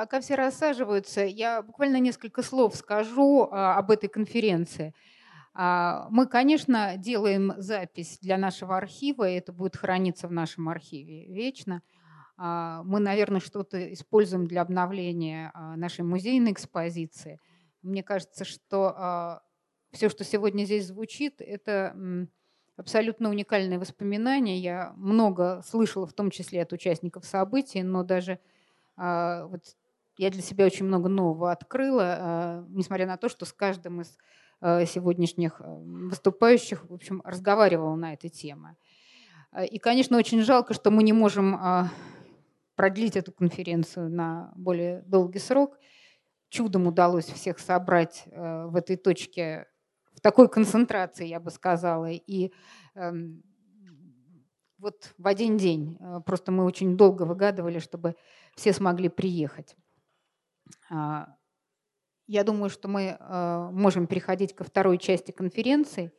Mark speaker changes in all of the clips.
Speaker 1: Пока все рассаживаются, я буквально несколько слов скажу а, об этой конференции. А, мы, конечно, делаем запись для нашего архива, и это будет храниться в нашем архиве вечно. А, мы, наверное, что-то используем для обновления нашей музейной экспозиции. Мне кажется, что все, что сегодня здесь звучит, это абсолютно уникальные воспоминания. Я много слышала, в том числе от участников событий, но даже вот я для себя очень много нового открыла, а, несмотря на то, что с каждым из а, сегодняшних выступающих, в общем, разговаривала на этой теме. И, конечно, очень жалко, что мы не можем продлить эту конференцию на более долгий срок. Чудом удалось всех собрать в этой точке в такой концентрации, я бы сказала. И эм, вот в один день. Э, просто мы очень долго выгадывали, чтобы все смогли приехать. А, я думаю, что мы э, можем переходить ко второй части конференции.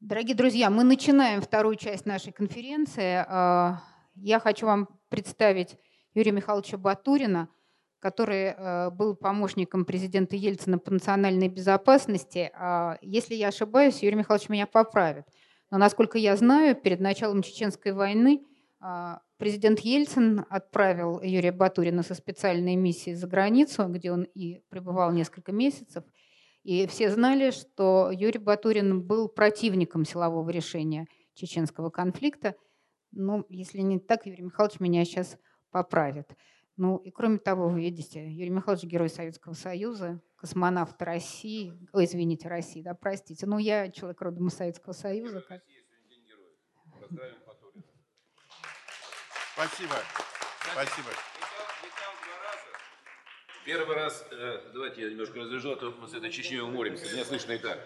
Speaker 1: Дорогие друзья, мы начинаем вторую часть нашей конференции. А, я хочу вам представить Юрия Михайловича Батурина – который был помощником президента Ельцина по национальной безопасности. А если я ошибаюсь, Юрий Михайлович меня поправит. Но, насколько я знаю, перед началом Чеченской войны а, президент Ельцин отправил Юрия Батурина со специальной миссией за границу, где он и пребывал несколько месяцев. И все знали, что Юрий Батурин был противником силового решения чеченского конфликта. Ну, если не так, Юрий Михайлович меня сейчас поправит. Ну и кроме того, вы видите, Юрий Михайлович герой Советского Союза, космонавт России, ой, извините, России, да, простите. Ну я человек родом из Советского Союза. Как...
Speaker 2: Спасибо. Спасибо.
Speaker 3: Первый раз, э, давайте я немножко разрежу, а то мы с этой Чечней уморимся. Меня слышно и так.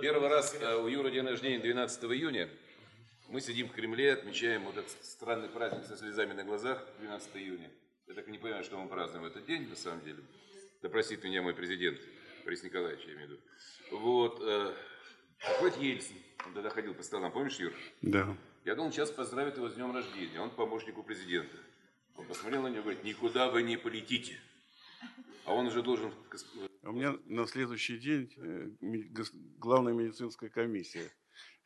Speaker 3: Первый раз э, у Юры день рождения 12 июня. Мы сидим в Кремле, отмечаем вот этот странный праздник со слезами на глазах 12 июня. Я так и не понимаю, что мы празднуем в этот день, на самом деле. Да простит меня мой президент, Борис Николаевич, я имею в виду. Вот. Э, хоть Ельцин, он тогда ходил по столам, помнишь, Юр?
Speaker 2: Да.
Speaker 3: Я думал, сейчас поздравит его с днем рождения. Он помощник у президента. Он посмотрел на него и говорит, никуда вы не полетите. А он уже должен...
Speaker 2: У меня на следующий день э, главная медицинская комиссия.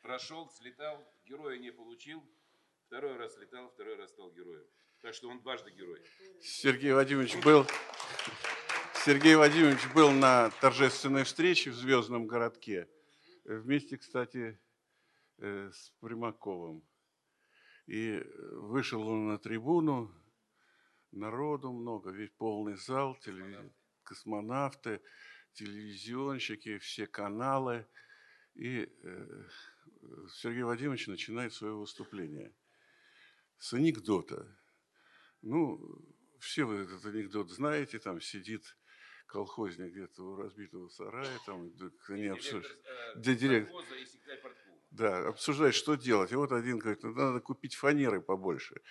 Speaker 3: Прошел, слетал, героя не получил, второй раз летал, второй раз стал героем. Так что он дважды герой.
Speaker 2: Сергей Вадимович был, Сергей Вадимович был на торжественной встрече в Звездном городке. Вместе, кстати, э, с Примаковым. И вышел он на трибуну, народу много, ведь полный зал, телевиз... космонавты, телевизионщики, все каналы. И э, Сергей Вадимович начинает свое выступление с анекдота. Ну, все вы этот анекдот знаете, там сидит колхозник где-то у разбитого сарая, там они обсуждают. Да, директор. Да, обсуждает, что делать. И вот один говорит, ну, надо купить фанеры побольше.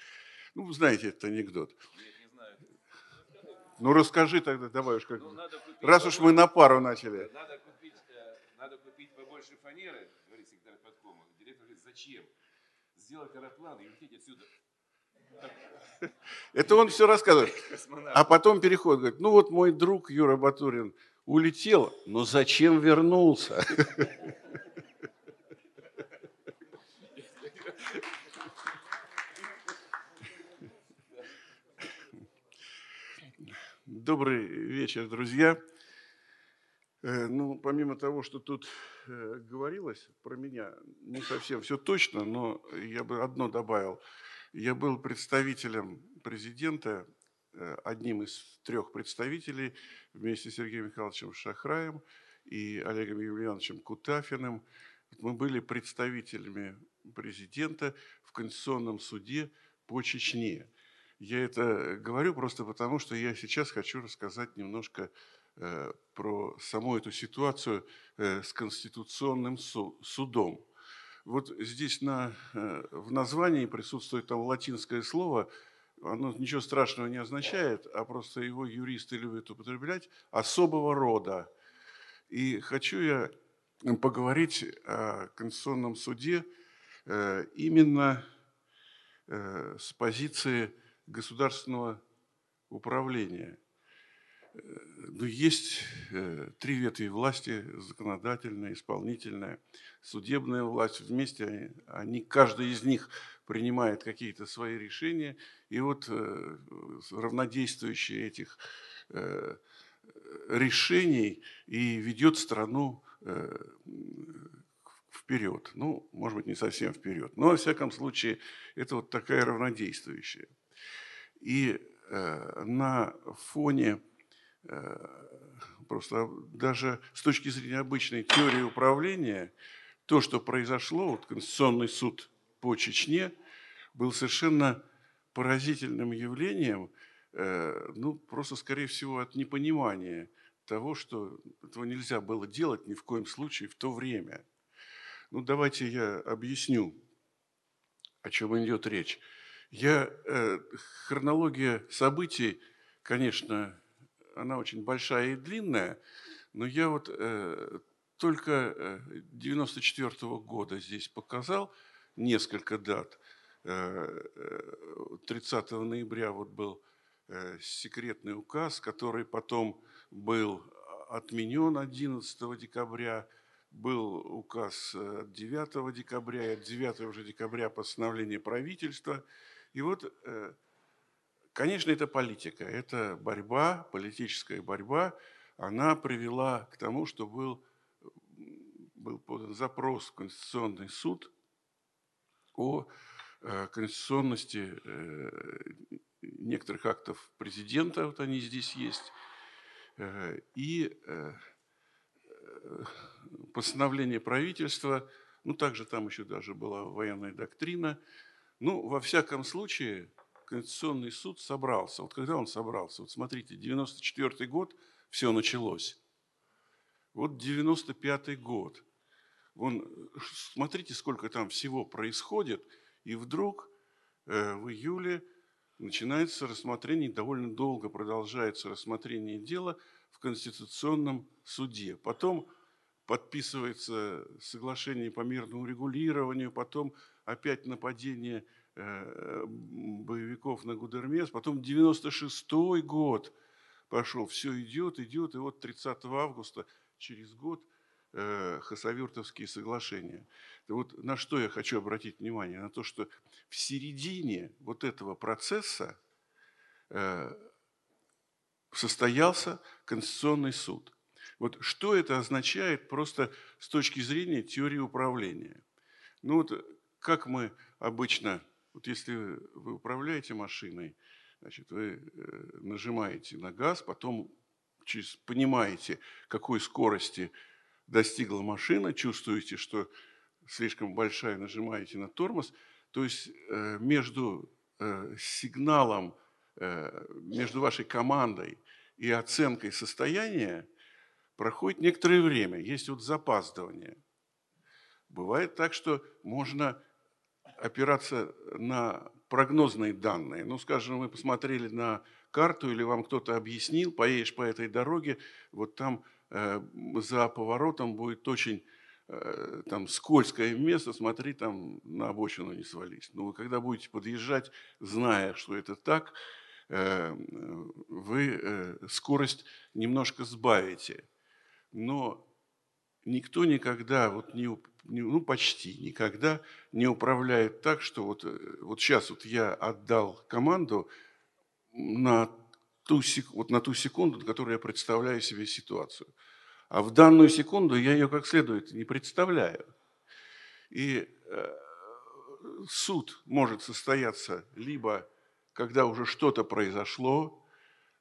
Speaker 2: Ну, вы знаете этот анекдот. Ну, расскажи тогда, давай уж как. Ну, Раз уж мы на пару начали.
Speaker 3: Надо купить, э, надо купить побольше фанеры, Зачем? Сделать аэроплан и улететь отсюда.
Speaker 2: Это он все рассказывает. А потом переход, говорит, ну вот мой друг Юра Батурин улетел, но зачем вернулся? Добрый вечер, друзья. Э, ну, помимо того, что тут э, говорилось про меня, не совсем все точно, но я бы одно добавил. Я был представителем президента, э, одним из трех представителей вместе с Сергеем Михайловичем Шахраем и Олегом Юлиановичем Кутафиным. Мы были представителями президента в Конституционном суде по Чечне. Я это говорю просто потому, что я сейчас хочу рассказать немножко Э, про саму эту ситуацию э, с Конституционным судом. Вот здесь на, э, в названии присутствует там латинское слово, оно ничего страшного не означает, а просто его юристы любят употреблять, особого рода. И хочу я поговорить о Конституционном суде именно с позиции государственного управления. Э, Но есть э, три ветви власти, законодательная, исполнительная, судебная власть. Вместе они, каждый из них принимает какие-то свои решения. И вот э, равнодействующие этих решений и ведет страну вперед. Ну, может быть, не совсем вперед, но, во всяком случае, это вот такая равнодействующая. И э, на фоне э, просто даже с точки зрения обычной теории управления, то, что произошло, вот Конституционный суд по Чечне, был совершенно поразительным явлением, э, ну, просто, скорее всего, от непонимания того, что этого нельзя было делать ни в коем случае в то время – ну, давайте я объясню, о чем идет речь. Я, э, хронология событий, конечно, она очень большая и длинная, но я вот э, только 94 э, -го года здесь показал несколько дат. Э, 30 э, ноября вот был э, секретный указ, который потом был отменен 11 декабря был указ от 9 декабря, и от 9 уже декабря постановление правительства. И вот, э, конечно, это политика, это борьба, политическая борьба, она привела к тому, что был, был подан запрос в Конституционный суд о э, конституционности э, некоторых актов президента, вот они здесь есть, и постановление правительства, ну, также там еще даже была военная доктрина. Ну, во всяком случае, Конституционный суд собрался. Вот когда он собрался? Вот смотрите, 94 год все началось. Вот 95 год. Вон, смотрите, сколько там всего происходит. И вдруг э, в июле начинается рассмотрение, довольно долго продолжается рассмотрение дела в Конституционном суде. Потом подписывается соглашение по мирному регулированию, потом опять нападение э, боевиков на Гудермес, потом 96 год пошел, все идет, идет, и вот 30 августа, через год, э, Хасавюртовские соглашения. Вот на что я хочу обратить внимание? На то, что в середине вот этого процесса э, состоялся Конституционный суд. Вот что это означает просто с точки зрения теории управления? Ну вот как мы обычно, вот если вы управляете машиной, значит, вы э, нажимаете на газ, потом через, понимаете, какой скорости достигла машина, чувствуете, что слишком большая, нажимаете на тормоз. То есть э, между э, сигналом, между вашей командой и оценкой состояния проходит некоторое время, есть вот запаздывание. Бывает так, что можно опираться на прогнозные данные. Ну, скажем, мы посмотрели на карту или вам кто-то объяснил, поедешь по этой дороге, вот там э, за поворотом будет очень э, там скользкое место, смотри, там на обочину не свались. Но вы когда будете подъезжать, зная, что это так, э, вы э, скорость немножко сбавите но никто никогда, вот не, ну почти никогда не управляет так, что вот, э, вот сейчас вот я отдал команду на ту, вот на ту секунду, на которую я представляю себе ситуацию. А в данную секунду я ее как следует не представляю. И э, суд может состояться либо когда уже что-то произошло,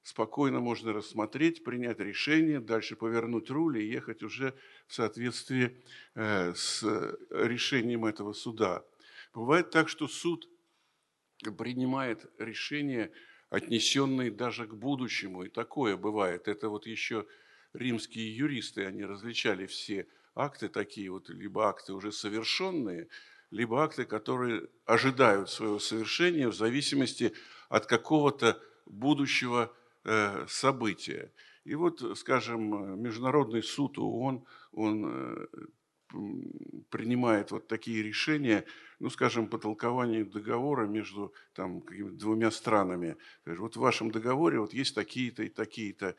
Speaker 2: спокойно можно рассмотреть, принять решение, дальше повернуть руль и ехать уже в соответствии э, с решением этого суда. Бывает так, что суд принимает решения, отнесенные даже к будущему, и такое бывает. Это вот еще римские юристы, они различали все акты такие, вот, либо акты уже совершенные, либо акты, которые ожидают своего совершения в зависимости от какого-то будущего Э, события. И вот, скажем, Международный суд ООН, он принимает вот такие решения, ну, скажем, по толкованию договора между там, двумя странами. Вот в вашем договоре вот есть такие-то и такие-то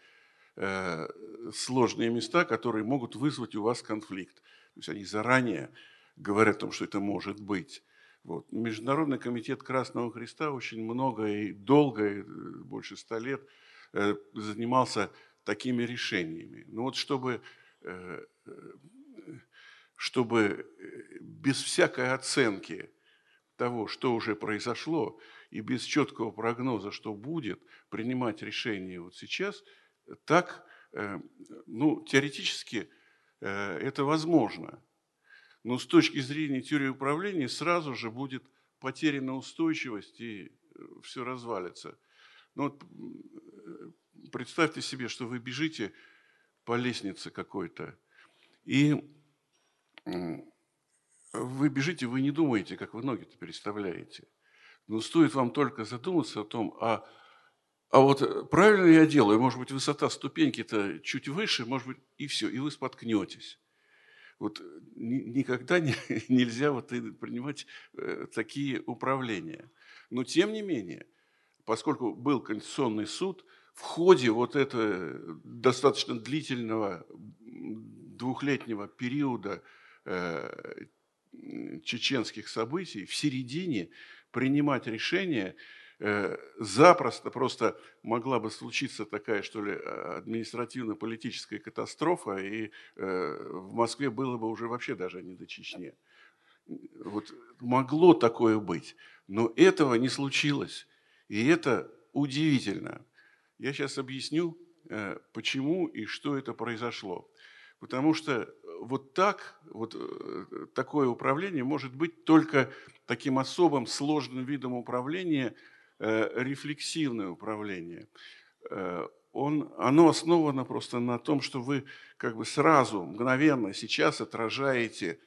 Speaker 2: э, сложные места, которые могут вызвать у вас конфликт. То есть они заранее говорят о том, что это может быть. Вот. Международный комитет Красного Христа очень много и долго, э, больше ста лет, э, занимался такими решениями. Но вот чтобы, э, чтобы без всякой оценки того, что уже произошло, и без четкого прогноза, что будет, принимать решение вот сейчас, так, ну, теоретически это возможно. Но с точки зрения теории управления сразу же будет потеряна устойчивость и э, все развалится. Ну вот э, представьте себе, что вы бежите по лестнице какой-то, и вы бежите, вы не думаете, как вы ноги-то переставляете. Но стоит вам только задуматься о том, а, а вот э, правильно я делаю, может быть, высота ступеньки-то чуть выше, может быть, и все, и вы споткнетесь. Вот э, никогда не, нельзя вот принимать такие управления. Но тем не менее, поскольку был Конституционный суд, в ходе вот этого достаточно длительного двухлетнего периода э, чеченских событий в середине принимать решения Э, запросто просто могла бы случиться такая, что ли, а, административно-политическая катастрофа, и э, в Москве было бы уже вообще даже не до Чечни. Вот могло такое быть, но этого не случилось. И это удивительно. Я сейчас объясню, э, почему и что это произошло. Потому что вот так, вот такое управление может быть только таким особым сложным видом управления – Э, рефлексивное управление. Э, он, оно основано просто на том, что вы как бы сразу, мгновенно, сейчас отражаете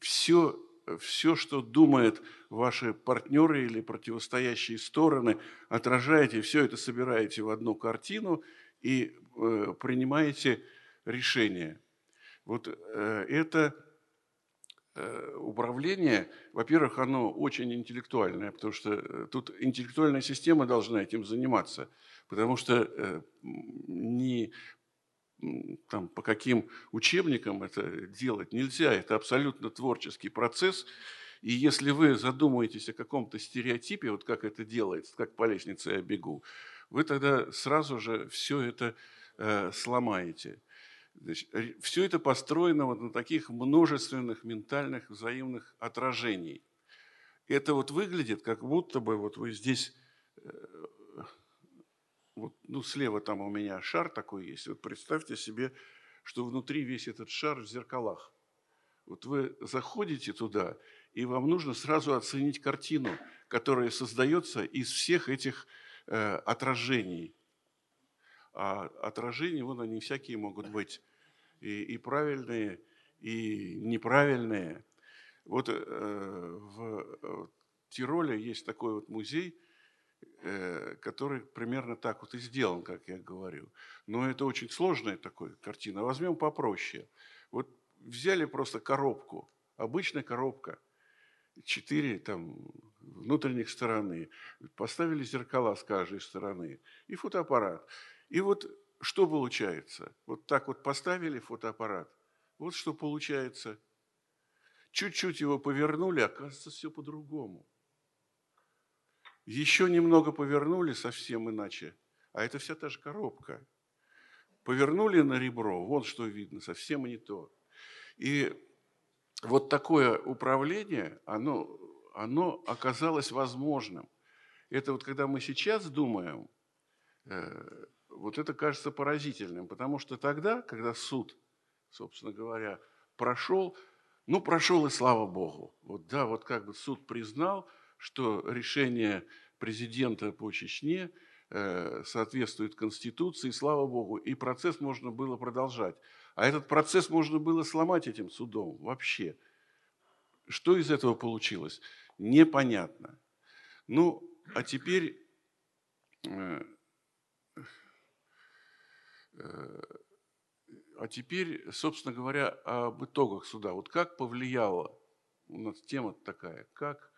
Speaker 2: все, все, что думают ваши партнеры или противостоящие стороны, отражаете, все это собираете в одну картину и э, принимаете решение. Вот э, это Э, управление, во-первых, оно очень интеллектуальное, потому что э, тут интеллектуальная система должна этим заниматься, потому что э, не там, по каким учебникам это делать нельзя, это абсолютно творческий процесс, и если вы задумаетесь о каком-то стереотипе, вот как это делается, как по лестнице я бегу, вы тогда сразу же все это э, сломаете. Значит, все это построено вот на таких множественных ментальных взаимных отражений. Это вот выглядит, как будто бы вот вы здесь, э, вот, ну слева там у меня шар такой есть. Вот представьте себе, что внутри весь этот шар в зеркалах. Вот вы заходите туда, и вам нужно сразу оценить картину, которая создается из всех этих э, отражений. А отражения, вон они всякие могут быть, и, и правильные, и неправильные. Вот э, в Тироле есть такой вот музей, э, который примерно так вот и сделан, как я говорю. Но это очень сложная такая картина. Возьмем попроще. Вот взяли просто коробку, обычная коробка, четыре там внутренних стороны, поставили зеркала с каждой стороны и фотоаппарат. И вот что получается? Вот так вот поставили фотоаппарат, вот что получается. Чуть-чуть его повернули, оказывается, все по-другому. Еще немного повернули совсем иначе, а это вся та же коробка. Повернули на ребро, вот что видно, совсем не то. И вот такое управление, оно, оно оказалось возможным. Это вот когда мы сейчас думаем, э, вот это кажется поразительным, потому что тогда, когда суд, собственно говоря, прошел, ну, прошел и слава Богу. Вот, да, вот как бы суд признал, что решение президента по Чечне э, соответствует Конституции, слава Богу, и процесс можно было продолжать. А этот процесс можно было сломать этим судом вообще. Что из этого получилось? Непонятно. Ну, а теперь э, а а теперь, собственно говоря, об итогах суда. Вот как повлияло, у нас тема такая, как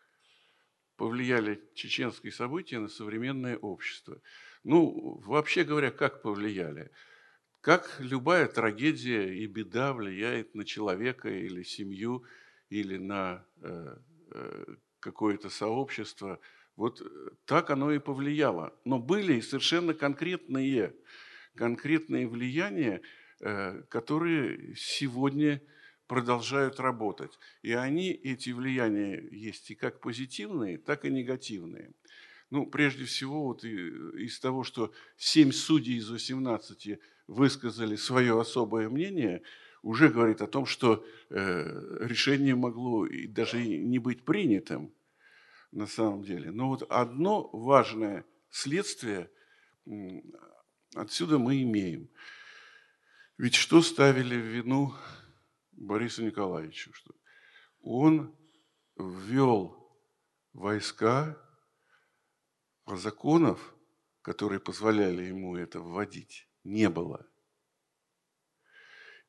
Speaker 2: повлияли чеченские события на современное общество. Ну, вообще говоря, как повлияли? Как любая трагедия и беда влияет на человека или семью, или на э, э, какое-то сообщество, вот так оно и повлияло. Но были совершенно конкретные, конкретные влияния, э, которые сегодня продолжают работать. И они, эти влияния есть и как позитивные, так и негативные. Ну, прежде всего, вот из того, что семь судей из 18 высказали свое особое мнение, уже говорит о том, что э, решение могло и даже не быть принятым на самом деле. Но вот одно важное следствие отсюда мы имеем. Ведь что ставили в вину Борису Николаевичу, что он ввел войска, законов, которые позволяли ему это вводить, не было.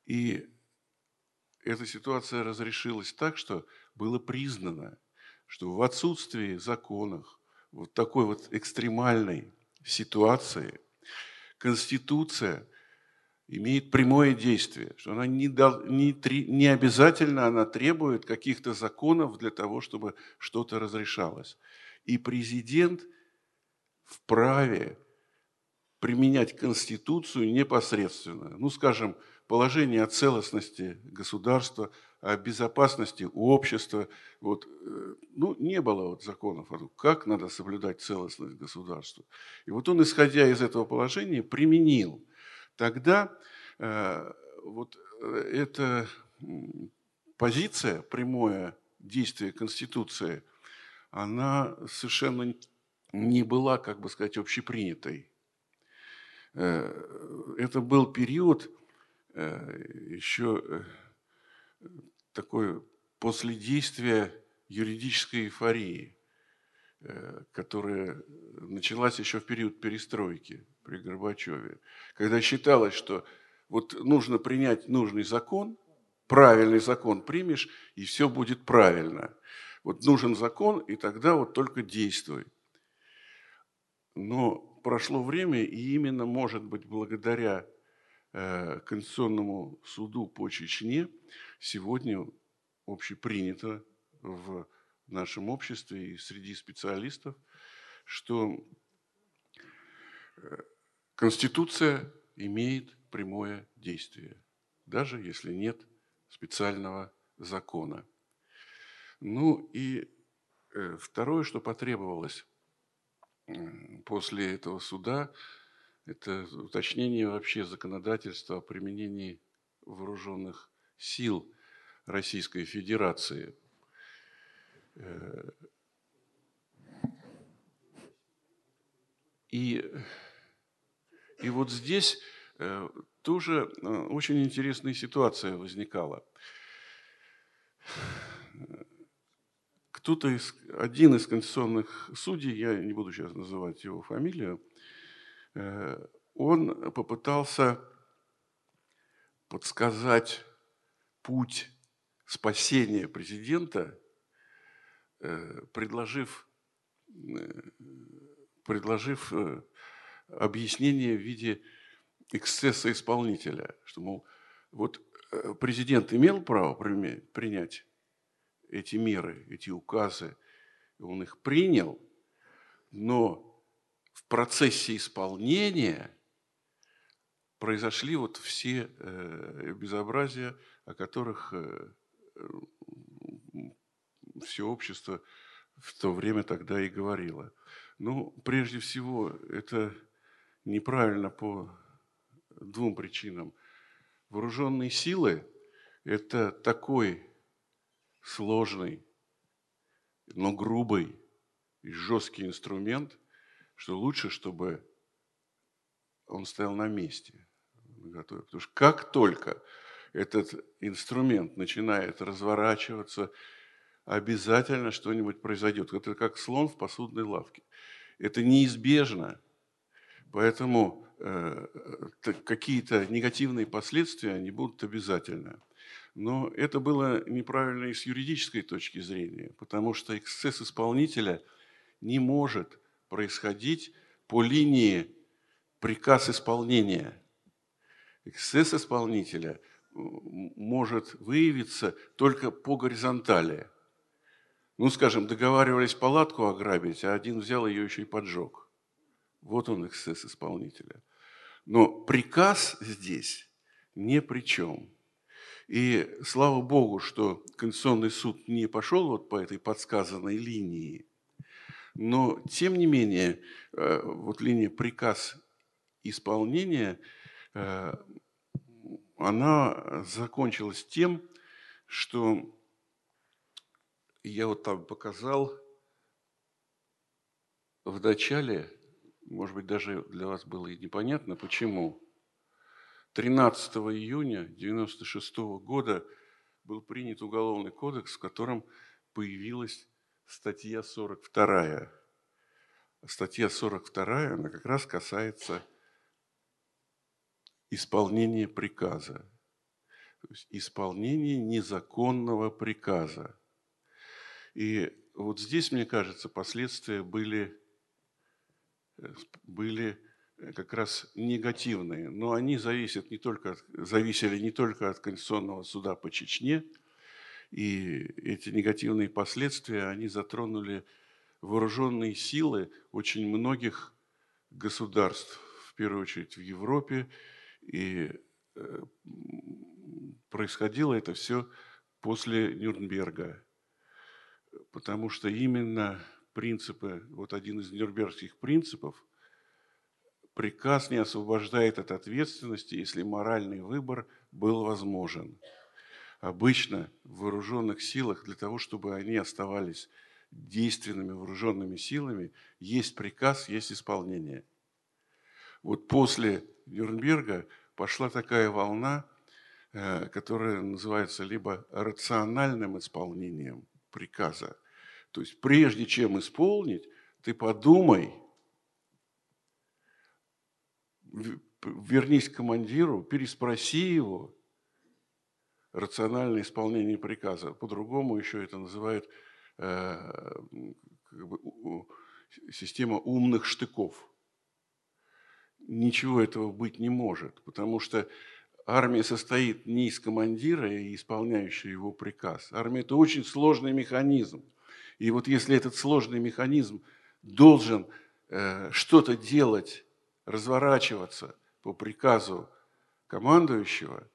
Speaker 2: И эта ситуация разрешилась так, что было признано, что в отсутствии законов, вот такой вот экстремальной ситуации, Конституция – имеет прямое действие, что она не, дал, не, не обязательно она требует каких-то законов для того, чтобы что-то разрешалось. И президент вправе применять Конституцию непосредственно. Ну, скажем, положение о целостности государства, о безопасности общества. Вот, э, ну, не было вот законов о том, как надо соблюдать целостность государства. И вот он, исходя из этого положения, применил – тогда э, вот э, эта позиция, прямое действие Конституции, она совершенно не была, как бы сказать, общепринятой. Э, это был период еще такой после действия юридической эйфории, которая началась еще в период перестройки при Горбачеве, когда считалось, что вот нужно принять нужный закон, правильный закон примешь, и все будет правильно. Вот нужен закон, и тогда вот только действуй. Но прошло время, и именно, может быть, благодаря э, Конституционному суду по Чечне сегодня общепринято в нашем обществе и среди специалистов, что э, Конституция имеет прямое действие, даже если нет специального закона. Ну и э, второе, что потребовалось после этого суда, это уточнение вообще законодательства о применении вооруженных сил Российской Федерации. Э, и и вот здесь э, тоже э, очень интересная ситуация возникала. Кто-то из, один из конституционных судей, я не буду сейчас называть его фамилию, он попытался подсказать путь спасения президента, предложив, предложив объяснение в виде эксцесса исполнителя, что, мол, вот э, президент имел право принять эти меры, эти указы, он их принял, но в процессе исполнения произошли вот все э, безобразия, о которых э, все общество в то время тогда и говорило. Ну, прежде всего, это неправильно по двум причинам. Вооруженные силы – это такой сложный, но грубый и жесткий инструмент, что лучше, чтобы он стоял на месте. Потому что как только этот инструмент начинает разворачиваться, обязательно что-нибудь произойдет. Это как слон в посудной лавке. Это неизбежно – Поэтому э, какие-то негативные последствия, они будут обязательно. Но это было неправильно и с юридической точки зрения, потому что эксцесс исполнителя не может происходить по линии приказ исполнения. Эксцесс исполнителя может выявиться только по горизонтали. Ну, скажем, договаривались палатку ограбить, а один взял ее еще и поджег. Вот он эксцесс исполнителя. Но приказ здесь ни при чем. И слава Богу, что Конституционный суд не пошел вот по этой подсказанной линии. Но, тем не менее, э, вот линия приказ исполнения, э, она закончилась тем, что я вот там показал в начале, может быть, даже для вас было и непонятно, почему. 13 июня 1996 года был принят Уголовный кодекс, в котором появилась статья 42. Статья 42, она как раз касается исполнения приказа. То есть исполнение незаконного приказа. И вот здесь, мне кажется, последствия были, э, были э, как раз негативные, но они зависят не только зависели не только от Конституционного суда по Чечне, и эти негативные последствия, они затронули вооруженные силы очень многих государств, в первую очередь в Европе, и э, происходило это все после Нюрнберга потому что именно принципы, вот один из нюрнбергских принципов, приказ не освобождает от ответственности, если моральный выбор был возможен. Обычно в вооруженных силах для того, чтобы они оставались действенными вооруженными силами, есть приказ, есть исполнение. Вот после Нюрнберга пошла такая волна, э, которая называется либо рациональным исполнением – приказа. То есть прежде чем исполнить, ты подумай, вернись к командиру, переспроси его, рациональное исполнение приказа. По-другому еще это называют э, как бы, система умных штыков. Ничего этого быть не может, потому что армия состоит не из командира и исполняющего его приказ. Армия – это очень сложный механизм. И вот если этот сложный механизм должен э, что-то делать, разворачиваться по приказу командующего,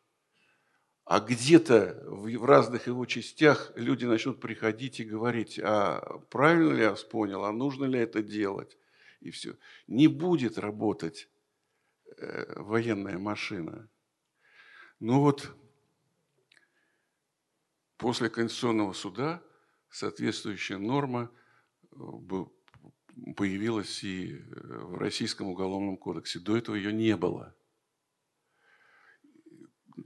Speaker 2: а где-то в разных его частях люди начнут приходить и говорить, а правильно ли я понял, а нужно ли это делать, и все. Не будет работать э, военная машина. Ну вот, после Конституционного суда соответствующая норма э, появилась и э, в Российском уголовном кодексе. До этого ее не было.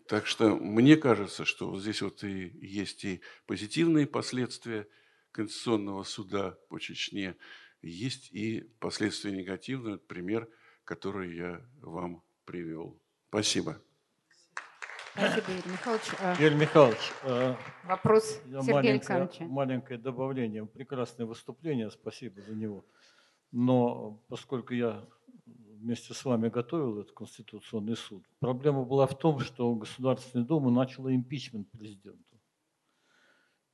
Speaker 2: Так что мне кажется, что вот здесь вот и есть и позитивные последствия Конституционного суда по Чечне, есть и последствия негативные, пример, который я вам привел. Спасибо.
Speaker 1: Спасибо, Юрий Михайлович.
Speaker 4: Юрий Михайлович, э,
Speaker 1: Вопрос
Speaker 4: я
Speaker 1: Сергея
Speaker 4: маленькое,
Speaker 1: Александровича.
Speaker 4: маленькое добавление. Прекрасное выступление, спасибо за него. Но поскольку я вместе с вами готовил этот Конституционный суд, проблема была в том, что Государственная Дума начала импичмент президенту.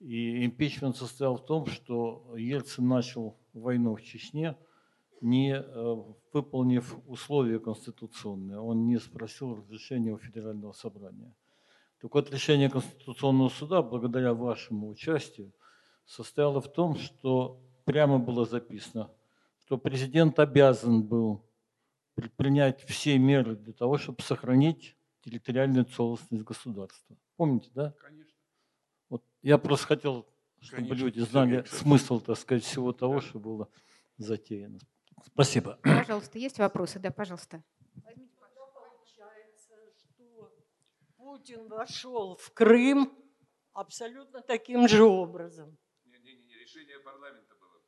Speaker 4: И импичмент состоял в том, что Ельцин начал войну в Чечне, не э, выполнив условия конституционные. Он не спросил разрешения у Федерального собрания. Так вот, решение Конституционного суда, благодаря вашему участию, состояло в том, что прямо было записано, что президент обязан был предпринять все меры для того, чтобы сохранить территориальную целостность государства. Помните, да?
Speaker 2: Конечно.
Speaker 4: Вот я просто хотел, чтобы
Speaker 2: Конечно,
Speaker 4: люди знали смысл, так сказать, всего того, что было затеяно. Спасибо.
Speaker 1: Пожалуйста, есть вопросы? Да, пожалуйста.
Speaker 5: Получается, что Путин вошел в Крым абсолютно таким же образом.
Speaker 3: Не, не, не, решение парламента было.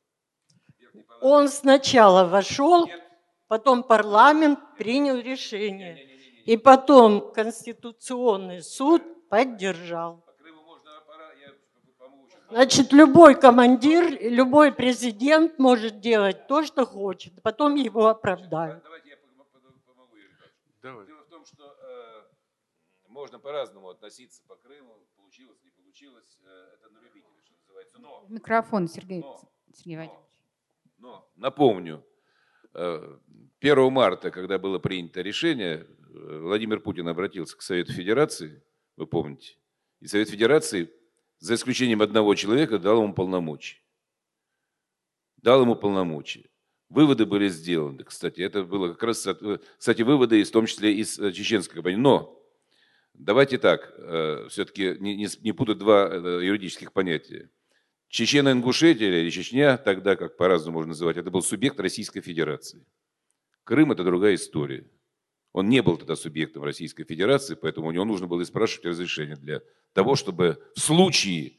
Speaker 5: Он сначала вошел,
Speaker 3: Нет,
Speaker 5: Потом парламент принял решение. И потом Конституционный суд поддержал. Значит, любой командир, любой президент может делать то, что хочет. Потом его оправдают.
Speaker 3: Давайте я помогу, Давай. Дело в том, что э, можно по-разному относиться по Крыму. Получилось, не получилось. Э, это на любителя, что называется. Но,
Speaker 1: Микрофон, Сергей,
Speaker 3: но,
Speaker 1: Сергей Вадимович.
Speaker 3: Но, но, напомню, 1 э, марта, когда было принято решение, э, Владимир Путин обратился к Совету Федерации, вы помните, и Совет Федерации за исключением одного человека, дал ему полномочия. Дал ему полномочия. Выводы были сделаны, кстати. Это было как раз, кстати, выводы, в том числе из э, чеченской компании. Но давайте так, э, все-таки не, не, не путать два э, юридических понятия. Чечено-Ингушетия или Чечня, тогда как по-разному можно называть, это был субъект Российской Федерации. Крым – это другая история. Он не был тогда субъектом Российской Федерации, поэтому у него нужно было и спрашивать разрешение для того, чтобы в случае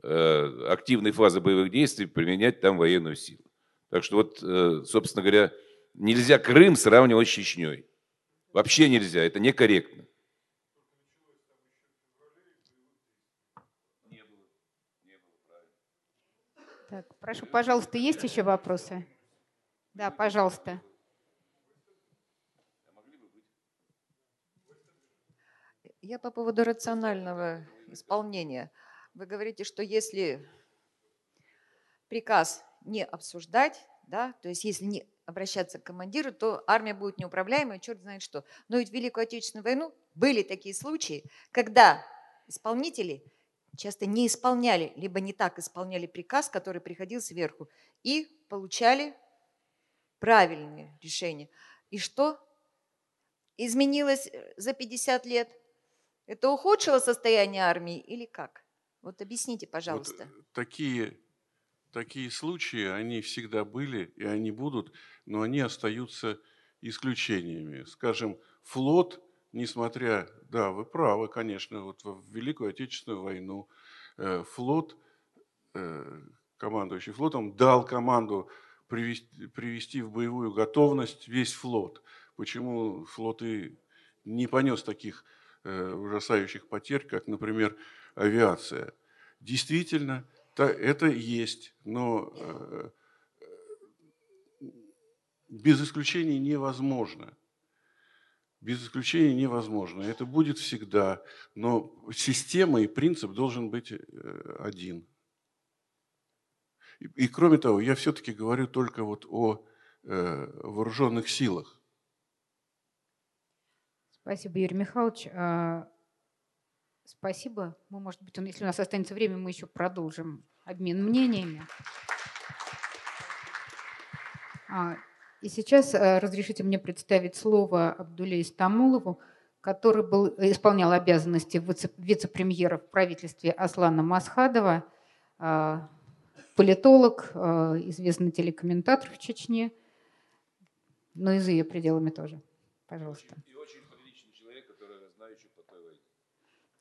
Speaker 3: э, активной фазы боевых действий применять там военную силу. Так что вот, э, собственно говоря, нельзя Крым сравнивать с Чечней. Вообще нельзя, это некорректно.
Speaker 1: Так, прошу, пожалуйста, есть еще вопросы? Да, пожалуйста.
Speaker 6: Я по поводу рационального исполнения. Вы говорите, что если приказ не обсуждать, да, то есть если не обращаться к командиру, то армия будет неуправляемой, черт знает что. Но ведь в Великую Отечественную войну были такие случаи, когда исполнители часто не исполняли, либо не так исполняли приказ, который приходил сверху, и получали правильные решения. И что изменилось э, за 50 лет? Это ухудшило состояние армии или как? Вот объясните, пожалуйста. Вот
Speaker 2: такие, такие случаи, они всегда были и они будут, но они остаются исключениями. Скажем, флот, несмотря, да, вы правы, конечно, вот в Великую Отечественную войну э, флот, э, командующий флотом, дал команду привести, привести в боевую готовность весь флот. Почему флот и не понес таких Э, ужасающих потерь, как, например, авиация. Действительно, это есть, но э, без исключений невозможно. Без исключения невозможно. Это будет всегда. Но система и принцип должен быть э, один. И, и кроме того, я все-таки говорю только вот о э, вооруженных силах.
Speaker 1: Спасибо, Юрий Михайлович. А, спасибо. Мы, может быть, если у нас останется время, мы еще продолжим обмен мнениями. А, и сейчас а, разрешите мне представить слово Абдуле Истамулову, который был, исполнял обязанности вице-премьера в правительстве Аслана Масхадова, политолог, известный телекомментатор в Чечне, но и за ее пределами тоже. Пожалуйста.
Speaker 7: Э,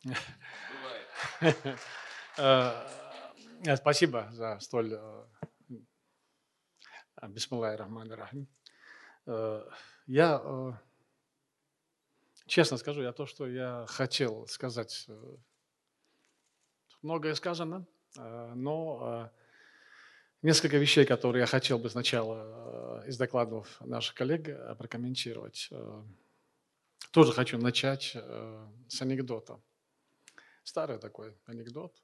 Speaker 7: спасибо за столь э, Бисмиллахи рахмани рахим. Э, я честно скажу, я то, что я хотел сказать, многое сказано, но несколько вещей, которые я хотел бы сначала из докладов наших коллег прокомментировать. Тоже хочу начать с анекдота. Старый такой анекдот.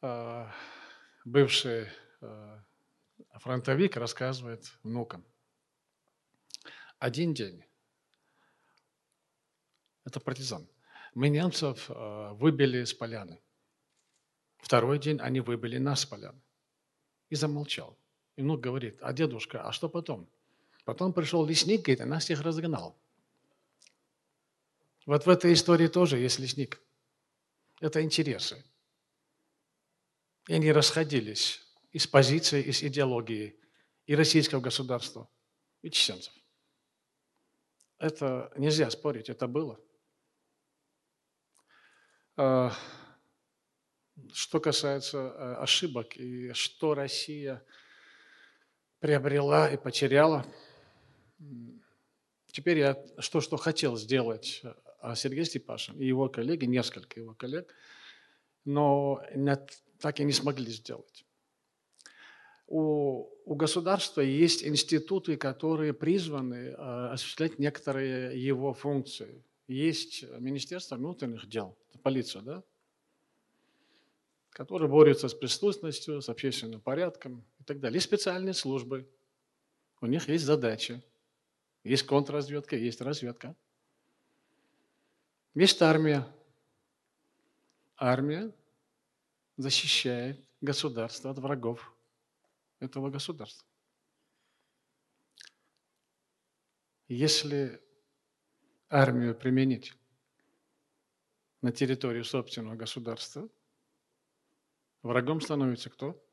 Speaker 7: А, бывший а, фронтовик рассказывает внукам. Один день, это партизан, мы немцев а, выбили с поляны. Второй день они выбили нас с поляны. И замолчал. И внук говорит, а дедушка, а что потом? Потом пришел лесник, и нас всех разгнал. Вот в этой истории тоже есть лесник – это интересы. И они расходились из позиции, из идеологии и российского государства, и чеченцев. Это нельзя спорить, это было. А, что касается э, ошибок и что Россия приобрела и потеряла, теперь я что, что хотел сделать а Сергей Степашин и его коллеги, несколько его коллег, но так и не смогли сделать. У, у государства есть институты, которые призваны осуществлять некоторые его функции. Есть Министерство внутренних дел, полиция, да, которые борются с преступностью, с общественным порядком и так далее. Есть специальные службы, у них есть задачи, есть контрразведка, есть разведка. Есть армия. Армия защищает государство от врагов этого государства. Если армию применить на территорию собственного государства, Врагом становится кто?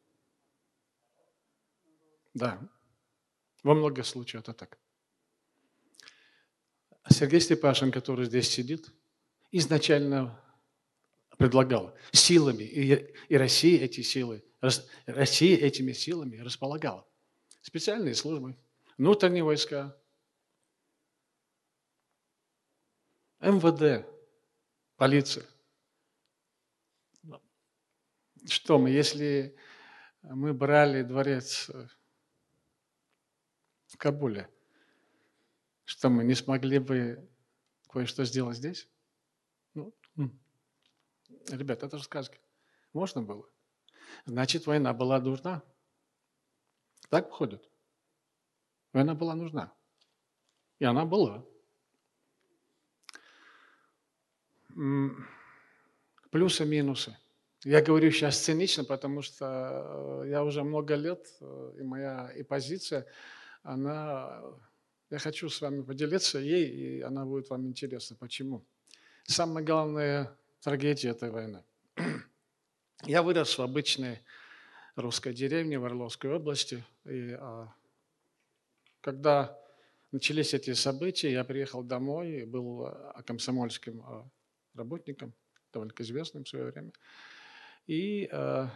Speaker 7: Да. Во многих случаях это так. Сергей Степашин, который здесь сидит, изначально предлагал силами, и, и Россия эти силы, Россия этими силами располагала. Специальные службы, внутренние войска, МВД, полиция что мы, если мы брали дворец э, в Кабуле, что мы не смогли бы кое-что сделать здесь? Ну, ребят, это же сказка. Можно было. Значит, война была нужна. Так выходит. Война была нужна. И она была. Плюсы, минусы. Я говорю сейчас цинично, потому что э, я уже много лет, э, и моя и позиция, она, я хочу с вами поделиться ей, и она будет вам интересна. Почему? Самая главная трагедия этой войны. Я вырос в обычной русской деревне в Орловской области, и а, когда начались эти события, я приехал домой, и был а, комсомольским а, работником, довольно известным в свое время. И э,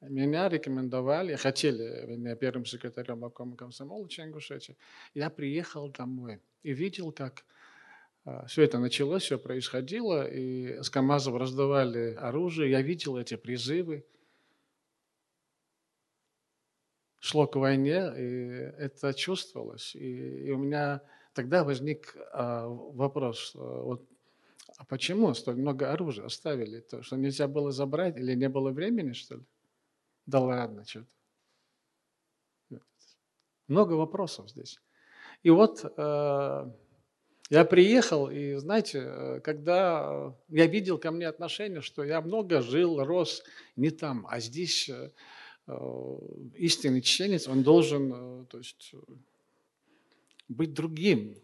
Speaker 7: меня рекомендовали, хотели меня первым секретарем обкома комсомола Ченгушечи. Я приехал домой и видел, как все это началось, все происходило, и с КАМАЗов раздавали оружие. Я видел эти призывы. Шло к войне, и это чувствовалось. И, и у меня тогда возник э, вопрос, вот а почему столь много оружия оставили? То, что нельзя было забрать или не было времени, что ли? Да ладно, что-то. Много вопросов здесь. И вот э, я приехал, и знаете, когда я видел ко мне отношение, что я много жил, рос не там, а здесь э, э истинный чеченец, он должен э, то есть, быть другим,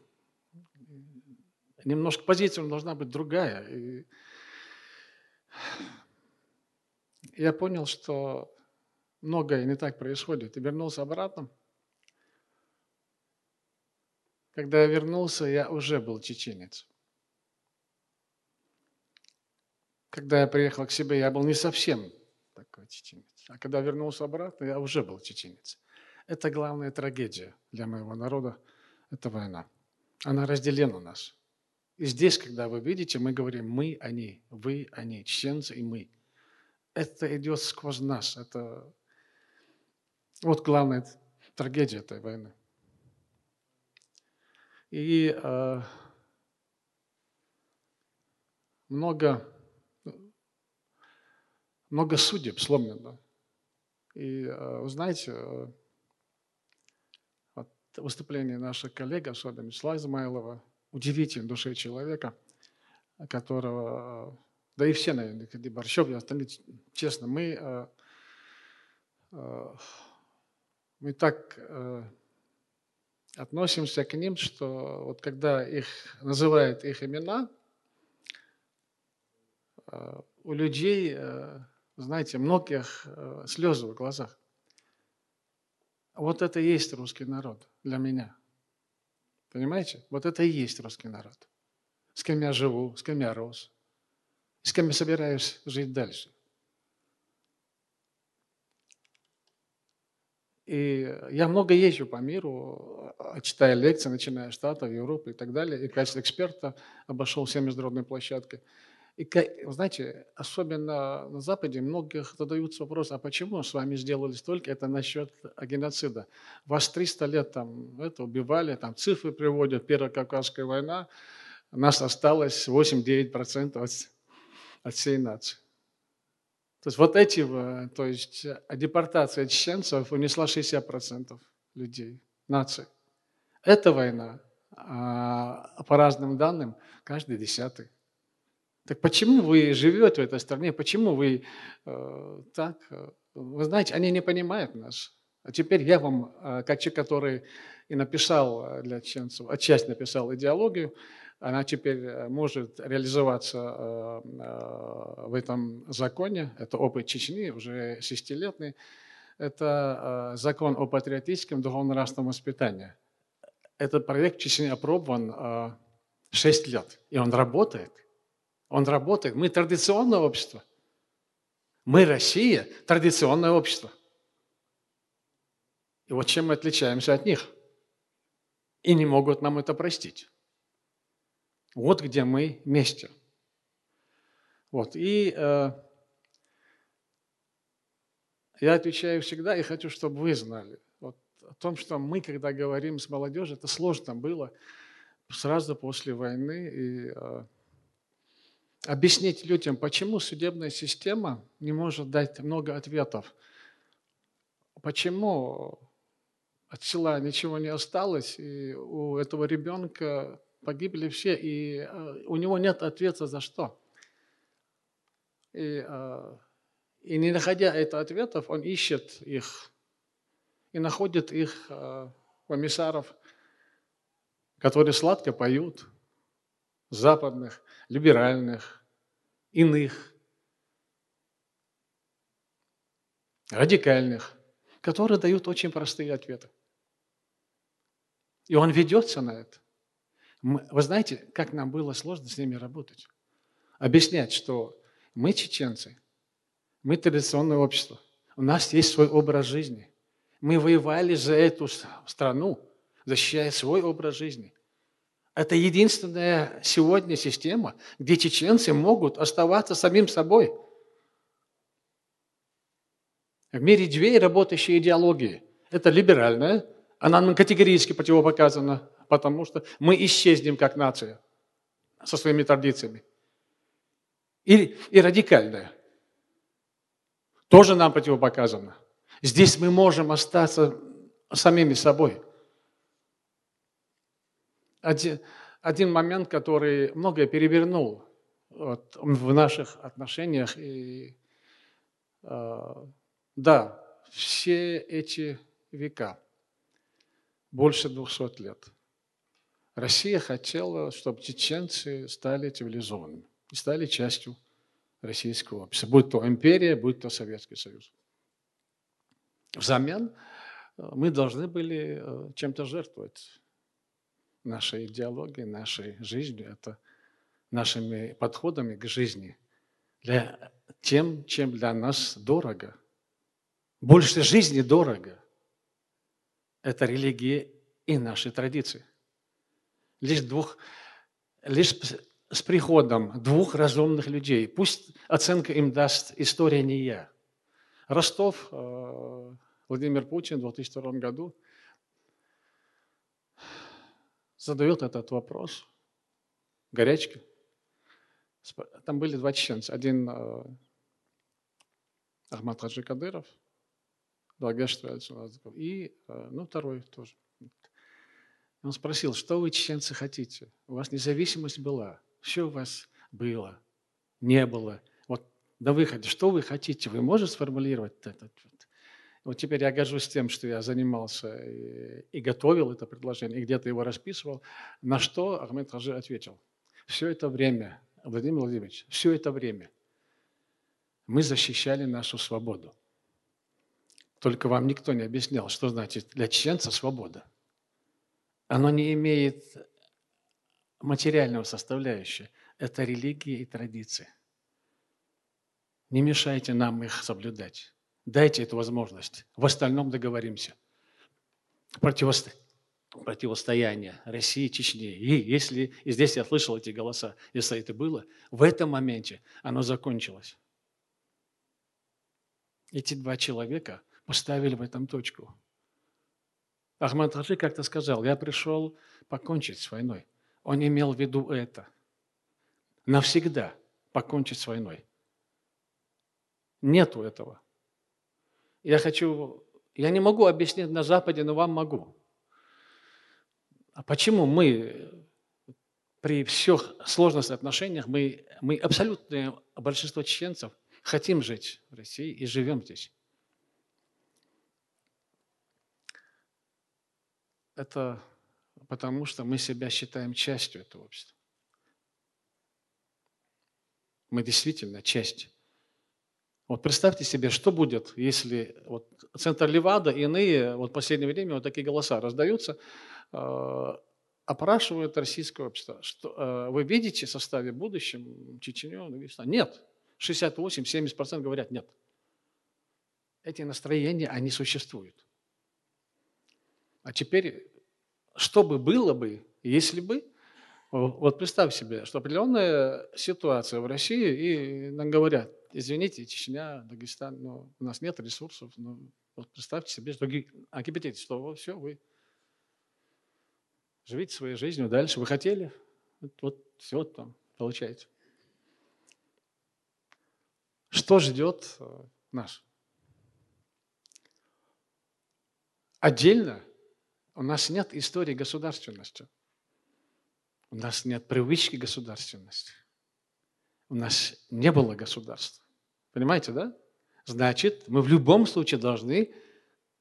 Speaker 7: немножко позиция должна быть другая. И я понял, что многое не так происходит. И вернулся обратно. Когда я вернулся, я уже был чеченец. Когда я приехал к себе, я был не совсем такой чеченец. А когда вернулся обратно, я уже был чеченец. Это главная трагедия для моего народа, это война. Она разделена нас. И здесь, когда вы видите, мы говорим «мы, они», «вы, они», чеченцы и «мы». Это идет сквозь нас. Это вот главная трагедия этой войны. И э, много, много судеб сломлено. И э, вы знаете, э, вот выступление нашего коллеги, особенно Слава Измайлова, удивительной души человека, которого, да и все, наверное, Кади Борщев, и остальные, честно, мы, э, э, мы так э, относимся к ним, что вот когда их называют их имена, у людей, знаете, многих слезы в глазах. Вот это и есть русский народ для меня – Понимаете? Вот это и есть русский народ. С кем я живу, с кем я рос, с кем я собираюсь жить дальше. И я много езжу по миру, э, читая лекции, начиная с Штатов, Европы и так далее. И в качестве эксперта обошел все международные площадки. И, знаете, особенно на Западе многих задаются вопрос, а почему с вами сделали столько? Это насчет геноцида. Вас 300 лет там это убивали, там цифры приводят, Первая Кавказская война, нас осталось 8-9% от, от всей нации. То есть вот эти, то есть депортация чеченцев унесла 60% людей, нации. Эта война, а, по разным данным, каждый десятый. Так почему вы живете в этой стране? Почему вы э, так? Э, вы знаете, они не понимают нас. А теперь я вам, э, как человек, который и написал э, для чеченцев, отчасти написал идеологию, она теперь э, может реализоваться э, э, в этом законе. Это опыт Чечни, уже шестилетний. Это закон о патриотическом духовно-нравственном воспитании. Этот проект в Чечне опробован э, 6 лет, и он работает. Он работает. Мы традиционное общество. Мы Россия, традиционное общество. И вот чем мы отличаемся от них. И не могут нам это простить. Вот где мы вместе. Вот. И э, я отвечаю всегда и хочу, чтобы вы знали вот, о том, что мы, когда говорим с молодежью, это сложно было сразу после войны. И э, объяснить людям, почему судебная система не может дать много ответов. Почему от села ничего не осталось, и у этого ребенка погибли все, и э, у него нет ответа за что. И, э, и не находя этих ответов, он ищет их и находит их э, комиссаров, которые сладко поют, западных, либеральных, иных, радикальных, которые дают очень простые ответы. И он ведется на это. Вы знаете, как нам было сложно с ними работать? Объяснять, что мы чеченцы, мы традиционное общество, у нас есть свой образ жизни. Мы воевали за эту страну, защищая свой образ жизни. Это единственная сегодня система, где чеченцы могут оставаться самим собой. В мире две работающие идеологии. Это либеральная, она нам категорически противопоказана потому что мы исчезнем как нация со своими традициями. И, и радикальное. Тоже нам противопоказано. Здесь мы можем остаться самими собой. Один, один момент, который многое перевернул вот, в наших отношениях. И, э, да, все эти века, больше двухсот лет, Россия хотела, чтобы чеченцы стали цивилизованными и стали частью российского общества, будь то империя, будь то Советский Союз. Взамен э, мы должны были э, чем-то жертвовать нашей идеологией, нашей жизнью, это нашими подходами к жизни, для тем, чем для нас дорого. Больше жизни дорого. Это религия и наши традиции лишь, двух, лишь с приходом двух разумных людей. Пусть оценка им даст история не я. Ростов, э, Владимир Путин в 2002 году задает этот вопрос. Горячка. Там были два чеченца. Один э, Ахмад Хаджи Кадыров, и э, ну, второй тоже. Он спросил, что вы, чеченцы, хотите? У вас независимость была, все у вас было, не было. Вот на выходе, что вы хотите? Вы можете сформулировать это? Вот теперь я горжусь тем, что я занимался и, готовил это предложение, и где-то его расписывал. На что Ахмед Хаджи ответил. Все это время, Владимир Владимирович, все это время мы защищали нашу свободу. Только вам никто не объяснял, что значит для чеченца свобода – оно не имеет материального составляющего. Это религия и традиции. Не мешайте нам их соблюдать. Дайте эту возможность. В остальном договоримся. Противосто... Противостояние России и Чечне. И если и здесь я слышал эти голоса, если это было, в этом моменте оно закончилось. Эти два человека поставили в этом точку. Ахмад Хаджи как-то сказал, я пришел покончить с войной. Он имел в виду это. Навсегда покончить с войной. Нету этого. Я хочу, я не могу объяснить на Западе, но вам могу. А почему мы при всех сложных отношениях, мы, мы абсолютное большинство чеченцев хотим жить в России и живем здесь? Это потому, что мы себя считаем частью этого общества. Мы действительно часть. Вот представьте себе, что будет, если вот центр Левада и иные, вот в последнее время вот такие голоса раздаются, э, опрашивают российское общество. Что, э, вы видите в составе будущем Чеченю, Дагестан? Нет. 68-70% говорят нет. Эти настроения, они существуют. А теперь, что бы было бы, если бы, вот представь себе, что определенная ситуация в России, и нам говорят, извините, Чечня, Дагестан, но у нас нет ресурсов, но вот представьте себе, что а гипотетически, что вот, все, вы живите своей жизнью дальше, вы хотели, вот, вот все там получаете. Что ждет э, наш? Отдельно у нас нет истории государственности. У нас нет привычки государственности. У нас не было государства. Понимаете, да? Значит, мы в любом случае должны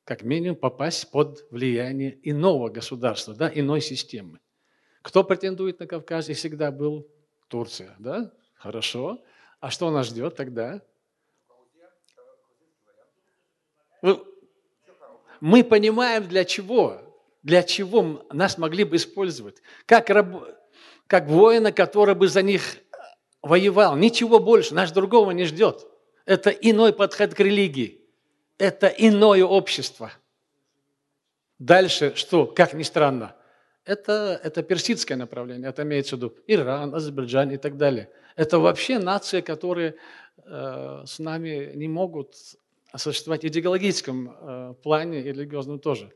Speaker 7: как минимум попасть под влияние иного государства, да, иной системы. Кто претендует на Кавказ и всегда был? Турция, да? Хорошо. А что нас ждет тогда? Мы понимаем, для чего, для чего нас могли бы использовать. Как, раб, как воина, который бы за них воевал. Ничего больше, нас другого не ждет. Это иной подход к религии. Это иное общество. Дальше что, как ни странно, это, это персидское направление, это имеется в виду Иран, Азербайджан и так далее. Это вообще нации, которые э, с нами не могут существовать в идеологическом э, плане и религиозном тоже.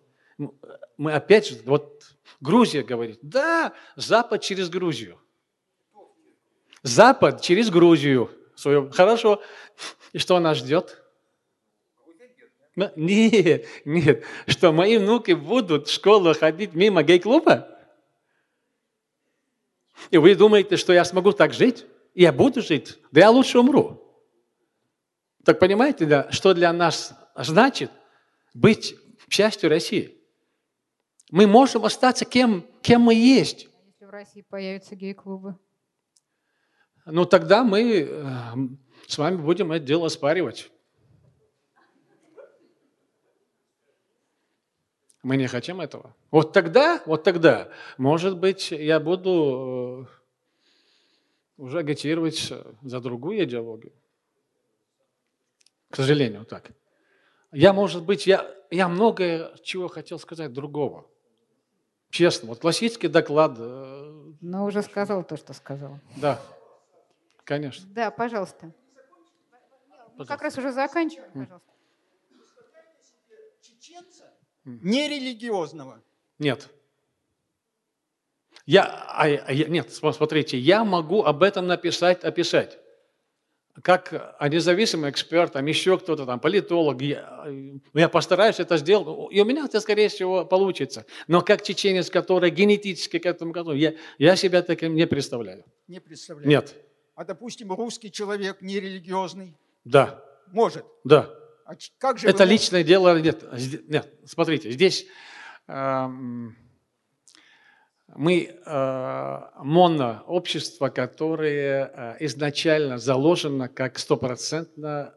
Speaker 7: Мы опять же, вот Грузия говорит, да, Запад через Грузию. Запад через Грузию. Свою. Хорошо. И что нас ждет? Нет, нет. Что мои внуки будут в школу ходить мимо гей-клуба? И вы думаете, что я смогу так жить? Я буду жить? Да я лучше умру. Так понимаете, да, что для нас значит быть частью России? Мы можем остаться кем, кем мы есть.
Speaker 1: А если в России появятся гей-клубы?
Speaker 7: Ну тогда мы э, с вами будем это дело оспаривать. Мы не хотим этого. Вот тогда, вот тогда, может быть, я буду э, уже агитировать за другую идеологию. К сожалению, так. Я, может быть, я, я многое чего хотел сказать другого. Честно, вот классический доклад. Э,
Speaker 1: Но уже сказал то, что сказал.
Speaker 7: Да, конечно.
Speaker 1: Да, пожалуйста. Мы как раз уже заканчиваем, пожалуйста.
Speaker 8: нерелигиозного?
Speaker 7: Нет. Я, а, а я, нет, смотрите, я могу об этом написать, описать. Как независимый эксперт, там еще кто-то, там, политолог, я, я постараюсь это сделать, и у меня это, скорее всего, получится. Но как чеченец, который генетически к этому готов, я, я себя таким не представляю.
Speaker 8: Не представляю?
Speaker 7: Нет.
Speaker 8: А, допустим, русский человек нерелигиозный?
Speaker 7: Да.
Speaker 8: Может?
Speaker 7: Да.
Speaker 8: А как же
Speaker 7: Это личное дело. Нет, нет смотрите, здесь э, мы э, монообщество, которое э, изначально заложено как стопроцентно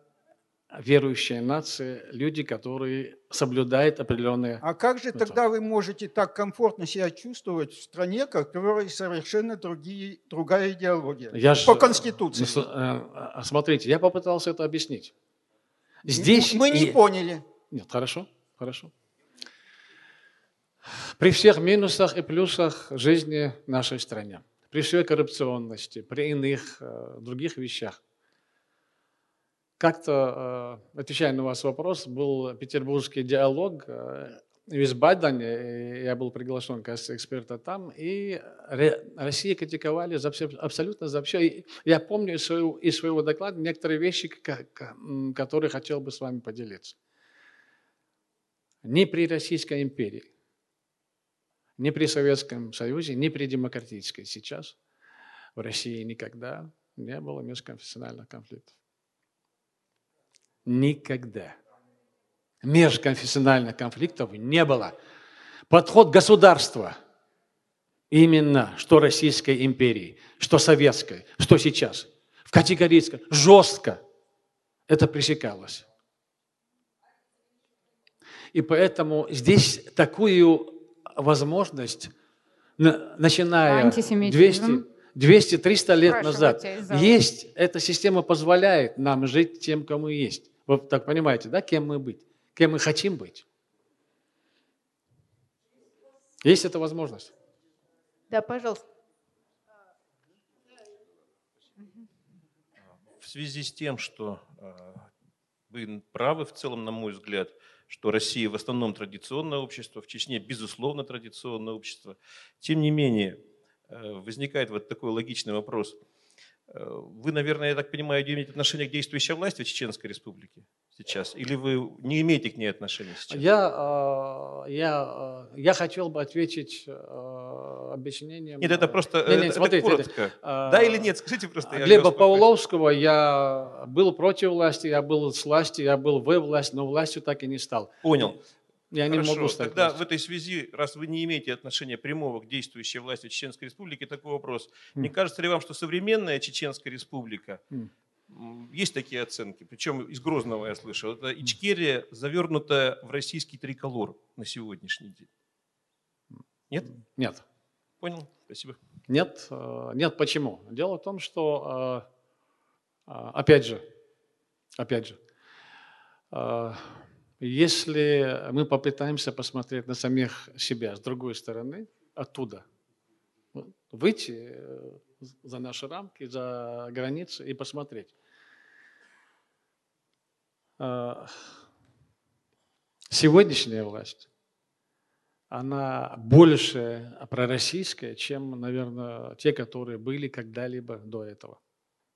Speaker 7: верующая нация, люди, которые соблюдают определенные...
Speaker 8: А как же тогда вы можете так комфортно себя чувствовать в стране, которой совершенно другие, другая идеология?
Speaker 7: Я
Speaker 8: По
Speaker 7: ж,
Speaker 8: Конституции.
Speaker 7: э, Смотрите, я попытался это объяснить. Здесь
Speaker 8: Мы не
Speaker 7: и-
Speaker 8: поняли.
Speaker 7: Нет, хорошо, хорошо. При всех минусах и плюсах жизни в нашей стране, при всей коррупционности, при иных э, других вещах, как-то, э, отвечая на ваш вопрос, был петербургский диалог э, в Висбадене, и я был приглашен качестве эксперта там, и Россию критиковали за все, абсолютно за все. И я помню из своего, из своего доклада некоторые вещи, которые хотел бы с вами поделиться. Ни при Российской империи, ни при Советском Союзе, ни при демократической сейчас в России никогда не было межконфессиональных конфликтов. Никогда. Межконфессиональных конфликтов не было. Подход государства именно что Российской империи, что Советской, что сейчас, в категорически, жестко это пресекалось. И поэтому здесь такую возможность, на- начиная
Speaker 1: Антисемитизм.
Speaker 7: 200, 200-300 лет назад, есть, эта система позволяет нам жить тем, мы есть. Вы так понимаете, да, кем мы быть, кем мы хотим быть. Есть эта возможность.
Speaker 1: Да, пожалуйста.
Speaker 9: в связи с тем, что э, вы правы в целом, на мой взгляд, что Россия в основном традиционное общество, в Чечне безусловно традиционное общество. Тем не менее, э, возникает вот такой логичный вопрос. Э, Вы, наверное, я так понимаю, имеете отношение к действующей власти в Чеченской Республике сейчас? Или вы не имеете к ней отношения сейчас?
Speaker 7: Я, э, я, э, я хотел бы ответить э, объяснением.
Speaker 9: Нет, это просто
Speaker 7: не, не,
Speaker 9: э, это
Speaker 7: смотрите,
Speaker 9: коротко.
Speaker 7: э,
Speaker 9: Да или нет? Скажите просто.
Speaker 7: Глеба. Павловского я был против власти, я был с власти, я был в власти, но властью так и не стал.
Speaker 9: Понял.
Speaker 7: Я не
Speaker 9: Хорошо,
Speaker 7: могу стать
Speaker 9: Тогда
Speaker 7: властью.
Speaker 9: в этой связи, раз вы не имеете отношения прямого к действующей власти Чеченской Республики, такой вопрос. Не
Speaker 7: М.
Speaker 9: кажется ли вам, что современная Чеченская Республика,
Speaker 7: М.
Speaker 9: есть такие оценки, причем из Грозного я слышал, это Ичкерия, завернутая в российский триколор на сегодняшний день? Нет?
Speaker 7: Нет.
Speaker 9: Понял? Спасибо.
Speaker 7: Нет, э, нет, почему? Дело в том, что, э, э, опять же, опять же, если мы попытаемся посмотреть на самих себя с другой стороны, оттуда, выйти за наши рамки, за границы и посмотреть. Э, Сегодняшняя власть, она больше пророссийская, чем, наверное, те, которые были когда-либо до этого.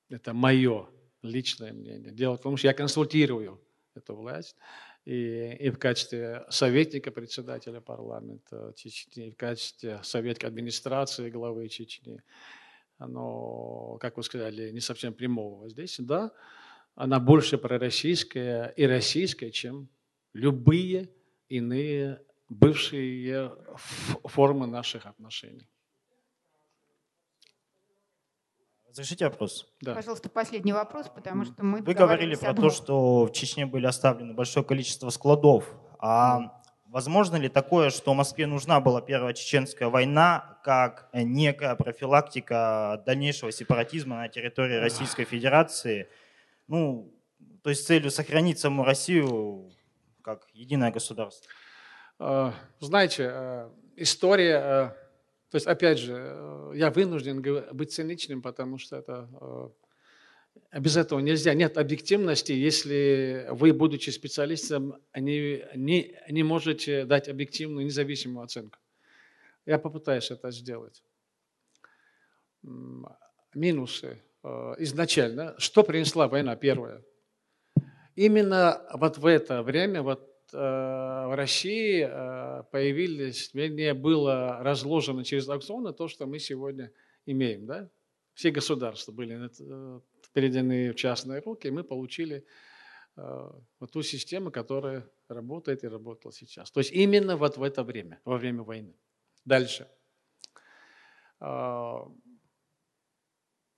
Speaker 7: Это мое личное мнение. Дело в том, что я консультирую эту власть и, и в качестве советника председателя парламента Чечни, и в качестве советника администрации главы Чечни. Оно, как вы сказали, не совсем прямого воздействия. Да, она больше пророссийская и российская, чем любые иные бывшие формы наших отношений.
Speaker 10: Разрешите вопрос?
Speaker 7: Да.
Speaker 1: Пожалуйста, последний вопрос, потому что мы
Speaker 10: Вы говорили про то, что в Чечне были оставлены большое количество складов. А возможно ли такое, что Москве нужна была Первая Чеченская война как некая профилактика дальнейшего сепаратизма на территории Российской Федерации? Ну, то есть целью сохранить саму Россию как единое государство.
Speaker 7: Э, Знаете, э, история, э, то есть опять же, я вынужден быть циничным, потому что это без этого нельзя. Нет объективности, если вы, будучи специалистом, не, не, не можете дать объективную, независимую оценку. Я попытаюсь это сделать. Минусы. Э, Изначально, что принесла война первая? Именно вот в это время, вот э, в России э, появились, вернее, было разложено через аукционы то, что мы сегодня имеем. Да? Все государства были переданы в частные руки, и мы получили вот ту систему, которая работает и работала сейчас. То есть именно вот в это время, во время войны. Дальше.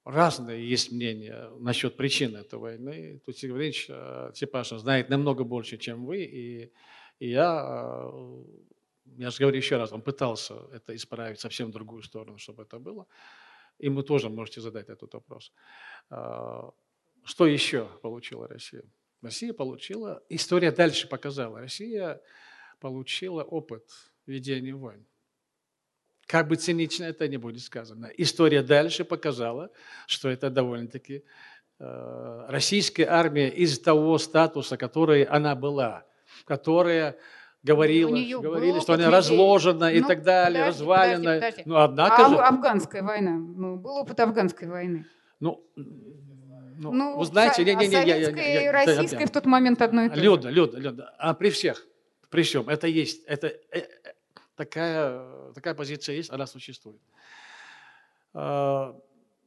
Speaker 7: Разные есть мнения насчет причин этой войны. Тут Сергей Валерьевич э, Степашин знает намного больше, чем вы, и, и я, э, я же говорю еще раз, он пытался это исправить совсем в другую сторону, чтобы это было. И вы тоже можете задать этот вопрос. А, Что еще получила Россия? Россия получила, история дальше показала, Россия получила опыт ведения войн. Как бы цинично это не будет сказано. История дальше показала, что это довольно-таки э, российская армия из того статуса, который она была, которая говорила, говорили, что она
Speaker 1: ведения.
Speaker 7: разложена и
Speaker 1: Ну,
Speaker 7: так далее,
Speaker 1: подожди,
Speaker 7: развалена.
Speaker 1: подожди, подожди.
Speaker 7: Но однако
Speaker 1: а
Speaker 7: же,
Speaker 1: афганская война? Ну, был опыт афганской войны.
Speaker 7: ну, ну,
Speaker 1: Ну,
Speaker 7: вы знаете, не, не, не,
Speaker 1: а
Speaker 7: я- я-
Speaker 1: советская
Speaker 7: я-
Speaker 1: и
Speaker 7: я-
Speaker 1: российская
Speaker 7: я-
Speaker 1: в тот момент одно и то же.
Speaker 7: Люда, Люда, Люда, а при всех, при всем, это есть, это э, такая, такая позиция есть, она существует. А,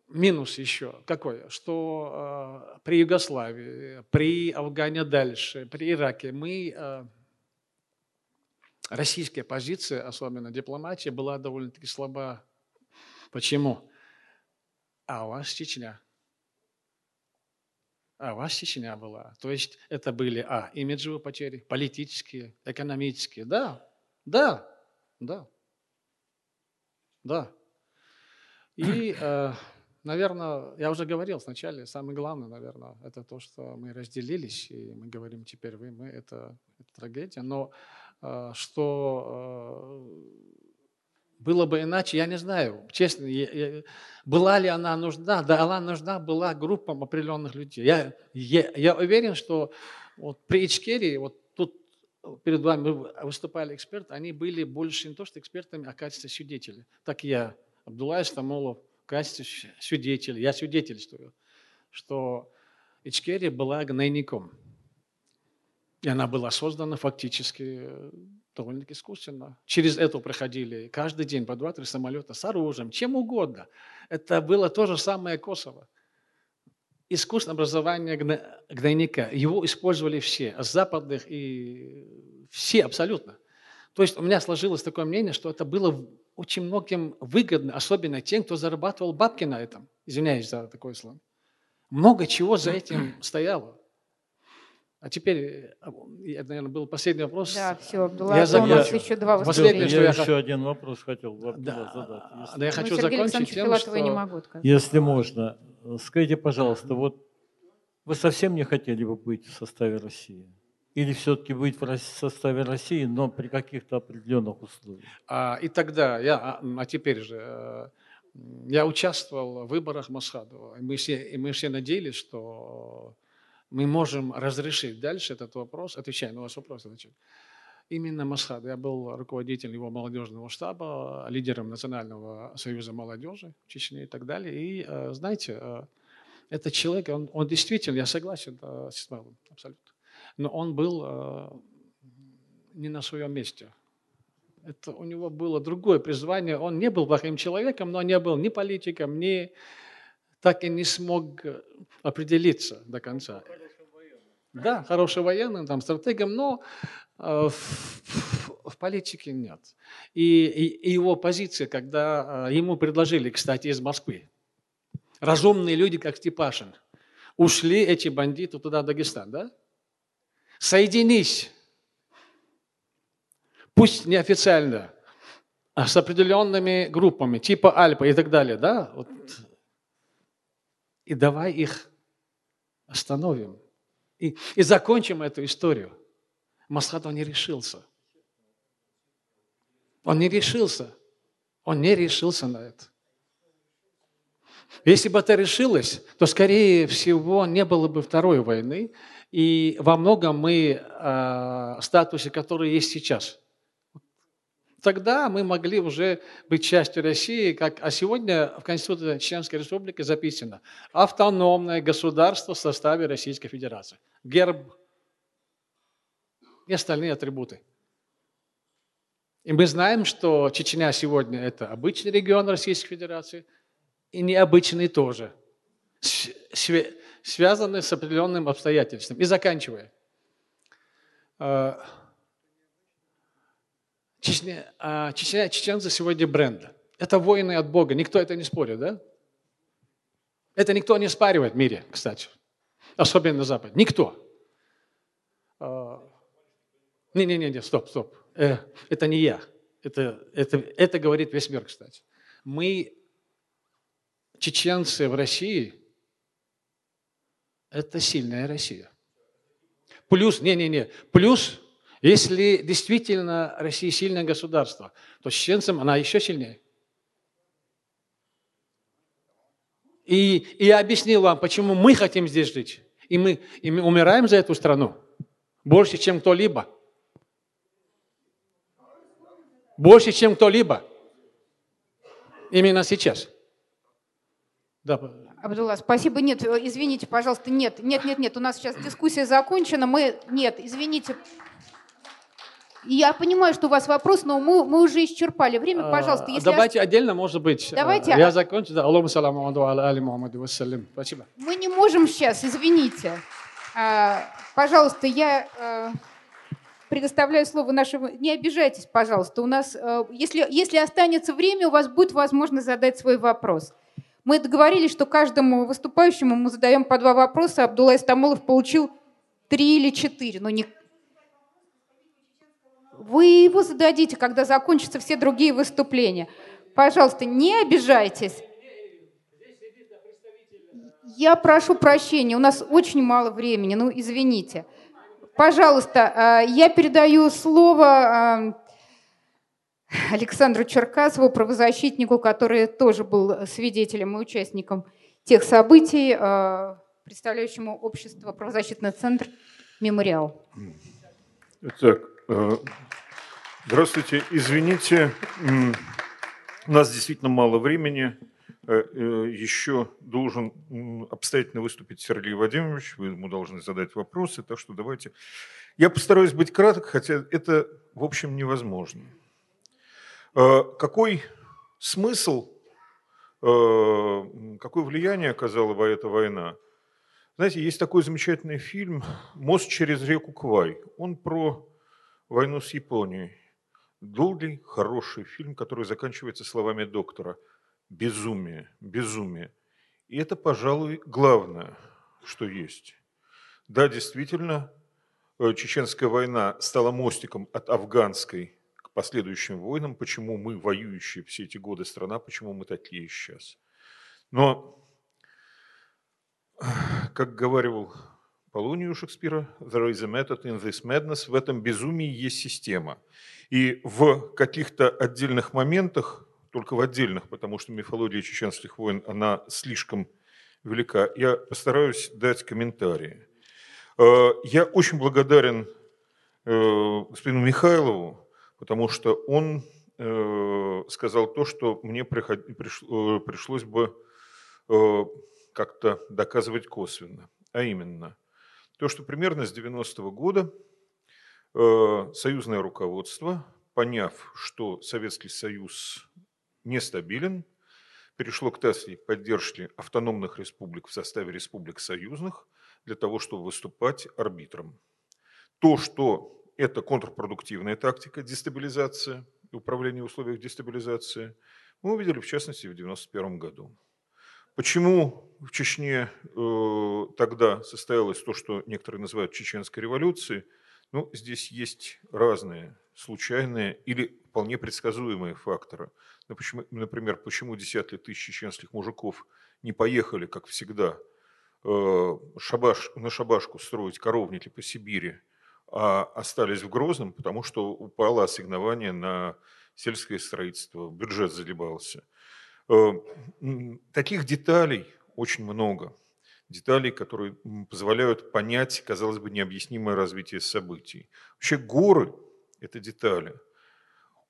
Speaker 7: Минус еще какой? Что а, при Югославии, при Афгане дальше, при Ираке мы, а, российская позиция, особенно дипломатия, была довольно-таки слаба. Почему? А у вас Чечня. А у вас Чечня была. То есть это были, а, имиджевые потери, политические, экономические. Да, да, да, да. И, э, наверное, я уже говорил вначале, самое главное, наверное, это то, что мы разделились, и мы говорим теперь вы, мы, это, это трагедия. Но э, что э, было бы иначе, я не знаю. Честно, я- я- была ли она нужна? Да, она нужна была группам определенных людей. Я, я, я уверен, что вот при Ичкерии, вот перед вами выступали эксперты, они были больше не то, что экспертами, а качестве свидетелей. Так я, Абдулай в качестве свидетеля, я свидетельствую, что Ичкерия была гнойником. И она была создана фактически э, довольно-таки искусственно. Через это проходили каждый день по два-три самолета с оружием, чем угодно. Это было то же самое Косово. Искусственное образование гно- гнойника. Его использовали все, западных и все абсолютно. То есть у меня сложилось такое мнение, что это было очень многим выгодно, особенно тем, кто зарабатывал бабки на этом. Извиняюсь за такой слово. Много чего за этим стояло. А теперь, это, наверное, был последний вопрос.
Speaker 1: Да, все, Абдулла,
Speaker 7: Я
Speaker 1: а то у нас еще два выступления.
Speaker 7: что
Speaker 4: я
Speaker 7: я
Speaker 4: еще один вопрос хотел
Speaker 7: Да,
Speaker 4: задать.
Speaker 7: да,
Speaker 4: если-
Speaker 7: я
Speaker 1: Ну,
Speaker 7: хочу
Speaker 1: Сергею
Speaker 7: закончить тем,
Speaker 1: я не
Speaker 7: что
Speaker 1: могу отказать.
Speaker 4: Если можно, скажите, пожалуйста, вот вы совсем не хотели бы быть в составе России? Или все-таки быть в составе России, но при каких-то определенных условиях?
Speaker 7: А, и тогда я, а, а теперь же, э, я участвовал в выборах Масхадова. И мы все, и мы все надеялись, что мы можем разрешить дальше этот вопрос, отвечая на ваш вопрос, значит, именно Масхад. Я был руководителем его молодежного штаба, лидером Национального союза молодежи в Чечне и так далее. И э, знаете, э, этот человек, он, он действительно, я согласен с Исмаилом, абсолютно, но он был э, не на своем месте. Это у него было другое призвание. Он не был плохим человеком, но не был ни политиком, ни так и не смог определиться до конца. Да, хороший военным, там, стратегом, но э, в, в- в политике нет. И, и- и его позиция, когда э, ему предложили, кстати, из Москвы, разумные люди, как Степашин, ушли эти бандиты туда, в Дагестан, да? Соединись, пусть неофициально, а с определенными группами, типа Альпа и так далее, да? Вот. И давай их остановим. И, и закончим эту историю. Масхад, не решился. Он не решился. Он не решился на это. Если бы это решилось, то, скорее всего, не было бы второй войны, и во многом мы э, статусе, который есть сейчас. Тогда мы могли уже быть частью России, как, а сегодня в Конституции Чеченской Республики записано автономное государство в составе Российской Федерации. Герб и остальные атрибуты. И мы знаем, что Чечня сегодня это обычный регион Российской Федерации и необычный тоже, связанный с определенным обстоятельством. И заканчивая. Чечня, а, Чечня, чеченцы сегодня бренд. Это воины от Бога, никто это не спорит, да? Это никто не спаривает в мире, кстати. Особенно на Западе. Никто. А, Не-не-не, стоп, стоп. Э, Это не я. Это, это, это говорит весь мир, кстати. Мы, чеченцы в России, это сильная Россия. Плюс, не-не-не, плюс, если действительно Россия сильное государство, то с она еще сильнее. И, и я объяснил вам, почему мы хотим здесь жить. И мы, и мы умираем за эту страну больше, чем кто-либо. Больше, чем кто-либо. Именно сейчас.
Speaker 1: Да. Абдулла, спасибо. Нет, извините, пожалуйста, нет, нет, нет, нет. У нас сейчас дискуссия закончена. Мы, нет, извините. Я понимаю, что у вас вопрос, но мы, мы уже исчерпали время. А, Пожалуйста,
Speaker 7: если... Давайте отдельно, может быть.
Speaker 1: Давайте.
Speaker 7: Я закончу. Аллаху саламу али Мухаммаду вассалям. Спасибо.
Speaker 1: Мы не можем сейчас, извините. А, пожалуйста, я а, предоставляю слово нашему... Не обижайтесь, пожалуйста. У нас, если, если останется время, у вас будет возможность задать свой вопрос. Мы договорились, что каждому выступающему мы задаем по два вопроса. Абдулла Истамулов получил три или четыре, но не... Вы его зададите, когда закончатся все другие выступления. Пожалуйста, не обижайтесь. Я прошу прощения, у нас очень мало времени, ну извините. Пожалуйста, э, я передаю слово э, Александру Черкасову, правозащитнику, который тоже был свидетелем и участником тех событий, э, представляющему общество правозащитный центр «Мемориал».
Speaker 11: Так, здравствуйте. Извините, у нас действительно мало времени. Э, э, еще должен обстоятельно выступить Сергей Вадимович, вы ему должны задать вопросы, так что давайте. Я постараюсь быть краток, хотя это, в общем, невозможно. Э, какой смысл, какое влияние оказала эта война? Знаете, есть такой замечательный фильм «Мост через реку Квай». Он про войну с Японией. Долгий, хороший фильм, который заканчивается словами доктора – безумие, безумие. И это, пожалуй, главное, что есть. Да, действительно, э, Чеченская война стала мостиком от афганской к последующим войнам, почему мы, воюющие все эти годы страна, почему мы такие сейчас. Но, как говорил Полоний у Шекспира, there is a method in this madness, в этом безумии есть система. И в каких-то отдельных моментах только в отдельных, потому что мифология чеченских войн, она слишком велика. Я постараюсь дать комментарии. Э, я очень благодарен э, господину Михайлову, потому что он э, сказал то, что мне пришлось бы как-то доказывать косвенно. А именно, то, что примерно с 90-го года союзное руководство, поняв, что Советский Союз нестабилен, перешло к тесте поддержки автономных республик в составе республик союзных для того, чтобы выступать арбитром. То, что это контрпродуктивная тактика дестабилизации и управления в условиях дестабилизации, мы увидели в частности в 1991 году. Почему в Чечне э, тогда состоялось то, что некоторые называют чеченской революцией? Ну, здесь есть разные случайные или вполне предсказуемые факторы. Например, почему десятки тысяч чеченских мужиков не поехали, как всегда, э, шабаш, на шабашку строить коровники по Сибири, а остались в Грозном, потому что упало ассигнование на сельское строительство, бюджет залибался. Э, таких деталей очень много. Деталей, которые позволяют понять, казалось бы, необъяснимое развитие событий. Вообще горы – это детали.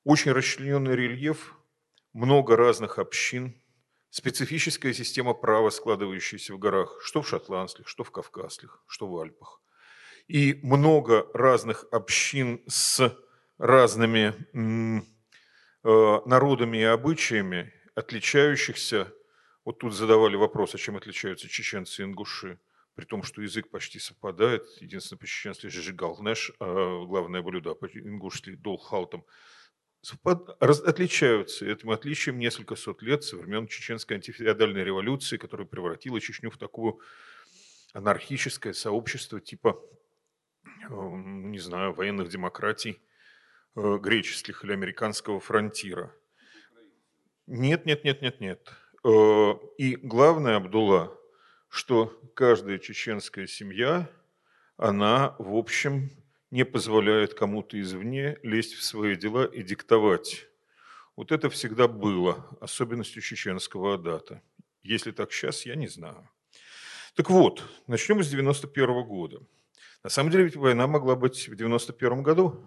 Speaker 11: Очень расчлененный рельеф много разных общин, специфическая система права, складывающаяся в горах, что в шотландских, что в кавказских, что в Альпах. И много разных общин с разными э, народами и обычаями, отличающихся, вот тут задавали вопрос, а чем отличаются чеченцы и ингуши, при том, что язык почти совпадает, единственное, по-чеченски жигалнеш, а главное блюдо, а по-ингушски долхалтом – отличаются этим отличием несколько сот лет со времен чеченской антифеодальной революции, которая превратила Чечню в такое анархическое сообщество типа, эм, не знаю, военных демократий э, греческих или американского фронтира. Нет, нет, нет, нет, нет. Э, и главное, Абдулла, что каждая чеченская семья, она, в общем, не позволяет кому-то извне лезть в свои дела и диктовать. Вот это всегда было особенностью чеченского адата. Если так сейчас, я не знаю. Так вот, начнем с 91 года. На самом деле ведь война могла быть в 91 году.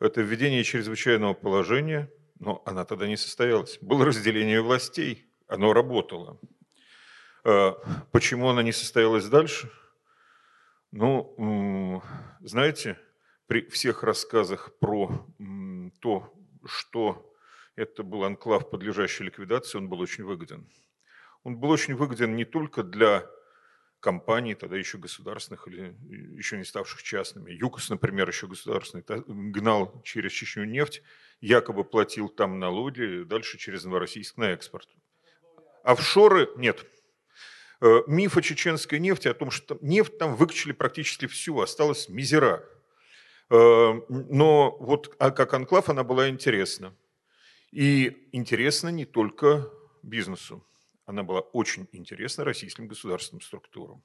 Speaker 11: Это введение чрезвычайного положения, но она тогда не состоялась. Было разделение властей, оно работало. А почему она не состоялась дальше? Ну, знаете, при всех рассказах про то, что это был анклав, подлежащий ликвидации, он был очень выгоден. Он был очень выгоден не только для компаний, тогда еще государственных или еще не ставших частными. ЮКОС, например, еще государственный, гнал через Чечню нефть, якобы платил там налоги, дальше через Новороссийск на экспорт. Офшоры нет. Э, миф о чеченской нефти, о том, что нефть там выкачали практически всю, осталась мизера. Э, но вот а как анклав она была интересна. И интересна не только бизнесу она была очень интересна российским государственным структурам.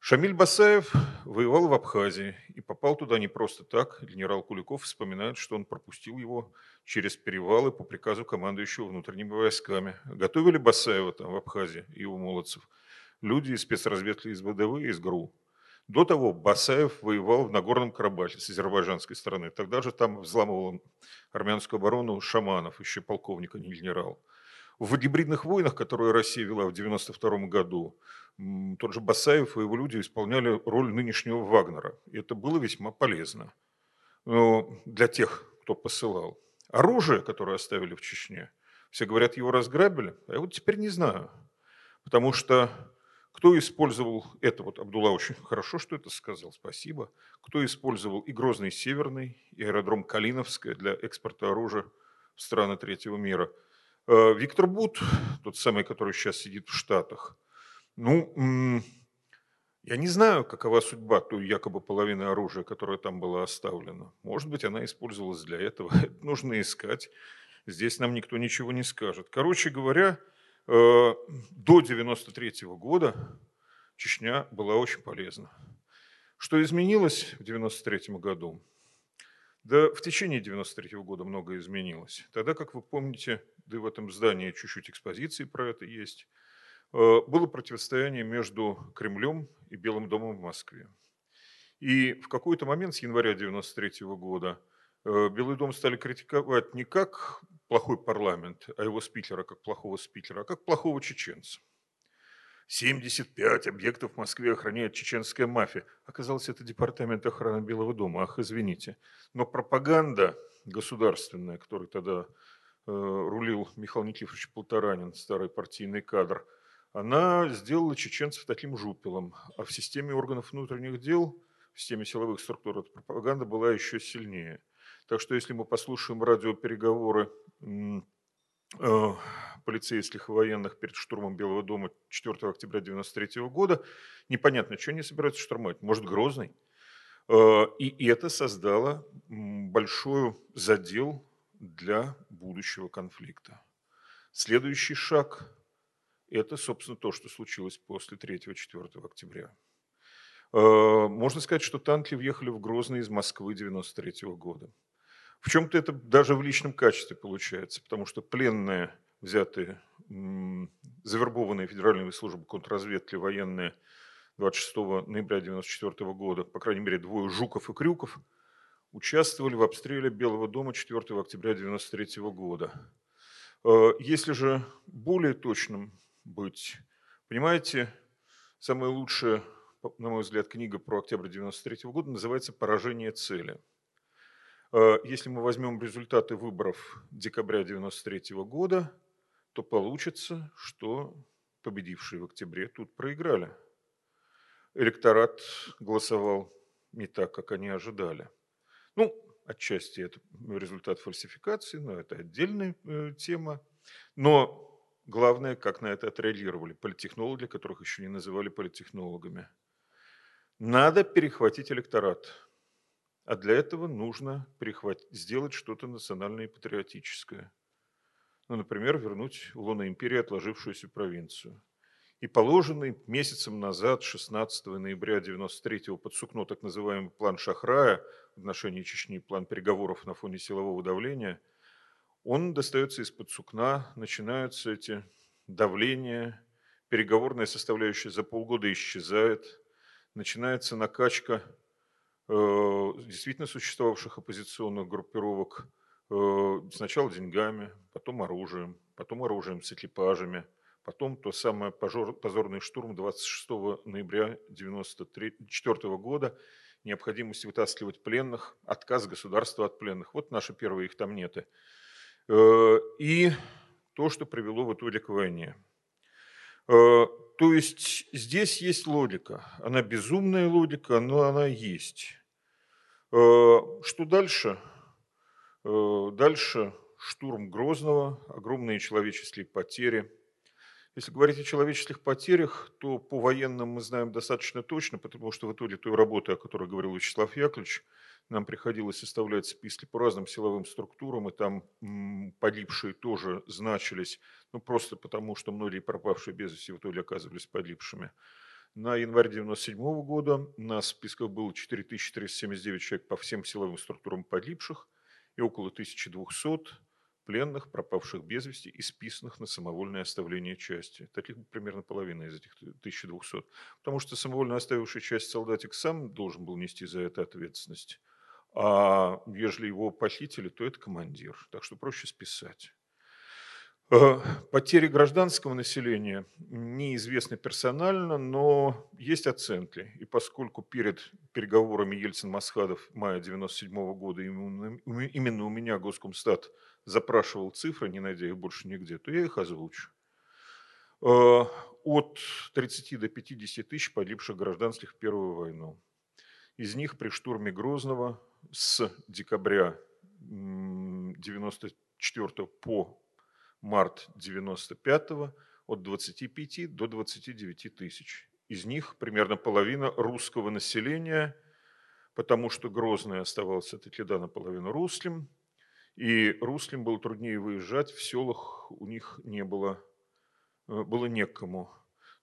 Speaker 11: Шамиль Басаев воевал в Абхазии и попал туда не просто так. Генерал Куликов вспоминает, что он пропустил его через перевалы по приказу командующего внутренними войсками. Готовили Басаева там в Абхазии и его молодцев люди из спецразведки из ВДВ и из ГРУ. До того Басаев воевал в Нагорном Карабахе с азербайджанской стороны. Тогда же там взламывал армянскую оборону Шаманов, еще полковник, а не генерал. В гибридных войнах, которые Россия вела в 1992 году, тот же Басаев и его люди исполняли роль нынешнего Вагнера. И это было весьма полезно Но для тех, кто посылал. Оружие, которое оставили в Чечне, все говорят, его разграбили, а я вот теперь не знаю. Потому что кто использовал это, вот Абдулла очень хорошо, что это сказал, спасибо. Кто использовал и Грозный Северный, и аэродром Калиновская для экспорта оружия в страны третьего мира – Э, Виктор Бут, тот самый, который сейчас сидит в Штатах, ну, я не знаю, какова судьба той якобы половины оружия, которая там была оставлена. Может быть, она использовалась для этого. Это нужно искать. Здесь нам никто ничего не скажет. Короче говоря, э, до 93 года Чечня была очень полезна. Что изменилось в 93 году? Да в течение 93 года многое изменилось. Тогда, как вы помните, да и в этом здании чуть-чуть экспозиции про это есть, было противостояние между Кремлем и Белым домом в Москве. И в какой-то момент с января 93 года э, Белый дом стали критиковать не как плохой парламент, а его спикера как плохого спикера, а как плохого чеченца. 75 объектов в Москве охраняет чеченская мафия. Оказалось, это департамент охраны Белого дома. Ах, извините. Но пропаганда государственная, которой тогда Э, рулил Михаил Никифорович Полторанин, старый партийный кадр, она сделала чеченцев таким жупелом. А в системе органов внутренних дел, в системе силовых структур, эта пропаганда была еще сильнее. Так что если мы послушаем радиопереговоры э, полицейских и военных перед штурмом Белого дома 4 октября 1993 года, непонятно, что они собираются штурмовать. Может, Грозный? Э, и это создало большой задел для будущего конфликта. Следующий шаг – это, собственно, то, что случилось после 3-4 октября. Э, можно сказать, что танки въехали в Грозный из Москвы 93 года. В чем-то это даже в личном качестве получается, потому что пленные, взятые, завербованные Федеральной службой контрразведки военные 26 ноября 1994 года, по крайней мере, двое Жуков и Крюков – участвовали в обстреле Белого дома 4 октября 1993 года. Э, если же более точным быть, понимаете, самая лучшая, на мой взгляд, книга про октябрь 1993 года называется «Поражение цели». Э, если мы возьмем результаты выборов декабря 1993 года, то получится, что победившие в октябре тут проиграли. Электорат голосовал не так, как они ожидали – ну, отчасти это результат фальсификации, но это отдельная э, тема. Но главное, как на это отреагировали политтехнологи, которых еще не называли политтехнологами. Надо перехватить электорат. А для этого нужно перехватить, сделать что-то национальное и патриотическое. Ну, например, вернуть лоно империи отложившуюся провинцию. И положенный месяцем назад, 16 ноября 1993 под сукно так называемый план Шахрая в отношении Чечни, план переговоров на фоне силового давления, он достается из-под сукна, начинаются эти давления, переговорная составляющая за полгода исчезает, начинается накачка э, действительно существовавших оппозиционных группировок э, сначала деньгами, потом оружием, потом оружием с экипажами, потом то самое позорный штурм 26 ноября 1994 года, необходимость вытаскивать пленных, отказ государства от пленных. Вот наши первые их там неты. Э, и то, что привело в итоге к войне. Э, то есть здесь есть логика. Она безумная логика, но она есть. Э, что дальше? Дальше штурм Грозного, огромные человеческие потери. Если говорить о человеческих потерях, то по военным мы знаем достаточно точно, потому что в итоге той работы, о которой говорил Вячеслав Яковлевич, нам приходилось составлять списки по разным силовым структурам, и там погибшие тоже значились, ну просто потому, что многие пропавшие без вести в итоге оказывались погибшими. На январь 1997 года на списках было 4379 человек по всем силовым структурам погибших и около 1200 пленных, пропавших без вести и списанных на самовольное оставление части. Таких примерно половина из этих 1200. Потому что самовольно оставивший часть солдатик сам должен был нести за это ответственность. А ежели его похитили, то это командир. Так что проще списать. Э, потери гражданского населения неизвестны персонально, но есть оценки. И поскольку перед переговорами Ельцин-Масхадов мая 1997 года именно у меня Госкомстат запрашивал цифры, не найдя их больше нигде, то я их озвучу. Э, от 30 до 50 тысяч погибших гражданских в Первую войну. Из них при штурме Грозного с декабря 94 по март 95 от 25 до 29 тысяч. Из них примерно половина русского населения, потому что Грозный оставался таки да наполовину русским, и русским было труднее выезжать, в селах у них не было, э, было некому.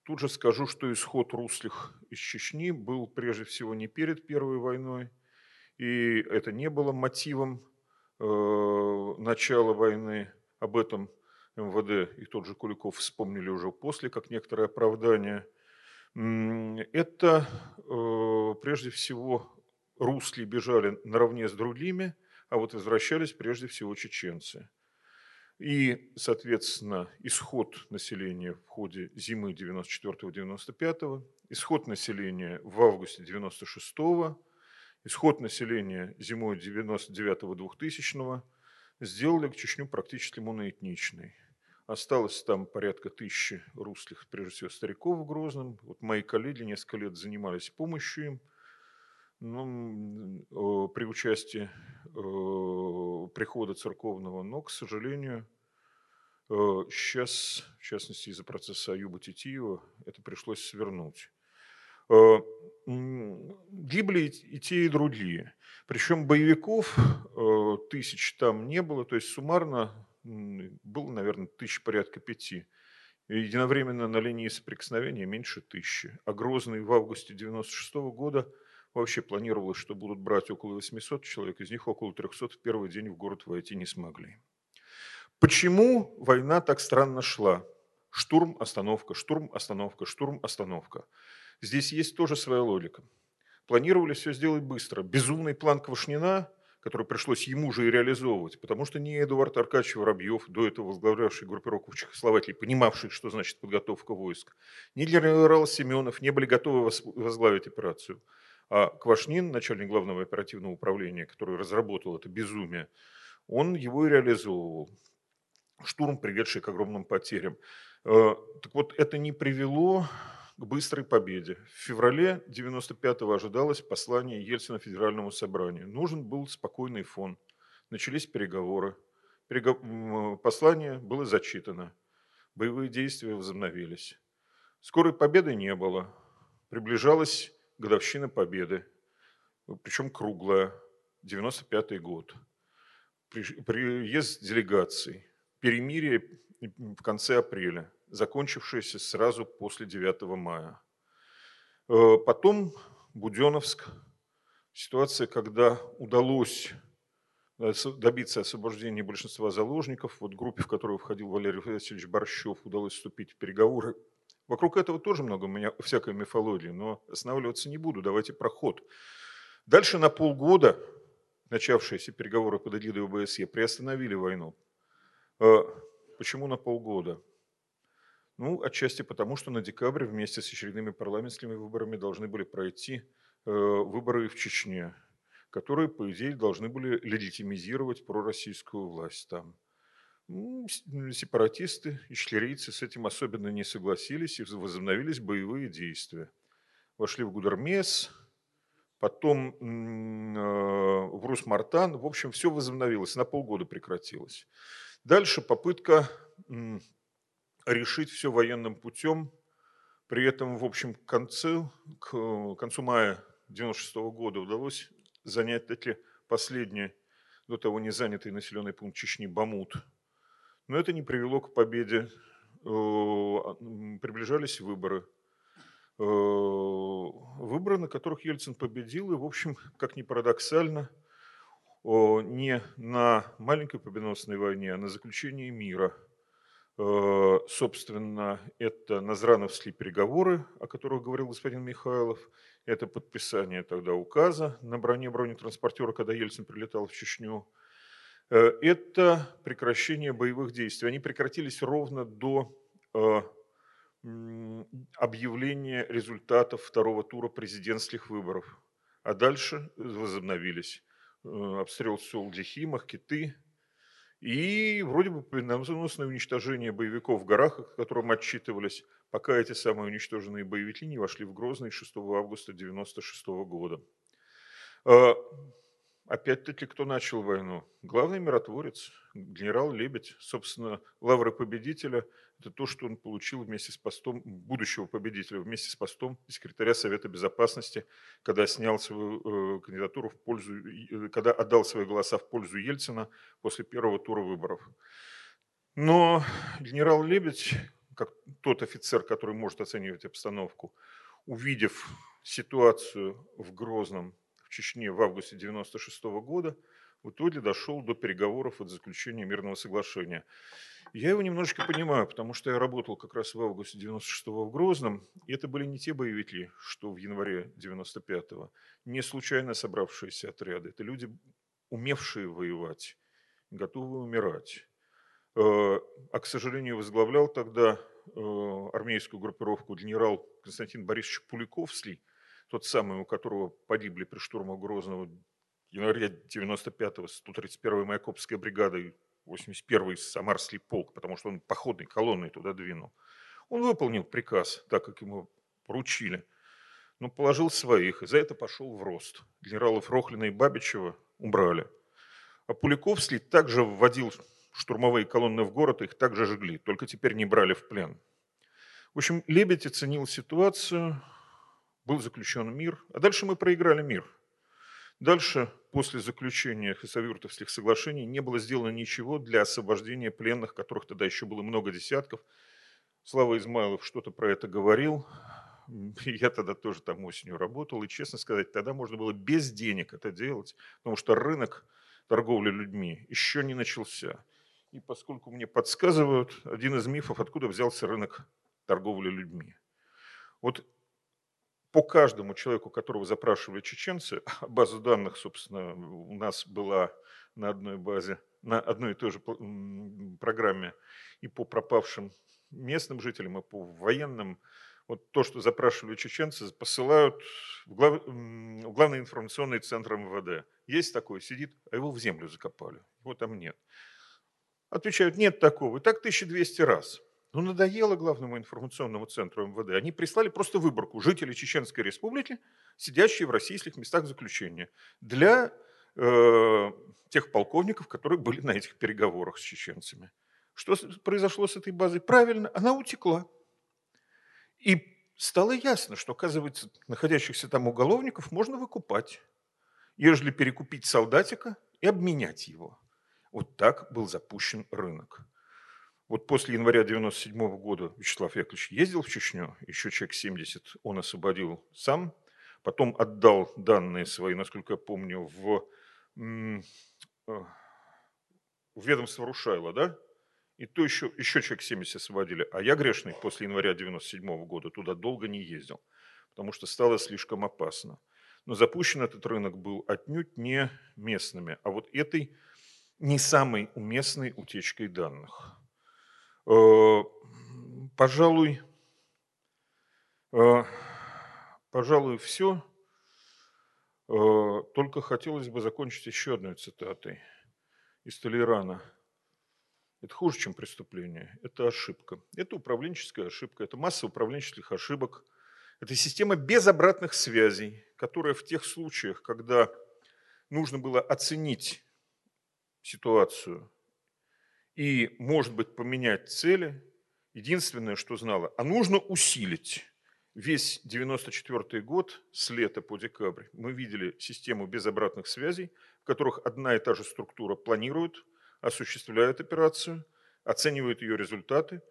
Speaker 11: Тут же скажу, что исход русских из Чечни был прежде всего не перед Первой войной, и это не было мотивом э, начала войны. Об этом МВД и тот же Куликов вспомнили уже после, как некоторое оправдание. Это э, прежде всего русские бежали наравне с другими, а вот возвращались прежде всего чеченцы. И, соответственно, исход населения в ходе зимы 94-95, исход населения в августе 96 исход населения зимой 99-2000 сделали Чечню практически моноэтничной. Осталось там порядка тысячи русских, прежде всего стариков в Грозном. Вот мои коллеги несколько лет занимались помощью им ну, при участии прихода церковного, но, к сожалению, сейчас, в частности, из-за процесса Аюба Титиева, это пришлось свернуть. Гибли и те, и другие. Причем боевиков тысяч там не было, то есть суммарно было, наверное, тысяч порядка пяти. Единовременно на линии соприкосновения меньше тысячи. А Грозный в августе 96 года вообще планировалось, что будут брать около 800 человек, из них около 300 в первый день в город войти не смогли. Почему война так странно шла? Штурм, остановка, штурм, остановка, штурм, остановка. Здесь есть тоже своя логика. Планировали все сделать быстро. Безумный план Квашнина который пришлось ему же и реализовывать, потому что ни Эдуард Аркадьевич Воробьев, до этого возглавлявший группировку в Чехословакии, понимавший, что значит подготовка войск, ни генерал Семенов не были готовы возглавить операцию. А Квашнин, начальник главного оперативного управления, который разработал это безумие, он его и реализовывал. Штурм, приведший к огромным потерям. Э, так вот, это не привело к быстрой победе. В феврале 95-го ожидалось послание Ельцина Федеральному собранию. Нужен был спокойный фон. Начались переговоры. Перего... Послание было зачитано. Боевые действия возобновились. Скорой победы не было. Приближалась годовщина победы, причем круглая, 95-й год. Приезд делегаций, перемирие в конце апреля – закончившаяся сразу после 9 мая. Э, потом Буденовск, ситуация, когда удалось добиться освобождения большинства заложников. Вот группе, в которую входил Валерий Васильевич Борщев, удалось вступить в переговоры. Вокруг этого тоже много у меня всякой мифологии, но останавливаться не буду, давайте проход. Дальше на полгода начавшиеся переговоры под эгидой ОБСЕ приостановили войну. Э, почему на полгода? Ну, отчасти потому, что на декабре вместе с очередными парламентскими выборами должны были пройти э, выборы в Чечне которые, по идее, должны были легитимизировать пророссийскую власть там. Сепаратисты и шлерийцы с этим особенно не согласились и возобновились боевые действия. Вошли в Гудермес, потом э, в Русмартан. В общем, все возобновилось, на полгода прекратилось. Дальше попытка решить все военным путем. При этом, в общем, к концу, к концу мая 1996 года удалось занять таки последний, до того не занятый населенный пункт Чечни Бамут. Но это не привело к победе. Э, а, приближались выборы. Э, выборы, на которых Ельцин победил, и, в общем, как ни парадоксально, не на маленькой победоносной войне, а на заключении мира. Э, собственно, это Назрановские переговоры, о которых говорил господин Михайлов, это подписание тогда указа на броне бронетранспортера, когда Ельцин прилетал в Чечню. Э, это прекращение боевых действий. Они прекратились ровно до э, объявления результатов второго тура президентских выборов. А дальше возобновились обстрел сел Дихима, Киты, и вроде бы победоносное уничтожение боевиков в горах, о котором отчитывались, пока эти самые уничтоженные боевики не вошли в Грозный 6 августа 1996 года. Опять-таки, кто начал войну? Главный миротворец, генерал Лебедь. Собственно, лавры победителя – это то, что он получил вместе с постом, будущего победителя, вместе с постом секретаря Совета Безопасности, когда снял свою э, кандидатуру в пользу, э, когда отдал свои голоса в пользу Ельцина после первого тура выборов. Но генерал Лебедь как тот офицер, который может оценивать обстановку, увидев ситуацию в Грозном, в Чечне в августе 1996 года, в итоге дошел до переговоров от заключения мирного соглашения. Я его немножечко понимаю, потому что я работал как раз в августе 96-го в Грозном, и это были не те боевики, что в январе 95-го, не случайно собравшиеся отряды. Это люди, умевшие воевать, готовые умирать. Э, а, к сожалению, возглавлял тогда э, армейскую группировку генерал Константин Борисович Пуликовский, тот самый, у которого погибли при штурмах Грозного в январе 95-го 131-я Майкопская бригада и 81-й Самарский полк, потому что он походной колонной туда двинул. Он выполнил приказ, так как ему поручили, но положил своих, и за это пошел в рост. Генералов Рохлина и Бабичева убрали. А Пуликовский также вводил штурмовые колонны в город, их также жгли, только теперь не брали в плен. В общем, Лебедь оценил ситуацию, был заключен мир, а дальше мы проиграли мир. Дальше, после заключения хасавюртовских соглашений, не было сделано ничего для освобождения пленных, которых тогда еще было много десятков. Слава Измайлов что-то про это говорил. Я тогда тоже там осенью работал, и, честно сказать, тогда можно было без денег это делать, потому что рынок торговли людьми еще не начался. И поскольку мне подсказывают, один из мифов, откуда взялся рынок торговли людьми. Вот по каждому человеку, которого запрашивали чеченцы, а база данных, собственно, у нас была на одной базе, на одной и той же программе и по пропавшим местным жителям, и по военным, вот то, что запрашивали чеченцы, посылают в, глав... в главный информационный центр МВД. Есть такой, сидит, а его в землю закопали. Его там нет. Отвечают, нет такого. И так 1200 раз. Ну, надоело главному информационному центру МВД. Они прислали просто выборку жителей Чеченской Республики, сидящие в российских местах заключения, для э, тех полковников, которые были на этих переговорах с чеченцами. Что произошло с этой базой? Правильно, она утекла. И стало ясно, что, оказывается, находящихся там уголовников можно выкупать, ежели перекупить солдатика и обменять его. Вот так был запущен рынок. Вот после января 97 года Вячеслав Яковлевич ездил в Чечню, еще человек 70 он освободил сам, потом отдал данные свои, насколько я помню, в, э, в ведомство Рушайла, да? И то еще, еще человек 70 освободили. А я грешный после января 97 года туда долго не ездил, потому что стало слишком опасно. Но запущен этот рынок был отнюдь не местными, а вот этой не самой уместной утечкой данных. Э, пожалуй, э, пожалуй, все. Э, только хотелось бы закончить еще одной цитатой из Толерана. Это хуже, чем преступление. Это ошибка. Это управленческая ошибка. Это масса управленческих ошибок. Это система без обратных связей, которая в тех случаях, когда нужно было оценить ситуацию и, может быть, поменять цели. Единственное, что знала, а нужно усилить. Весь 94 год, с лета по декабрь, мы видели систему без обратных связей, в которых одна и та же структура планирует, осуществляет операцию, оценивает ее результаты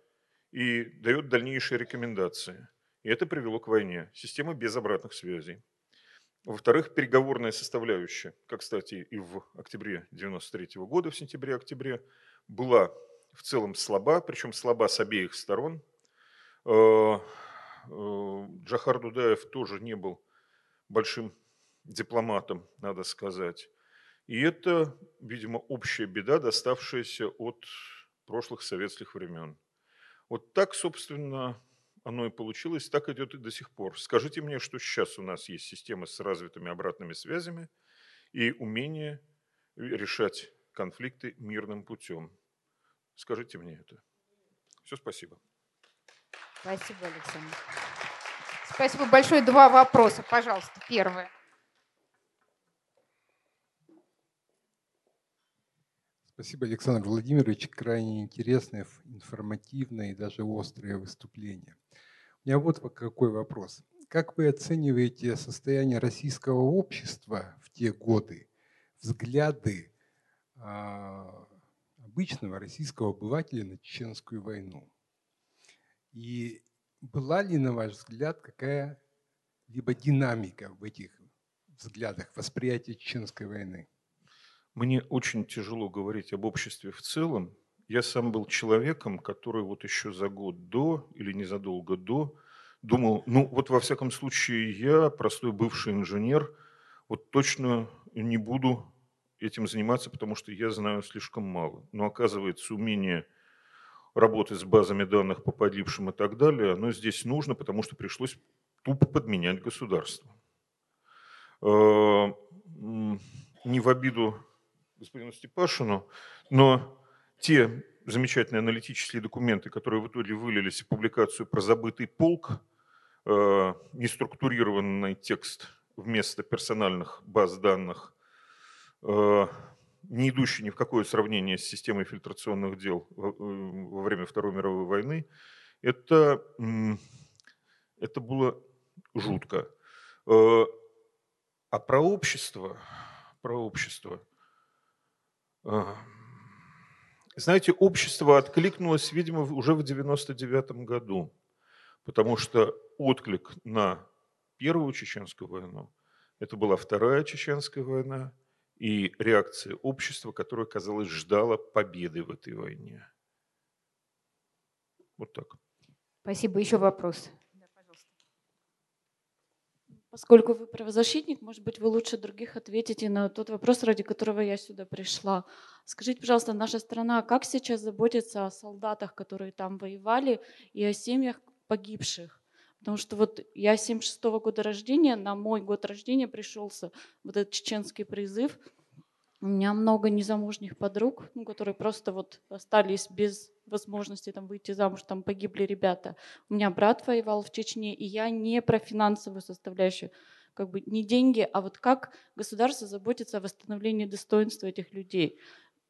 Speaker 11: и дает дальнейшие рекомендации. И это привело к войне. Система без обратных связей. Во-вторых, переговорная составляющая, как, кстати, и в октябре 93 года, в сентябре-октябре, была в целом слаба, причем слаба с обеих сторон. Э, э, Джахар Дудаев тоже не был большим дипломатом, надо сказать. И это, видимо, общая беда, доставшаяся от прошлых советских времен. Вот так, собственно, оно и получилось, так идет и до сих пор. Скажите мне, что сейчас у нас есть система с развитыми обратными связями и умение решать конфликты мирным путем. Скажите мне это. Все, спасибо.
Speaker 1: Спасибо, Александр. Спасибо большое. Два вопроса, пожалуйста. Первое.
Speaker 12: Спасибо, Александр Владимирович. Крайне интересное, информативное и даже острое выступление. У меня вот какой вопрос. Как вы оцениваете состояние российского общества в те годы, взгляды обычного российского обывателя на Чеченскую войну? И была ли, на ваш взгляд, какая-либо динамика в этих взглядах восприятия Чеченской войны?
Speaker 11: Мне очень тяжело говорить об обществе в целом. Я сам был человеком, который вот еще за год до или незадолго до думал, ну вот во всяком случае я, простой бывший инженер, вот точно не буду этим заниматься, потому что я знаю слишком мало. Но оказывается, умение работать с базами данных по погибшим и так далее, оно здесь нужно, потому что пришлось тупо подменять государство. Э, не в обиду господину Степашину, но те замечательные аналитические документы, которые в итоге вылились в публикацию про забытый полк, э, неструктурированный текст вместо персональных баз данных, не идущий ни в какое сравнение с системой фильтрационных дел во э, время Второй мировой войны, это, это было жутко. Э, а про общество, про общество, знаете, общество откликнулось, видимо, уже в 99 году, потому что отклик на Первую Чеченскую войну, это была Вторая Чеченская война – и реакция общества, которое, казалось, ждало победы в этой войне. Вот так.
Speaker 1: Спасибо. Еще вопрос.
Speaker 13: Поскольку вы правозащитник, может быть, вы лучше других ответите на тот вопрос, ради которого я сюда пришла. Скажите, пожалуйста, наша страна как сейчас заботится о солдатах, которые там воевали, и о семьях погибших? Потому что вот я 76 -го года рождения, на мой год рождения пришелся вот этот чеченский призыв. У меня много незамужних подруг, ну, которые просто вот остались без возможности там выйти замуж, там погибли ребята. У меня брат воевал в Чечне, и я не про финансовую составляющую, как бы не деньги, а вот как государство заботится о восстановлении достоинства этих людей.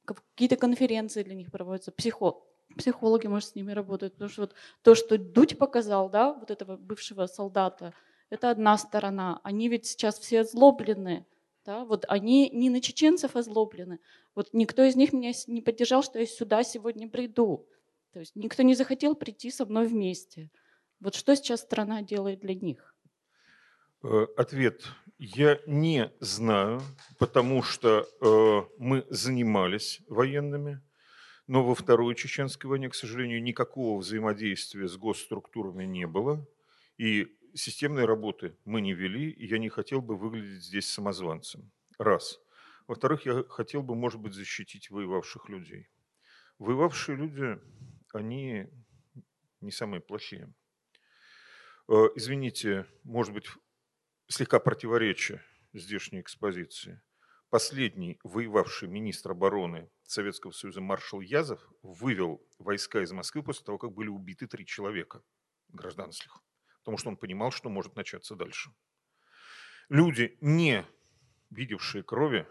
Speaker 13: Какие-то конференции для них проводятся, психо, психологи, может, с ними работают. Потому что вот то, что Дудь показал, да, вот этого бывшего солдата, это одна сторона. Они ведь сейчас все озлоблены. Да? Вот они не на чеченцев озлоблены. Вот никто из них меня не поддержал, что я сюда сегодня приду. То есть никто не захотел прийти со мной вместе. Вот что сейчас страна делает для них?
Speaker 11: Э, ответ. Я не знаю, потому что э, мы занимались военными, но во Второй Чеченской войне, к сожалению, никакого взаимодействия с госструктурами не было. И системной работы мы не вели, и я не хотел бы выглядеть здесь самозванцем. Раз. Во-вторых, я хотел бы, может быть, защитить воевавших людей. Воевавшие люди, они не самые плохие. Э, извините, может быть, слегка противоречие здешней экспозиции. Последний воевавший министр обороны Советского Союза маршал Язов вывел войска из Москвы после того, как были убиты три человека гражданских, потому что он понимал, что может начаться дальше. Люди, не видевшие крови,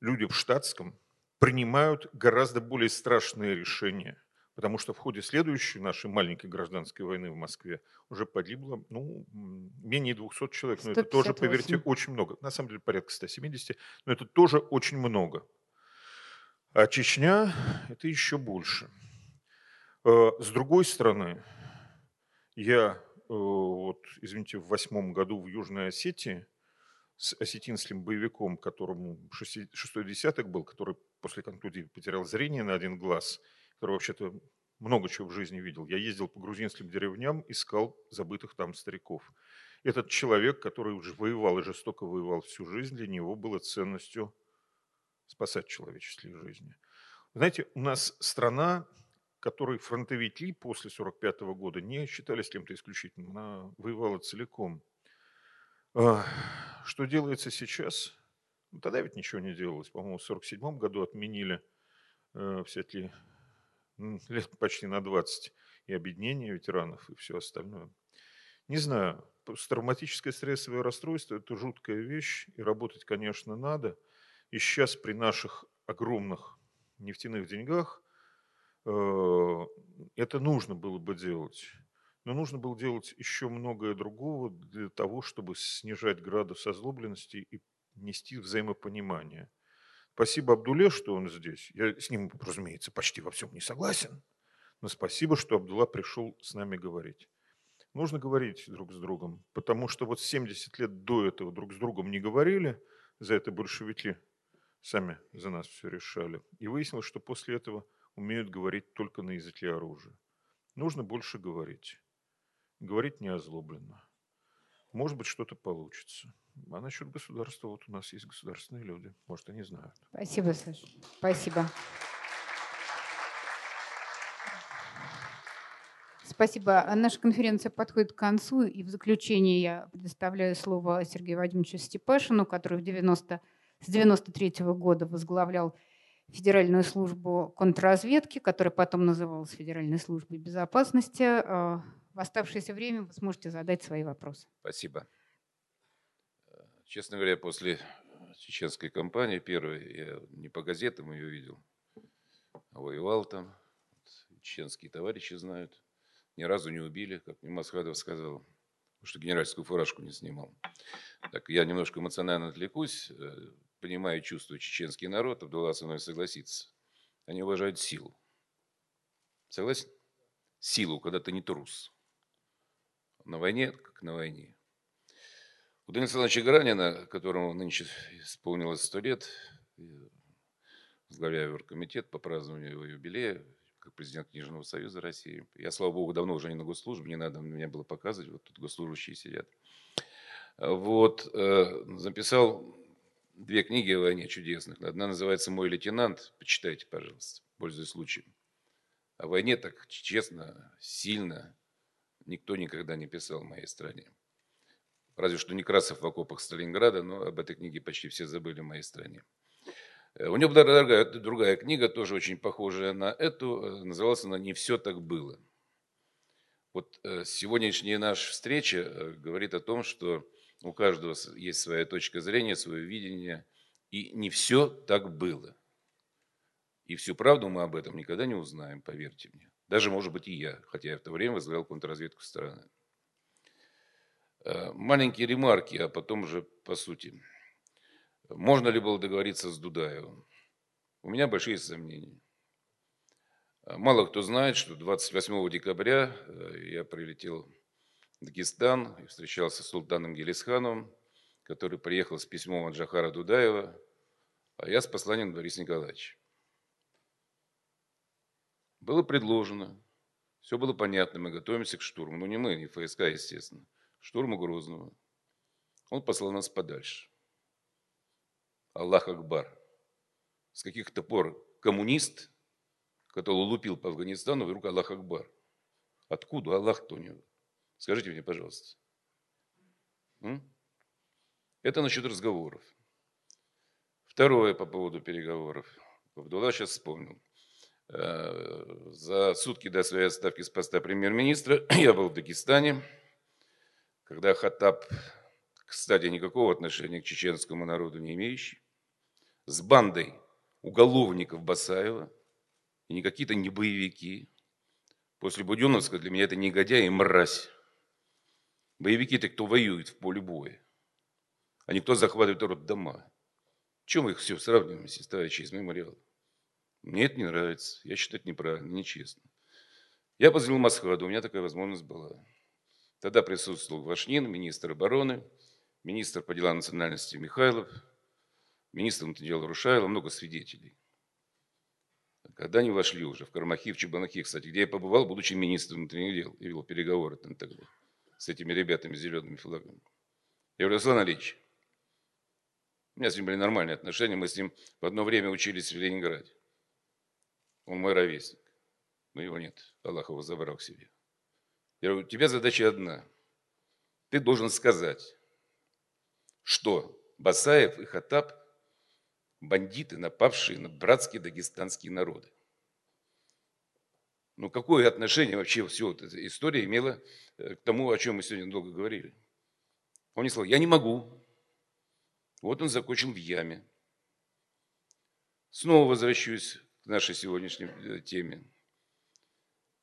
Speaker 11: люди в штатском, принимают гораздо более страшные решения – потому что в ходе следующей нашей маленькой гражданской войны в Москве уже погибло ну, менее 200 человек. Но это тоже, поверьте, очень много. На самом деле порядка 170, но это тоже очень много. А Чечня – это еще больше. Э, с другой стороны, я, э, вот, извините, в восьмом году в Южной Осетии с осетинским боевиком, которому шестой десяток был, который после контузии потерял зрение на один глаз – который вообще-то много чего в жизни видел. Я ездил по грузинским деревням, искал забытых там стариков. Этот человек, который уже воевал и жестоко воевал всю жизнь, для него было ценностью спасать человеческие жизни. Знаете, у нас страна, которой фронтовики после 1945 года не считались кем-то исключительным, она воевала целиком. А, что делается сейчас? Ну, тогда ведь ничего не делалось. По-моему, в 1947 году отменили э, всякие лет почти на 20, и объединение ветеранов, и все остальное. Не знаю, травматическое стрессовое расстройство – это жуткая вещь, и работать, конечно, надо. И сейчас при наших огромных нефтяных деньгах э, это нужно было бы делать. Но нужно было делать еще многое другого для того, чтобы снижать градус озлобленности и нести взаимопонимание – Спасибо Абдуле, что он здесь. Я с ним, разумеется, почти во всем не согласен. Но спасибо, что Абдулла пришел с нами говорить. Нужно говорить друг с другом, потому что вот 70 лет до этого друг с другом не говорили, за это большевики сами за нас все решали. И выяснилось, что после этого умеют говорить только на языке оружия. Нужно больше говорить. Говорить не озлобленно. Может быть, что-то получится. А насчет государства, вот у нас есть государственные люди, может, они знают.
Speaker 1: Спасибо, Саша. Спасибо. Спасибо. Наша конференция подходит к концу, и в заключение я предоставляю слово Сергею Вадимовичу Степашину, который в 90, с 93 -го года возглавлял Федеральную службу контрразведки, которая потом называлась Федеральной службой безопасности. А, в оставшееся время вы сможете задать свои вопросы.
Speaker 3: Спасибо. Честно говоря, после чеченской кампании первой, я не по газетам ее видел, а воевал там. Чеченские товарищи знают. Ни разу не убили, как мне Масхадов сказал, что генеральскую фуражку не снимал. Так я немножко эмоционально отвлекусь, э, понимаю чувство чеченский народ, Абдулла со мной согласится. Они уважают силу. Согласен? Силу, когда ты не трус. На войне, как на войне. У Данила Александровича Гранина, которому нынче исполнилось сто лет, возглавляю оргкомитет по празднованию его юбилея, как президент Книжного союза России. Я, слава богу, давно уже не на госслужбе, не надо меня было показывать, вот тут госслужащие сидят. Вот, э, записал две книги о войне чудесных. Одна называется «Мой лейтенант», почитайте, пожалуйста, пользуясь случаем. О войне так честно, сильно никто никогда не писал в моей стране. Разве что Некрасов в окопах Сталинграда, но об этой книге почти все забыли в моей стране. Э, у него была другая, другая книга, тоже очень похожая на эту, э, называлась она «Не все так было». Вот э, сегодняшняя наша встреча говорит о том, что у каждого есть своя точка зрения, свое видение, и не все так было. И всю правду мы об этом никогда не узнаем, поверьте мне. Даже, может быть, и я, хотя я в то время возглавлял контрразведку страны. Э, маленькие ремарки, а потом уже по сути. Можно ли было договориться с Дудаевым? У меня большие сомнения. А мало кто знает, что 28 декабря э, я прилетел в Дагестан и встречался с султаном Гелисхановым, который приехал с письмом от Джахара Дудаева, а я с посланием Бориса Николаевича. Было предложено, все было понятно, мы готовимся к штурму. Ну, не мы, не ФСК, естественно. Штурму Грозного. Он послал нас подальше. Аллах Акбар. С каких-то пор коммунист, который лупил по Афганистану, вдруг Аллах Акбар. Откуда Аллах-то у него? Скажите мне, пожалуйста. М? Это насчет разговоров. Второе по поводу переговоров. Абдулла сейчас вспомнил. Э, за сутки до своей отставки с поста премьер-министра я был в Дагестане, когда Хаттаб, кстати, никакого отношения к чеченскому народу не имеющий, с бандой уголовников Басаева, и не какие-то не боевики. После Буденовска для меня это негодяй и мразь. Боевики – это кто воюет в поле боя, а не кто захватывает род дома. Чем мы их все сравниваем, если товарищи из мемориала? Мне это не нравится. Я считаю это неправильно, нечестно. Я позвонил Масхаду, у меня такая возможность была. Тогда присутствовал Вашнин, министр обороны, министр по делам национальности Михайлов, министр внутренних дел Рушайло, много свидетелей. Когда они вошли уже в Кармахи, в Чебанахи, кстати, где я побывал, будучи министром внутренних дел, и вел переговоры там тогда с этими ребятами с зелеными флагами. Я говорю, Руслан Ильич, у меня с ним были нормальные отношения, мы с ним в одно время учились в Ленинграде. Он мой ровесник. Но его нет. Аллах его забрал к себе. Я говорю, у тебя задача одна. Ты должен сказать, что Басаев и Хатаб – бандиты, напавшие на братские дагестанские народы. Ну, какое отношение вообще все вот эта история имела э, к тому, о чем мы сегодня долго говорили? Он не сказал, я не могу, вот он закончил в яме. Снова возвращусь к нашей сегодняшней э, теме.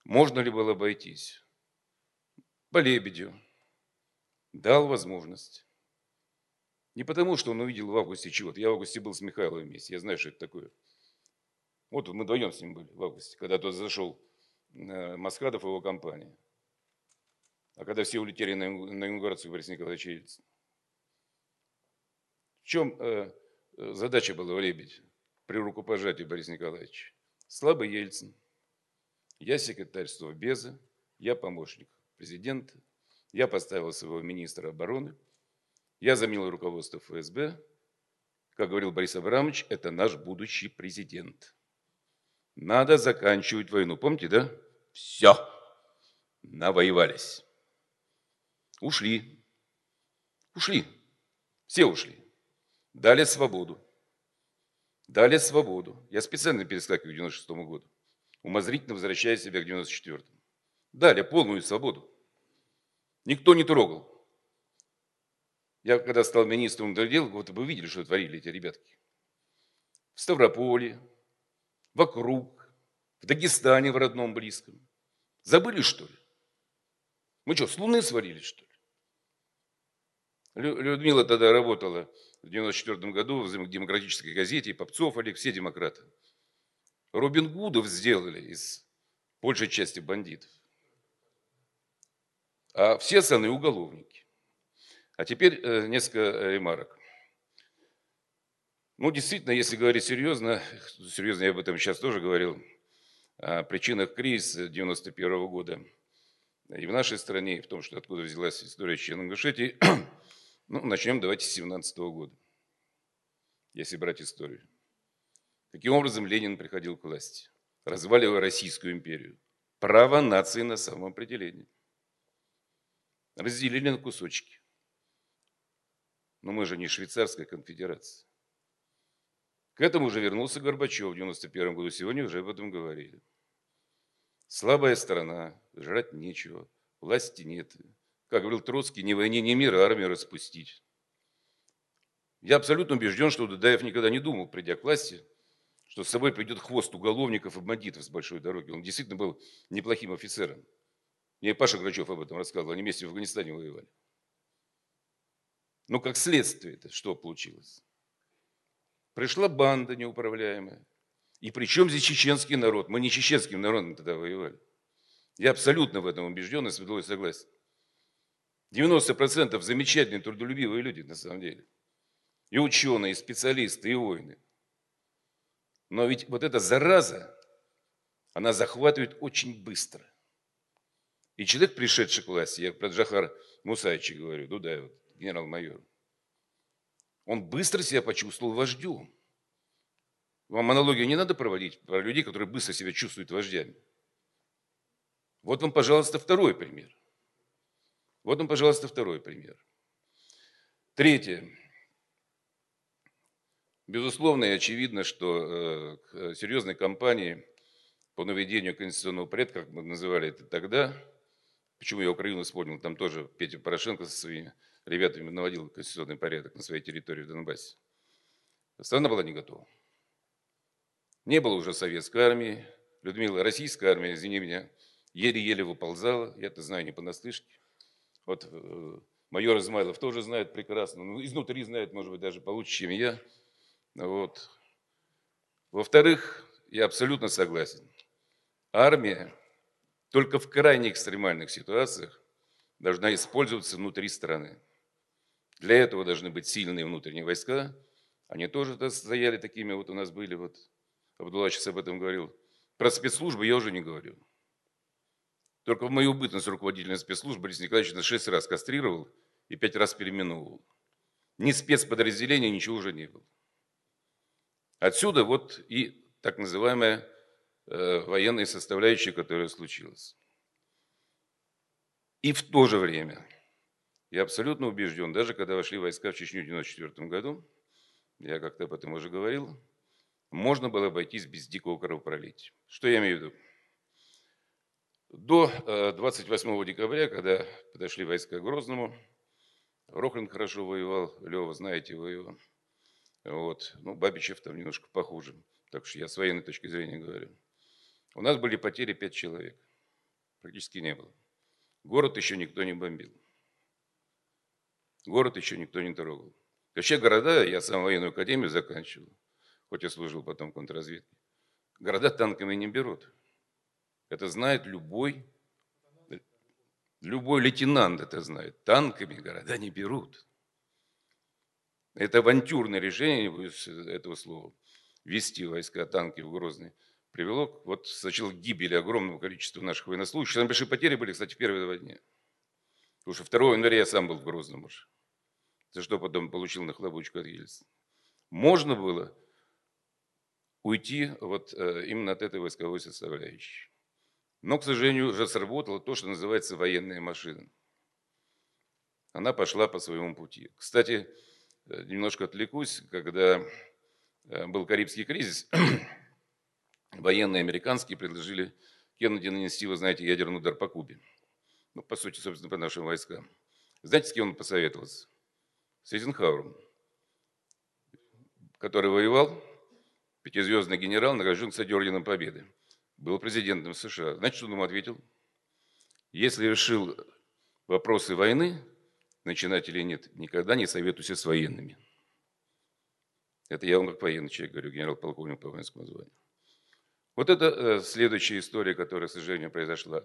Speaker 3: Можно ли было обойтись? По Лебедю дал возможность. Не потому, что он увидел в августе чего-то. Я в августе был с Михайловым вместе. Я знаю, что это такое. Вот мы вдвоем с ним были в августе, когда тот зашел Маскадов и его компания. А когда все улетели на инаугурацию Бориса Николаевича Ельцина чем э, задача была у Лебедь при рукопожатии Бориса Николаевича? Слабый Ельцин, я секретарь Совбеза, я помощник президента, я поставил своего министра обороны, я заменил руководство ФСБ. Как говорил Борис Абрамович, это наш будущий президент. Надо заканчивать войну. Помните, да? Все. Навоевались. Ушли. Ушли. Все ушли. Дали свободу. Дали свободу. Я специально перескакиваю к 96 году. Умозрительно возвращая себя к 94 Дали полную свободу. Никто не трогал. Я когда стал министром дел, вот вы видели, что творили эти ребятки. В Ставрополе, вокруг, в Дагестане, в родном близком. Забыли, что ли? Мы что, с Луны свалились, что ли? Людмила тогда работала в 94 году в демократической газете, Попцов Олег, все демократы. Робин Гудов сделали из большей части бандитов. А все остальные уголовники. А теперь э, несколько э, ремарок. Ну, действительно, если говорить серьезно, серьезно я об этом сейчас тоже говорил, о причинах кризиса 91 года и в нашей стране, и в том, что откуда взялась история Чечен-Ингушетии, ну, начнем давайте с 17 года, если брать историю. Каким образом Ленин приходил к власти? Разваливая Российскую империю. Право нации на самоопределение. Разделили на кусочки. Но мы же не швейцарская конфедерация. К этому уже вернулся Горбачев в 91 году. Сегодня уже об этом говорили. Слабая страна, жрать нечего, власти нет. Как говорил Троцкий, ни войне, ни мира, армию распустить. Я абсолютно убежден, что Дудаев никогда не думал, придя к власти, что с собой придет хвост уголовников и бандитов с большой дороги. Он действительно был неплохим офицером. Мне Паша Грачев об этом рассказывал, они вместе в Афганистане воевали. Но как следствие это что получилось? Пришла банда неуправляемая И при чем здесь чеченский народ? Мы не чеченским народом тогда воевали. Я абсолютно в этом убежден и с согласен. 90% замечательные, трудолюбивые люди на самом деле. И ученые, и специалисты, и воины. Но ведь вот эта зараза, она захватывает очень быстро. И человек, пришедший к власти, я про Джахара Мусаевича говорю, ну да, вот, генерал-майор, он быстро себя почувствовал вождем. Вам аналогию не надо проводить про людей, которые быстро себя чувствуют вождями. Вот вам, пожалуйста, второй пример. Вот вам, пожалуйста, второй пример. Третье. Безусловно и очевидно, что к э, серьезной кампании по наведению конституционного порядка, как мы называли это тогда, почему я Украину вспомнил, там тоже Петя Порошенко со своими ребятами наводил конституционный порядок на своей территории в Донбассе. Страна была не готова. Не было уже советской армии. Людмила, российская армия, извини меня, еле-еле выползала. Я это знаю не понаслышке. Вот э, майор Измайлов тоже знает прекрасно. Ну, изнутри знает, может быть, даже получше, чем я. Вот. Во-вторых, я абсолютно согласен. Армия только в крайне экстремальных ситуациях должна использоваться внутри страны. Для этого должны быть сильные внутренние войска. Они тоже стояли такими, вот у нас были, вот Абдулла сейчас об этом говорил. Про спецслужбы я уже не говорю. Только в мою бытность руководителя спецслужб Борис Николаевич на шесть раз кастрировал и пять раз переименовывал. Ни спецподразделения, ничего уже не было. Отсюда вот и так называемая э, военная составляющая, которая случилась. И в то же время, я абсолютно убежден, даже когда вошли войска в Чечню в 1994 году, я как-то об этом уже говорил, можно было обойтись без дикого кровопролития. Что я имею в виду? До 28 э, декабря, когда подошли войска к Грозному, Рохлин хорошо воевал, Лева, знаете его. Вот. Ну, Бабичев там немножко похуже. Так что я с военной точки зрения говорю. У нас были потери 5 человек. Практически не было. Город еще никто не бомбил. Город еще никто не трогал. Вообще города, я сам военную академию заканчивал, хоть и служил потом в контрразведке, города танками не берут. Это знает любой, любой лейтенант это знает. Танками города не берут. Это авантюрное решение, не боюсь этого слова, вести войска, танки в Грозный, привело вот, сначала к гибели огромного количества наших военнослужащих. Там большие потери были, кстати, в первые два дня. Потому что 2 января я сам был в Грозном уже. За что потом получил нахлобучку от Ельцина. Можно было уйти вот э, именно от этой войсковой составляющей. Но, к сожалению, уже сработало то, что называется военная машина. Она пошла по своему пути. Кстати, э, немножко отвлекусь, когда э, был Карибский кризис, военные американские предложили Кеннеди нанести, вы знаете, ядерный удар по Кубе. Ну, по сути, собственно, по нашим войскам. Знаете, с кем он посоветовался? С Эйзенхауэром, который воевал, пятизвездный генерал, награжден, кстати, орденом Победы был президентом США. Знаете, что он ему ответил? Если решил вопросы войны, начинать или нет, никогда не советуйся с военными. Это я вам как военный человек говорю, генерал-полковник по воинскому званию. Вот это э, следующая история, которая, к сожалению, произошла.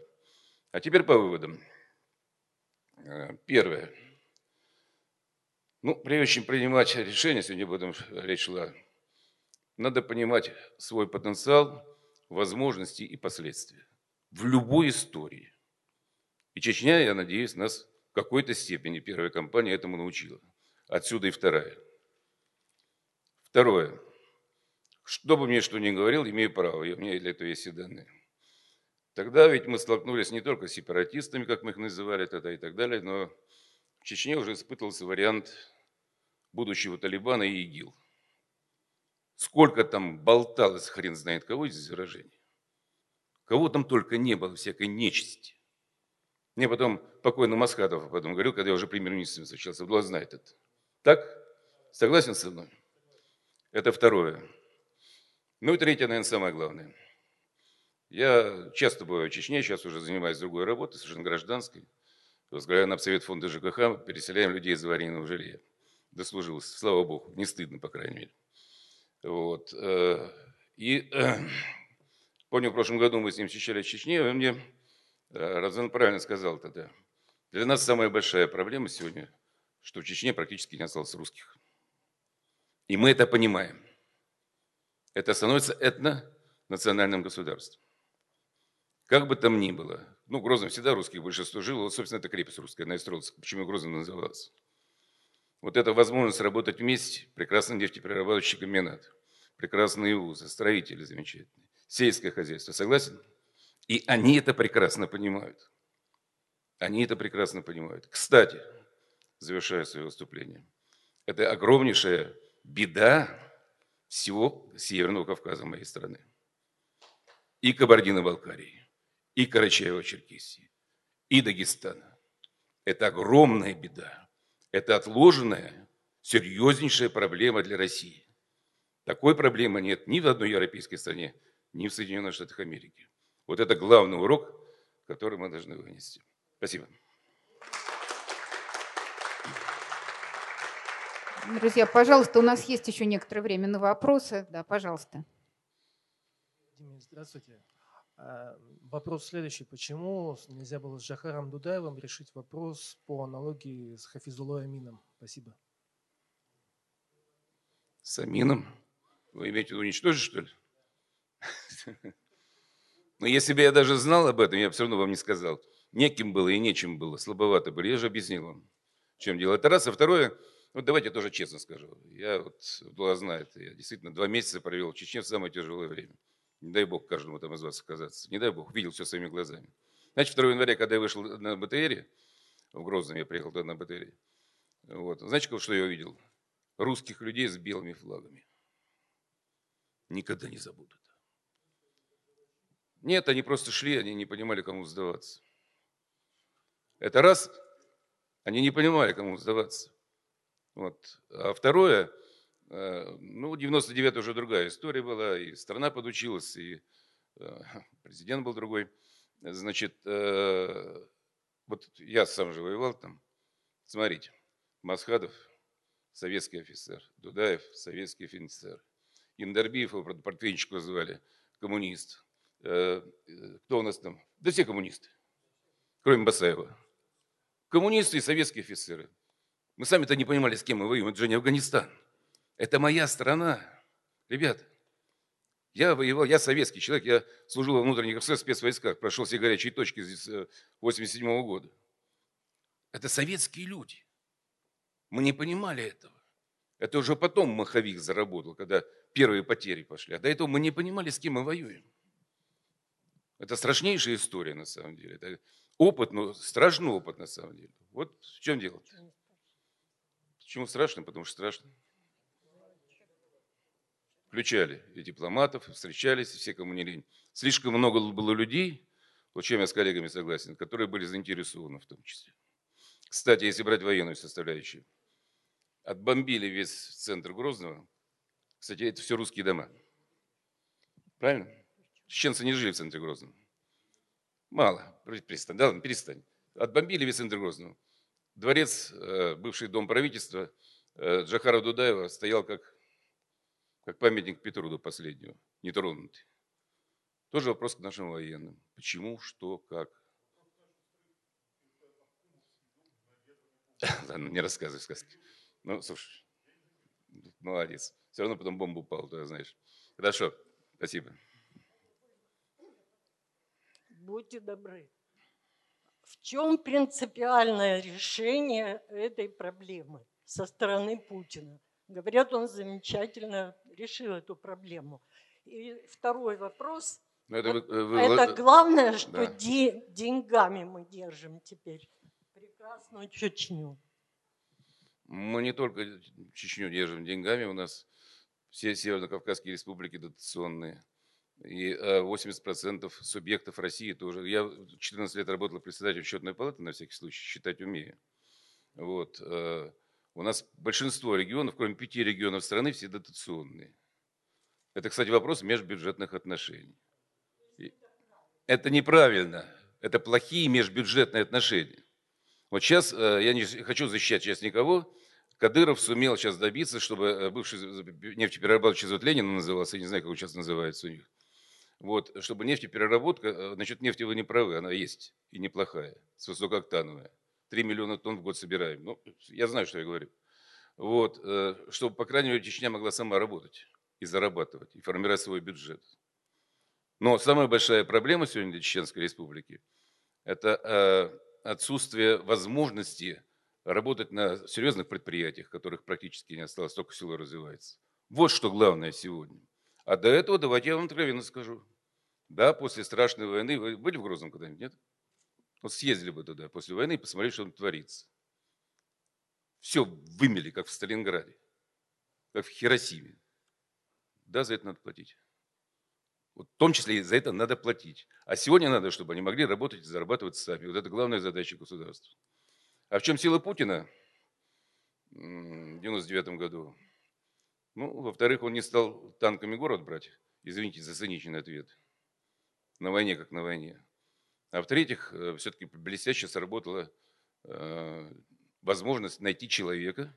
Speaker 3: А теперь по выводам. Э, первое. Ну, прежде чем принимать решение, сегодня об этом речь шла, надо понимать свой потенциал, возможности и последствия в любой истории. И Чечня, я надеюсь, нас в какой-то степени первая компания этому научила. Отсюда и вторая. Второе. Что бы мне что ни говорил, имею право, у меня для этого есть и данные. Тогда ведь мы столкнулись не только с сепаратистами, как мы их называли тогда и так далее, но в Чечне уже испытывался вариант будущего Талибана и ИГИЛ. Сколько там болталось, хрен знает кого, здесь выражение. Кого там только не было, всякой нечисти. Мне потом покойный Масхадов потом говорил, когда я уже премьер-министром встречался, Абдулла знает это. Так? Согласен со мной? Это второе. Ну и третье, наверное, самое главное. Я часто бываю в Чечне, сейчас уже занимаюсь другой работой, совершенно гражданской. Возглавляю на Совет фонда ЖКХ, переселяем людей из аварийного жилья. Дослужился, слава богу, не стыдно, по крайней мере. Вот. Э, И помню, в прошлом году мы с ним встречались в Чечне, он мне, э, Розан правильно сказал тогда, для нас самая большая проблема сегодня, что в Чечне практически не осталось русских. И мы это понимаем. Это становится этно-национальным государством. Как бы там ни было, ну, Грозном всегда русских большинство жило, вот, собственно, это крепость русская на Истровцах, почему Грозным назывался. Вот эта возможность работать вместе, прекрасный нефтеперерабатывающий комбинат, прекрасные вузы, строители замечательные, сельское хозяйство, согласен? И они это прекрасно понимают. Они это прекрасно понимают. Кстати, завершая свое выступление, это огромнейшая беда всего Северного Кавказа, моей страны. И Кабардино-Балкарии, и Карачаево-Черкесии, и Дагестана. Это огромная беда. Это отложенная, серьезнейшая проблема для России. Такой проблемы нет ни в одной европейской стране, ни в Соединенных Штатах Америки. Вот это главный урок, который мы должны вынести. Спасибо.
Speaker 1: Друзья, пожалуйста, у нас есть еще некоторое время на вопросы. Да, пожалуйста.
Speaker 14: Здравствуйте. А, вопрос следующий. Почему нельзя было с Жахаром Дудаевым решить вопрос по аналогии с Хафизулой Амином? Спасибо.
Speaker 3: С Амином? Вы имеете в виду уничтожить, что ли? Но если бы я даже знал об этом, я бы все равно вам не сказал. Неким было и нечем было, слабовато были. Я же объяснил вам, в чем дело. Это раз. А второе, вот давайте тоже честно скажу. Я вот, Дула знает, я действительно два месяца провел в Чечне в самое тяжелое время. Не дай бог каждому там из вас оказаться. Не дай бог, видел все своими глазами. Значит, 2 января, когда я вышел на БТРе, в Грозном я приехал туда на БТРе, вот, знаете, что я увидел? Русских людей с белыми флагами. Никогда не забуду это. Нет, они просто шли, они не понимали, кому сдаваться. Это раз, они не понимали, кому сдаваться. Вот. А второе, э, ну, 99 уже другая история была, и страна подучилась, и э, президент был другой. Значит, э, вот я сам же воевал там. Смотрите, Масхадов, советский офицер, Дудаев, советский офицер. Индарбиев, его портвейнчик звали, коммунист. Кто у нас там? Да все коммунисты, кроме Басаева. Коммунисты и советские офицеры. Мы сами-то не понимали, с кем мы воюем. Это же не Афганистан. Это моя страна. Ребята, я воевал, я советский человек, я служил во внутренних спецвойсках, прошел все горячие точки с 87 -го года. Это советские люди. Мы не понимали этого. Это уже потом маховик заработал, когда первые потери пошли. А до этого мы не понимали, с кем мы воюем. Это страшнейшая история на самом деле. Это опыт, но страшный опыт на самом деле. Вот в чем дело. -то. Почему страшно? Потому что страшно. Включали и дипломатов, встречались, все, кому не лень. Слишком много было людей, вот чем я с коллегами согласен, которые были заинтересованы в том числе. Кстати, если брать военную составляющую, отбомбили весь центр Грозного, кстати, это все русские дома. Правильно? Чеченцы не жили в центре Грозного. Мало. Перестань, да, перестань. Отбомбили весь центр Грозного. Дворец, э, бывший дом правительства э, Джахара Дудаева стоял как, как памятник Петруду последнего, нетронутый. Тоже вопрос к нашим военным. Почему, что, как. Ладно, не рассказывай сказки. Ну, слушай, молодец. Все равно потом бомба упала, ты знаешь. Хорошо, спасибо.
Speaker 5: Будьте добры в чем принципиальное решение этой проблемы со стороны Путина? Говорят, он замечательно решил эту проблему. И второй вопрос. Ну, это, вы, вы, это главное, что да. де, деньгами мы держим теперь прекрасную Чечню.
Speaker 3: Мы не только Чечню держим деньгами, у нас все северно-кавказские республики дотационные и 80% э, субъектов России тоже. Я 14 лет работал председателем счетной палаты, на всякий случай, считать умею. Вот. Э, у нас большинство регионов, кроме пяти регионов страны, все дотационные. Это, кстати, вопрос межбюджетных отношений. Это неправильно. Это плохие межбюджетные отношения. Вот сейчас, э, я не хочу защищать сейчас никого, Кадыров сумел сейчас добиться, чтобы бывший нефтеперерабатывающий завод Ленина назывался, я не знаю, как он сейчас называется у них, вот, чтобы нефтепереработка, э, значит, нефть вы не правы, она есть и неплохая, с высокооктановая. 3 миллиона тонн в год собираем. Ну, я знаю, что я говорю. Вот, э, чтобы, по крайней мере, Чечня могла сама работать и зарабатывать, и формировать свой бюджет. Но самая большая проблема сегодня для Чеченской Республики – это отсутствие возможности работать на серьезных предприятиях, которых практически не осталось, только село развивается. Вот что главное сегодня. А до этого, давайте я вам откровенно скажу. Да, после страшной войны, вы были в Грозном когда-нибудь, нет? Вот съездили бы туда после войны и посмотрели, что там творится. Все вымели, как в Сталинграде, как в Хиросиме. Да, за это надо платить. Вот в том числе и за это надо платить. А сегодня надо, чтобы они могли работать и зарабатывать сами. Вот это главная задача государства. А в чем сила Путина в 99 году? Ну, во-вторых, он не стал танками город брать. Извините за циничный ответ. На войне, как на войне. А в-третьих, э, все-таки блестяще сработала э, возможность найти человека,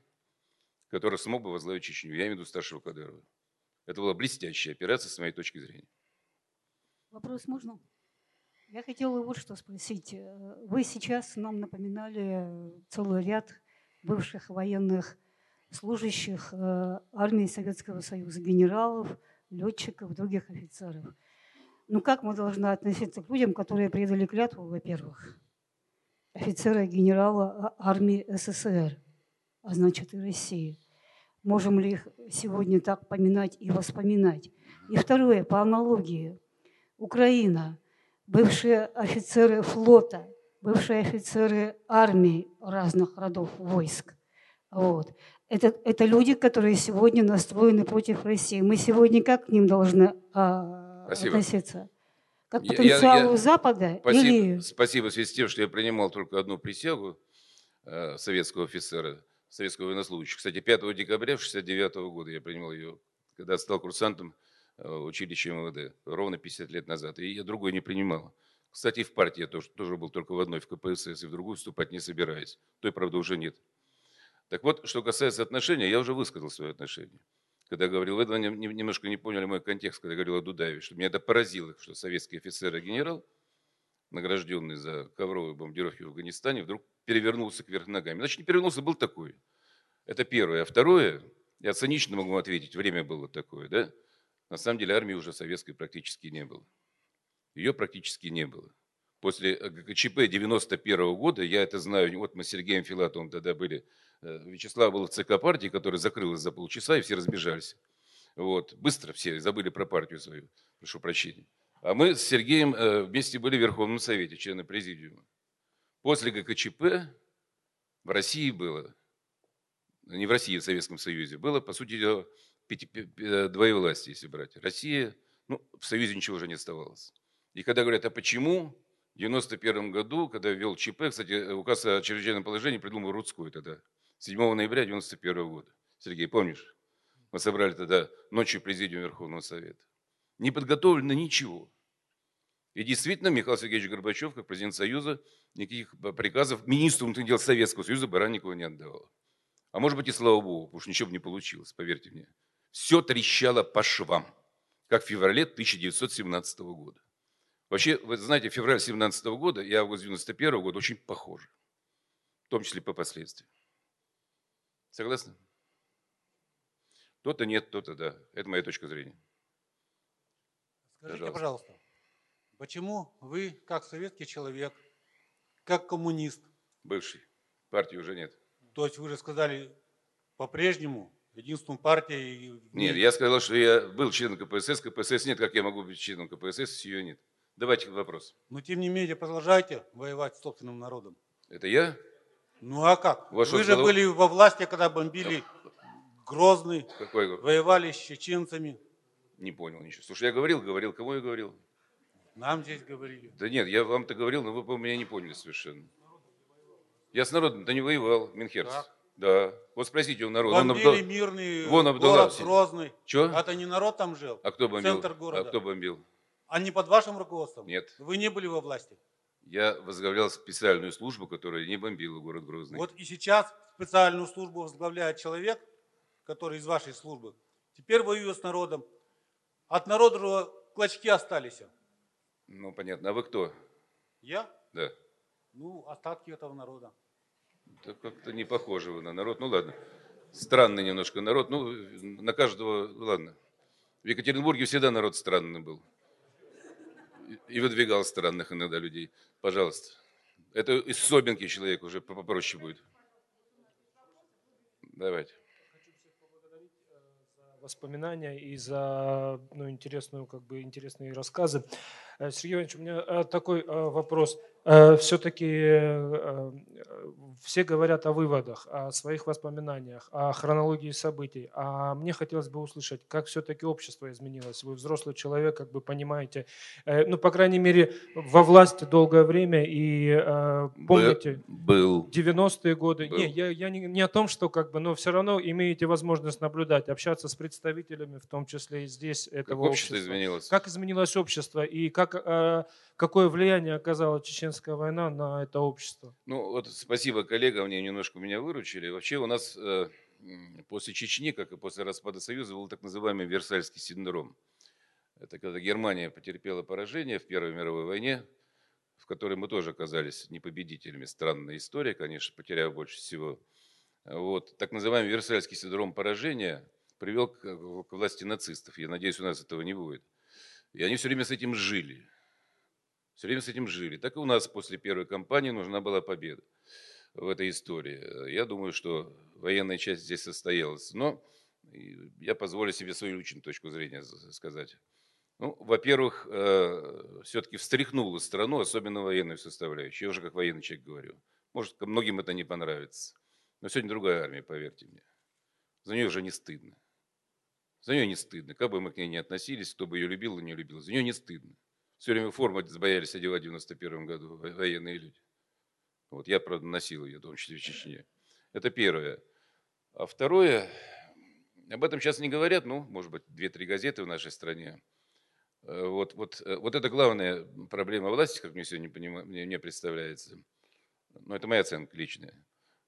Speaker 3: который смог бы возглавить Чечню. Я имею в виду старшего Кадырова. Это была блестящая операция с моей точки зрения.
Speaker 15: Вопрос можно? Я хотела вот что спросить. Э, вы сейчас нам напоминали целый ряд бывших военных служащих э, армии Советского Союза, генералов, летчиков, других офицеров. Ну как мы должны относиться к людям, которые предали клятву, во-первых, офицера и генерала а, армии СССР, а значит и России. Можем ли их сегодня так поминать и воспоминать? И второе, по аналогии, Украина, бывшие офицеры флота, бывшие офицеры армии разных родов войск. Вот. Это, это люди, которые сегодня настроены против России. Мы сегодня как к ним должны а, относиться? Как к потенциалу я, я, Запада?
Speaker 3: Спасибо,
Speaker 15: или...
Speaker 3: спасибо в связи с тем, что я принимал только одну присягу э, советского офицера, советского военнослужащего. Кстати, 5 декабря 1969 года я принимал ее, когда стал курсантом э, училища МВД, ровно 50 лет назад. И я другой не принимал. Кстати, в партии я тоже, тоже был только в одной, в КПСС, и в другую вступать не собираюсь. Той, правда, уже нет. Так вот, что касается отношений, я уже высказал свое отношение. Когда я говорил, вы немножко не поняли мой контекст, когда я говорил о Дудаеве, что меня это поразило, что советский офицер и генерал, награжденный за ковровые бомбардировки в Афганистане, вдруг перевернулся кверх ногами. Значит, не перевернулся, был такой. Это первое. А второе, я цинично могу ответить, время было такое, да? На самом деле армии уже советской практически не было. Ее практически не было. После ГКЧП 91 года, я это знаю, вот мы с Сергеем Филатовым тогда были Э, Вячеслав был в ЦК партии, который закрылась за полчаса, и все разбежались. Вот. Быстро все забыли про партию свою, прошу прощения. А мы с Сергеем э, вместе были в Верховном Совете, члены президиума. После ГКЧП в России было, не в России, а в Советском Союзе, было, по сути дела, двоевластие, если брать. Россия, ну, в Союзе ничего уже не оставалось. И когда говорят, а почему? В 91 году, когда ввел ЧП, кстати, указ о чрезвычайном положении придумал Рудской тогда, 7 ноября 1991 года. Сергей, помнишь? Мы собрали тогда ночью президиум Верховного Совета. Не подготовлено ничего. И действительно, Михаил Сергеевич Горбачев, как президент Союза, никаких приказов министру внутренних дел Советского Союза Баранникова не отдавал. А может быть и слава богу, потому что ничего бы не получилось, поверьте мне. Все трещало по швам, как в феврале 1917 года. Вообще, вы знаете, февраль 1917 года и август 1991 года очень похожи, в том числе по последствиям. Согласны? То-то нет, то-то да. Это моя точка зрения.
Speaker 16: Скажите, пожалуйста. пожалуйста, почему вы, как советский человек, как коммунист...
Speaker 3: Бывший. Партии уже нет.
Speaker 16: То есть вы же сказали, по-прежнему единством партии...
Speaker 3: Нет, я сказал, что я был членом КПСС, КПСС нет, как я могу быть членом КПСС, ее нет. Давайте вопрос.
Speaker 16: Но тем не менее продолжаете воевать с собственным народом.
Speaker 3: Это я?
Speaker 16: Ну а как? Ваш Вы же голов... были во власти, когда бомбили Грозный,
Speaker 3: Какой?
Speaker 16: воевали с чеченцами.
Speaker 3: Не понял ничего. Слушай, я говорил, говорил. Кому я говорил?
Speaker 16: Нам здесь говорили.
Speaker 3: Да нет, я вам-то говорил, но вы, меня не поняли совершенно. Я с народом-то не воевал, Минхерц. Так. Да. Вот спросите у народа.
Speaker 16: Бомбили Абдул... мирный Вон город Грозный.
Speaker 3: Че?
Speaker 16: Это не народ там жил?
Speaker 3: А кто бомбил?
Speaker 16: Центр города.
Speaker 3: А кто бомбил?
Speaker 16: А не под вашим руководством?
Speaker 3: Нет.
Speaker 16: Вы не были во власти?
Speaker 3: Я возглавлял специальную службу, которая не бомбила город Грозный.
Speaker 16: Вот и сейчас специальную службу возглавляет человек, который из вашей службы, теперь воюет с народом. От народа клочки остались.
Speaker 3: Ну, понятно. А вы кто?
Speaker 16: Я?
Speaker 3: Да.
Speaker 16: Ну, остатки этого народа.
Speaker 3: Да как-то не похоже вы на народ. Ну, ладно. Странный немножко народ. Ну, на каждого, ладно. В Екатеринбурге всегда народ странный был. И выдвигал странных иногда людей. Пожалуйста. Это из Собинки человек уже попроще будет. Давайте
Speaker 14: воспоминания и за ну, интересную, как бы, интересные рассказы. Э, Сергей Иванович, у меня э, такой э, вопрос. Все-таки все говорят о выводах, о своих воспоминаниях, о хронологии событий. А мне хотелось бы услышать, как все-таки общество изменилось. Вы взрослый человек, как бы понимаете, ну, по крайней мере, во власти долгое время и помните
Speaker 3: был
Speaker 14: 90-е годы.
Speaker 3: Был.
Speaker 14: Не, я, я не, не о том, что как бы, но все равно имеете возможность наблюдать, общаться с представителями, в том числе и здесь этого
Speaker 3: как общество
Speaker 14: общества.
Speaker 3: изменилось?
Speaker 14: Как изменилось общество и как, э, какое влияние оказала Чеченская война на это общество?
Speaker 3: Ну, вот спасибо коллегам, они немножко меня выручили. Вообще у нас э, после Чечни, как и после распада Союза, был так называемый Версальский синдром. Это когда Германия потерпела поражение в Первой мировой войне, в которой мы тоже оказались непобедителями. Странная история, конечно, потеряв больше всего. Вот. Так называемый Версальский синдром поражения привел к власти нацистов. Я надеюсь, у нас этого не будет. И они все время с этим жили. Все время с этим жили. Так и у нас после первой кампании нужна была победа в этой истории. Я думаю, что военная часть здесь состоялась. Но я позволю себе свою личную точку зрения сказать. Ну, во-первых, э, все-таки встряхнула страну, особенно военную составляющую. Я уже как военный человек говорю. Может, многим это не понравится. Но сегодня другая армия, поверьте мне. За нее уже не стыдно. За нее не стыдно. Как бы мы к ней не относились, кто бы ее любил или не любил, за нее не стыдно. Все время форму боялись одевать в 91 году военные люди. Вот я, правда, носил ее, в том числе в Чечне. Это первое. А второе, об этом сейчас не говорят, ну, может быть, две-три газеты в нашей стране. Э, вот, вот, э, вот это главная проблема власти, как мне сегодня мне, мне представляется. Но это моя оценка личная.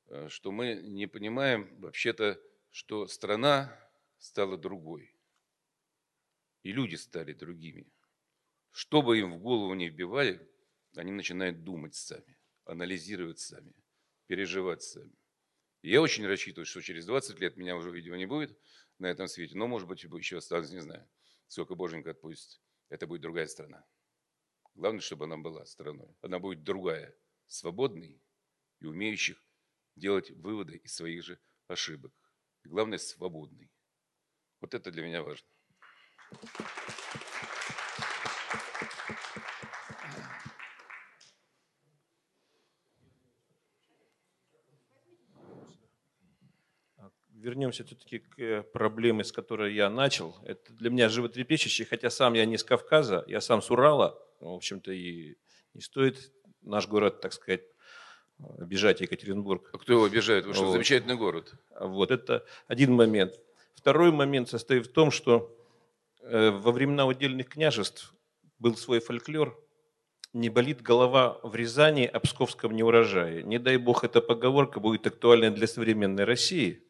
Speaker 3: Э, что мы не понимаем вообще-то, что страна стала другой. И люди стали другими. Что бы им в голову не вбивали, они начинают думать сами, анализировать сами, переживать сами. И я очень рассчитываю, что через 20 лет меня уже, видимо, не будет на этом свете, но, может быть, еще останусь, не знаю, сколько Боженька отпустит. Это будет другая страна. Главное, чтобы она была страной. Она будет другая, свободной и умеющих делать выводы из своих же ошибок. И главное, свободный. Вот это для меня важно.
Speaker 9: Вернемся все-таки к э, проблеме, с которой я начал. Это для меня животрепещущее, хотя сам я не с Кавказа, я сам с Урала. В общем-то, и не стоит наш город, так сказать, обижать Екатеринбург.
Speaker 3: А кто его обижает? Вы что, вот. замечательный город.
Speaker 9: Вот, это один момент. Второй момент состоит в том, что э, во времена удельных княжеств был свой фольклор «Не болит голова в Рязани о псковском неурожае». Не дай бог, эта поговорка будет актуальна для современной России.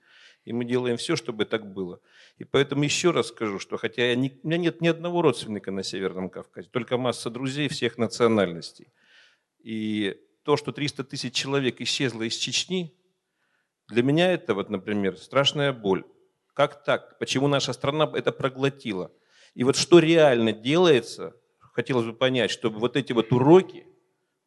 Speaker 9: И мы делаем все, чтобы так было. И поэтому еще раз скажу, что хотя я не, у меня нет ни одного родственника на Северном Кавказе, только масса друзей всех национальностей. И то, что 300 тысяч человек исчезло из Чечни, для меня это, вот, например, страшная боль. Как так? Почему наша страна это проглотила? И вот что реально делается, хотелось бы понять, чтобы вот эти вот уроки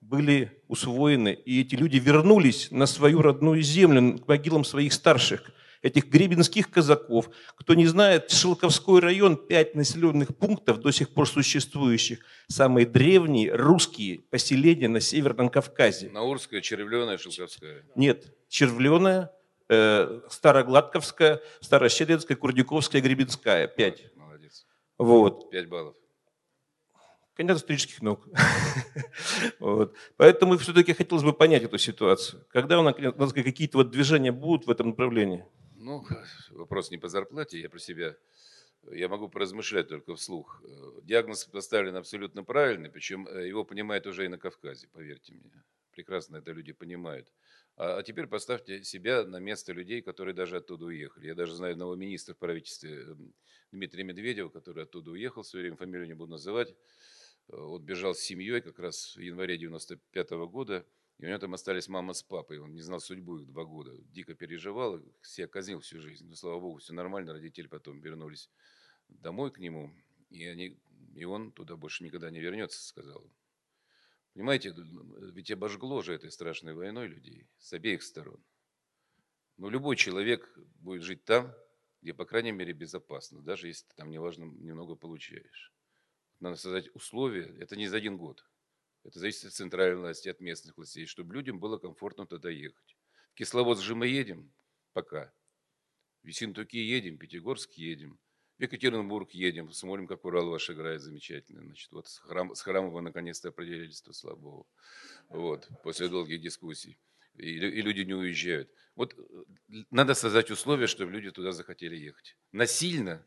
Speaker 9: были усвоены, и эти люди вернулись на свою родную землю, к могилам своих старших – этих гребенских казаков. Кто не знает, Шелковской район, пять населенных пунктов до сих пор существующих, самые древние русские поселения на Северном Кавказе.
Speaker 3: Наурская, Червленая, Шелковская.
Speaker 9: Нет, Червленая, э, Старогладковская, Старощедринская, Курдюковская, Гребенская. Пять.
Speaker 3: Молодец.
Speaker 9: Вот.
Speaker 3: Пять баллов.
Speaker 9: Кандидат исторических наук. вот. Поэтому все-таки хотелось бы понять эту ситуацию. Когда у нас какие-то вот движения будут в этом направлении?
Speaker 3: Ну, вопрос не по зарплате, я про себя я могу поразмышлять только вслух. Диагноз поставлен абсолютно правильный, причем э, его понимают уже и на Кавказе, поверьте мне. Прекрасно это люди понимают. А, а теперь поставьте себя на место людей, которые даже оттуда уехали. Я даже знаю одного министра в правительстве эм, Дмитрия Медведева, который оттуда уехал, в свое время фамилию не буду называть. Э, вот бежал с семьей как раз в январе 95 -го года, и у него там остались мама с папой. Он не знал судьбу их два года. Дико переживал, себя казнил всю жизнь. Но, слава богу, все нормально. Родители потом вернулись домой к нему, и, они, и он туда больше никогда не вернется, сказал. Понимаете, ведь обожгло же этой страшной войной людей с обеих сторон. Но любой человек будет жить там, где, по крайней мере, безопасно, даже если ты там неважно немного получаешь. Надо создать условия, это не за один год. Это зависит от центральной власти, от местных властей, чтобы людям было комфортно туда ехать. В Кисловодск же мы едем пока. В Ессентуки едем, Пятигорск едем. В Екатеринбург едем, смотрим, как Урал ваш играет замечательно. Значит, вот с, храм, с Храмова наконец-то определились, то слава Богу. Вот, после долгих дискуссий. И, и люди не уезжают. Вот э, надо создать условия, чтобы люди туда захотели ехать. Насильно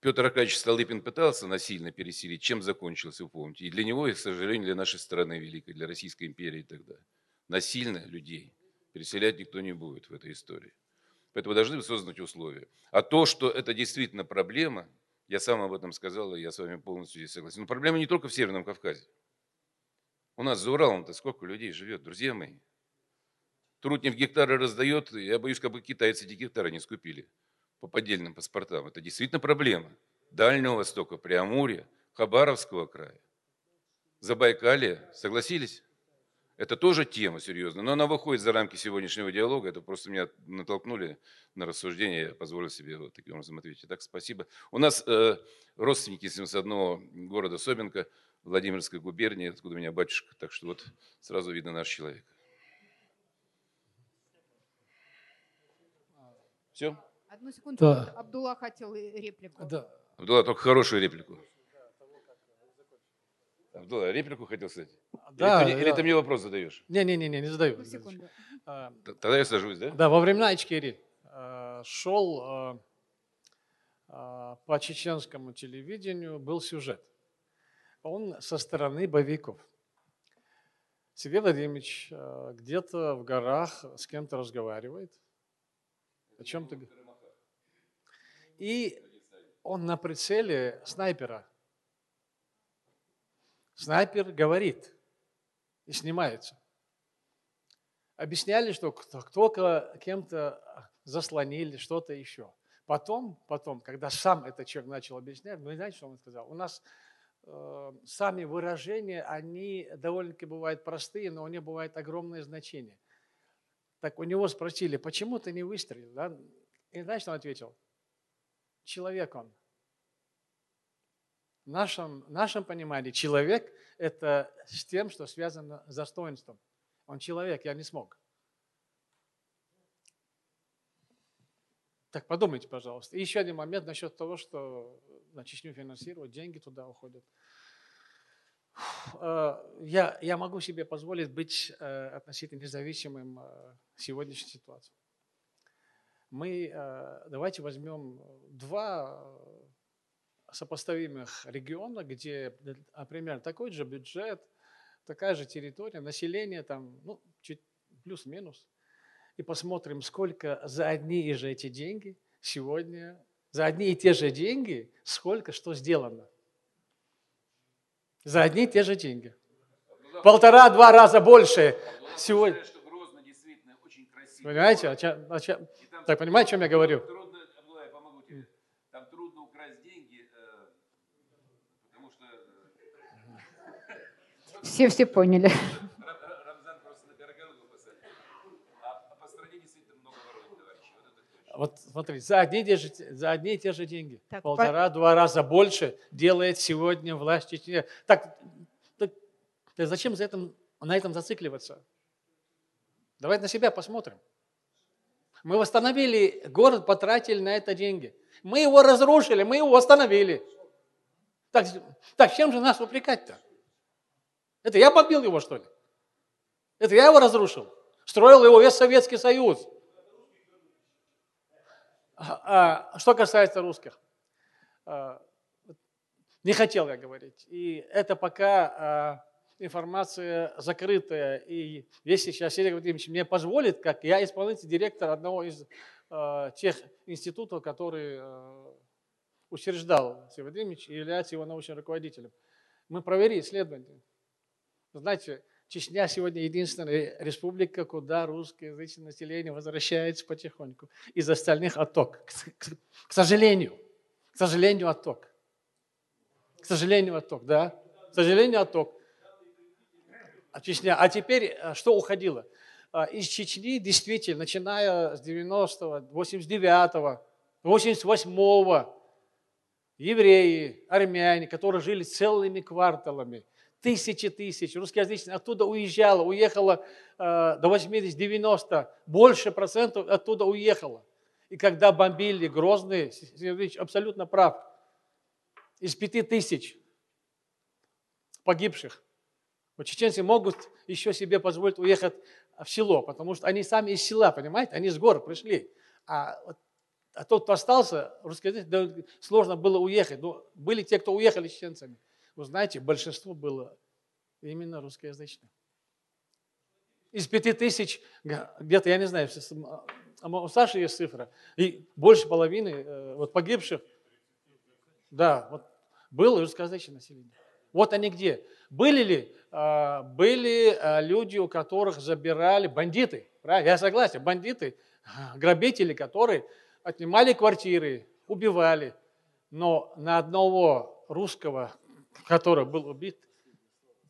Speaker 3: Петр Аркадьевич Столыпин пытался насильно переселить, чем закончился, вы помните. И для него, и, к сожалению, для нашей страны великой, для Российской империи тогда. Насильно людей переселять никто не будет в этой истории. Поэтому должны создать условия. А то, что это действительно проблема, я сам об этом сказал, и я с вами полностью здесь согласен. Но проблема не только в Северном Кавказе. У нас за Уралом-то сколько людей живет, друзья мои. Трутнев гектары раздает, я боюсь, как бы китайцы эти гектары не скупили по поддельным паспортам. Это действительно проблема. Дальнего Востока, Преамурья, Хабаровского края, Забайкалья. Согласились? Это тоже тема серьезная, но она выходит за рамки сегодняшнего диалога. Это просто меня натолкнули на рассуждение, я позволил себе вот таким образом ответить. Так, спасибо. У нас э, родственники с одного города Собинка, Владимирской губернии, откуда у меня батюшка, так что вот сразу видно наш человек. Все?
Speaker 1: Одну секунду.
Speaker 7: Да.
Speaker 1: Абдулла хотел реплику.
Speaker 7: Да.
Speaker 3: Абдулла, только хорошую реплику. Абдулла, реплику хотел сказать?
Speaker 7: Да,
Speaker 3: или, ты, или
Speaker 7: да.
Speaker 3: ты мне вопрос задаешь?
Speaker 7: Не-не-не, не задаю.
Speaker 1: Одну секунду.
Speaker 7: А,
Speaker 3: Тогда я сажусь, да?
Speaker 7: Да, во времена Ичкери э, шел э, по чеченскому телевидению был сюжет. Он со стороны боевиков. Сергей Владимирович где-то в горах с кем-то разговаривает. О чем-то. г- И он на прицеле снайпера. Снайпер говорит и снимается. Объясняли, что кто- кто-то кем-то заслонили, что-то еще. Потом, потом, когда сам этот человек начал объяснять, вы знаете, что он сказал? У нас э, сами выражения, они довольно-таки бывают простые, но у них бывает огромное значение. Так у него спросили, почему ты не выстрелил? Да? И знаешь, что он ответил? Человек он. В нашем, нашем понимании человек – это с тем, что связано с достоинством. Он человек, я не смог. Так подумайте, пожалуйста. И еще один момент насчет того, что на Чечню финансируют, деньги туда уходят. Э, Я, я могу себе позволить быть э, относительно независимым э, сегодняшней ситуации. Мы, давайте возьмем два сопоставимых региона, где э, примерно такой же бюджет, такая же территория, население там, ну, чуть плюс-минус. И посмотрим, сколько за одни и же эти деньги сегодня, за одни и те же деньги, сколько что сделано. За одни и те же деньги. Полтора-два раза больше сегодня. Понимаете? о чём- о чём- Так, понимаете, о чем я говорю?
Speaker 3: Трудно, Абдулла, я помогу тебе. Там трудно украсть деньги, э, потому что э,
Speaker 1: Все все поняли.
Speaker 3: Ра- Ра- Рамзан просто на пирогу посадил. А по стране действительно товарищи. Вот это точно.
Speaker 7: Вот смотри, за одни, те же, за одни и те же деньги. Полтора-два раза больше делает сегодня власть Чечни. Так, так, так зачем за этом, на этом зацикливаться? Давайте на себя посмотрим. Мы восстановили город, потратили на это деньги. Мы его разрушили, мы его восстановили. Так, так чем же нас упрекать-то? Это я побил его, что ли? Это я его разрушил? Строил его весь Советский Союз. А, а, Что касается русских. э, не хотел я говорить. И это пока э, информация закрытая. И если сейчас Сергей Владимирович мне позволит, как я исполнительный директор одного из э, тех институтов, который э, учреждал Сергей Владимирович и является его научным руководителем, мы провели исследование. Знаете, Чечня сегодня единственная республика, куда русскоязычное население возвращается потихоньку. Из остальных отток. К, сожалению. К сожалению, отток. К сожалению, отток, да. К сожалению, отток. А Чечня. А теперь э, что уходило? А, из Чечни действительно, начиная с 90-го, 89-го, 88-го, евреи, армяне, которые жили целыми кварталами, тысячи тысяч русскоязычных оттуда уезжало, уехало э, до 80-90, больше процентов оттуда уехало. И когда бомбили Грозный, Сергеевич абсолютно прав, из пяти тысяч погибших, вот чеченцы могут еще себе позволить уехать в село, потому что они сами из села, понимаете, они с гор пришли. А, а тот, кто остался, русскоязычный, сложно было уехать. Но были те, кто уехали с чеченцами. Вы знаете, большинство было именно русскоязычных. Из пяти тысяч, где-то, я не знаю, а у Саши есть цифра, и больше половины э, вот погибших, да, вот было русскоязычное население. Вот они где. Были ли? А, были а, люди, у которых забирали бандиты. Правильно? Я согласен, бандиты, грабители, которые отнимали квартиры, убивали. Но на одного русского, который был убит,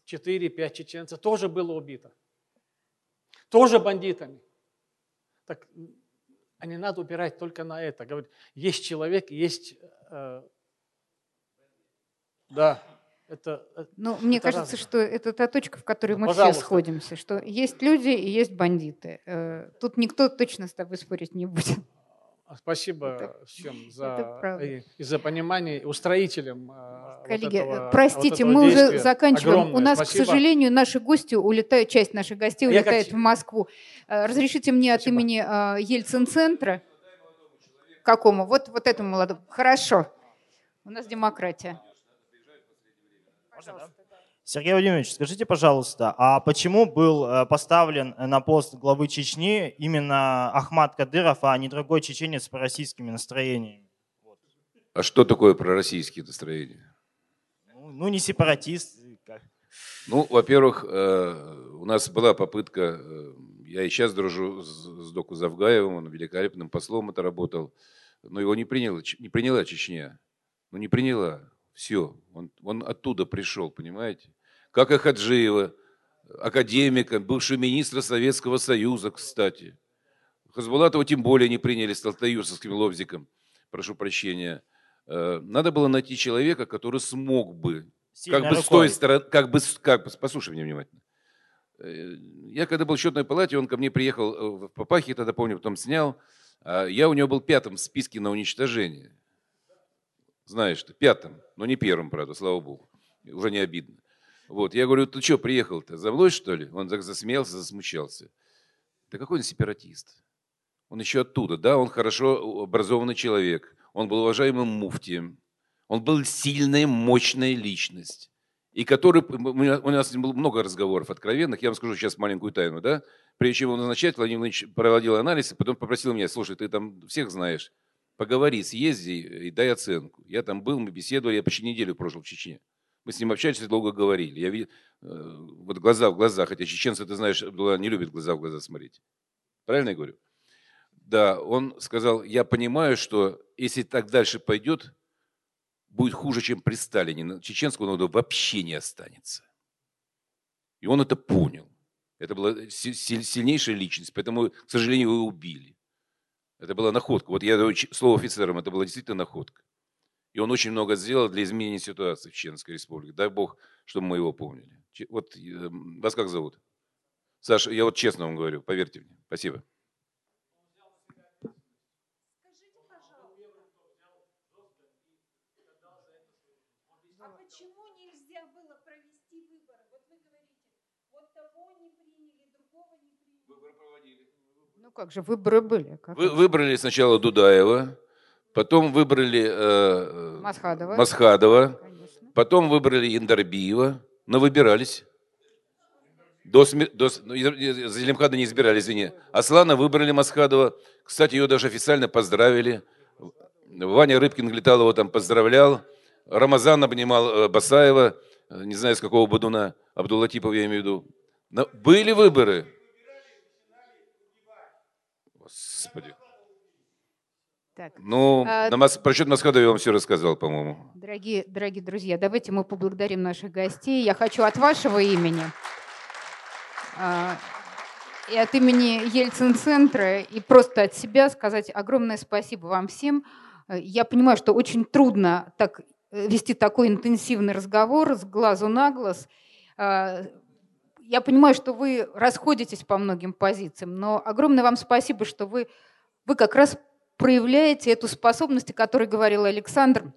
Speaker 7: 4-5 чеченцев тоже было убито. Тоже бандитами. Так, а не надо упирать только на это. Говорит, есть человек, есть... Э, да, это,
Speaker 1: э, ну, мне это кажется, разное. что это та точка, в которой мы Пожалуйста. все сходимся, что есть люди и есть бандиты. Э, тут никто точно с тобой спорить не будет.
Speaker 7: А спасибо это, всем за, и, и за понимание устроителям.
Speaker 1: Э, Коллеги, вот этого, простите, вот мы уже заканчиваем. Огромное У нас, спасибо. к сожалению, наши гости улетают, часть наших гостей Я улетает как... в Москву. Разрешите мне спасибо. от имени Ельцин-центра. Какому? Вот, вот этому молодому. Хорошо. У нас демократия.
Speaker 10: Пожалуйста. Сергей Владимирович, скажите, пожалуйста, а почему был э, поставлен на пост главы Чечни именно Ахмад Кадыров, а не другой чеченец с российскими настроениями?
Speaker 3: А что такое пророссийские настроения?
Speaker 10: Ну, ну не сепаратист.
Speaker 3: Ну, во-первых, э, у нас была попытка, э, я и сейчас дружу с Доку Завгаевым, он великолепным послом это работал, но его не приняла, не приняла Чечня. Ну, не приняла. Все, он, он оттуда пришел, понимаете? Как и Хаджиева, академика, бывшего министра Советского Союза, кстати. Хазбулатова тем более не приняли с Талтаюрсовским лобзиком, прошу прощения. Э, надо было найти человека, который смог бы, Сильной как бы рукой. с той стороны, как бы, как бы, послушай меня внимательно. Э, я когда был в счетной палате, он ко мне приехал э, в Папахе, тогда помню, потом снял. А я у него был пятым в списке на уничтожение. Знаешь ты, пятым, но не первым, правда, слава богу. Уже не обидно. Вот, я говорю, ты что, приехал-то, за мной, что ли? Он так засмеялся, засмущался. Да какой он сепаратист? Он еще оттуда, да, он хорошо образованный человек. Он был уважаемым муфтием. Он был сильная, мощная личность. И который, у нас было много разговоров откровенных, я вам скажу сейчас маленькую тайну, да? Прежде чем его назначать, Владимир Владимирович проводил анализ, потом попросил меня, слушай, ты там всех знаешь, поговори, съезди и дай оценку. Я там был, мы беседовали, я почти неделю прожил в Чечне. Мы с ним общались долго говорили. Я видел, э, вот глаза в глаза, хотя чеченцы, ты знаешь, не любят глаза в глаза смотреть. Правильно я говорю? Да, он сказал, я понимаю, что если так дальше пойдет, будет хуже, чем при Сталине. Чеченского народа вообще не останется. И он это понял. Это была сильнейшая личность, поэтому, к сожалению, его убили. Это была находка. Вот я слово офицером, это была действительно находка. И он очень много сделал для изменения ситуации в Чеченской республике. Дай бог, чтобы мы его помнили. Вот э, вас как зовут? Саша, я вот честно вам говорю, поверьте мне. Спасибо.
Speaker 1: Ну как же, выборы были. Как
Speaker 3: Вы, выбрали сначала Дудаева, Потом выбрали э,
Speaker 1: Масхадова.
Speaker 3: Масхадова. Потом выбрали Индарбиева. Но выбирались. До, до, ну, Зелимхада не избирали, извини. Аслана выбрали Масхадова. Кстати, ее даже официально поздравили. Ваня Рыбкин летал его там поздравлял. Рамазан обнимал э, Басаева. Э, Не знаю, с какого Бадуна. Абдулатипов я имею в виду. Но были выборы. Господи.
Speaker 1: Так.
Speaker 3: Ну,
Speaker 1: А,
Speaker 3: на про счет Масхадова я вам все рассказал, по-моему.
Speaker 1: Дорогие, дорогие друзья, давайте мы поблагодарим наших гостей. Я хочу от вашего имени а, и от имени Ельцин-центра и просто от себя сказать огромное спасибо вам всем. Я понимаю, что очень трудно так э, вести такой интенсивный разговор с глазу на глаз. А, Я понимаю, что вы расходитесь по многим позициям, но огромное вам спасибо, что вы, вы как раз проявляете эту способность, о которой говорил Александр,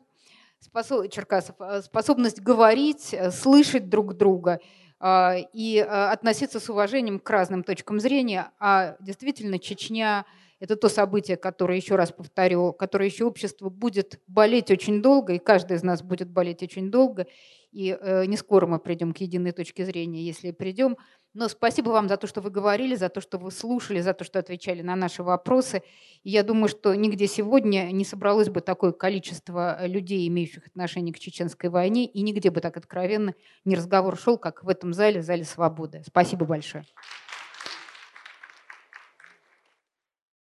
Speaker 1: способ- Черкасов, э, способность говорить, э, слышать друг друга а, и э, относиться с уважением к разным точкам зрения. А действительно, Чечня – это то событие, которое, еще раз повторю, которое еще общество будет болеть очень долго, и каждый из нас будет болеть очень долго. И э, не скоро мы придем к единой точке зрения, если придем. Но спасибо вам за то, что вы говорили, за то, что вы слушали, за то, что отвечали на наши вопросы. И я думаю, что нигде сегодня не собралось бы такое количество э, людей, имеющих отношение к чеченской войне, и нигде бы так откровенно не разговор шел, как в этом зале, зале свободы. Спасибо большое.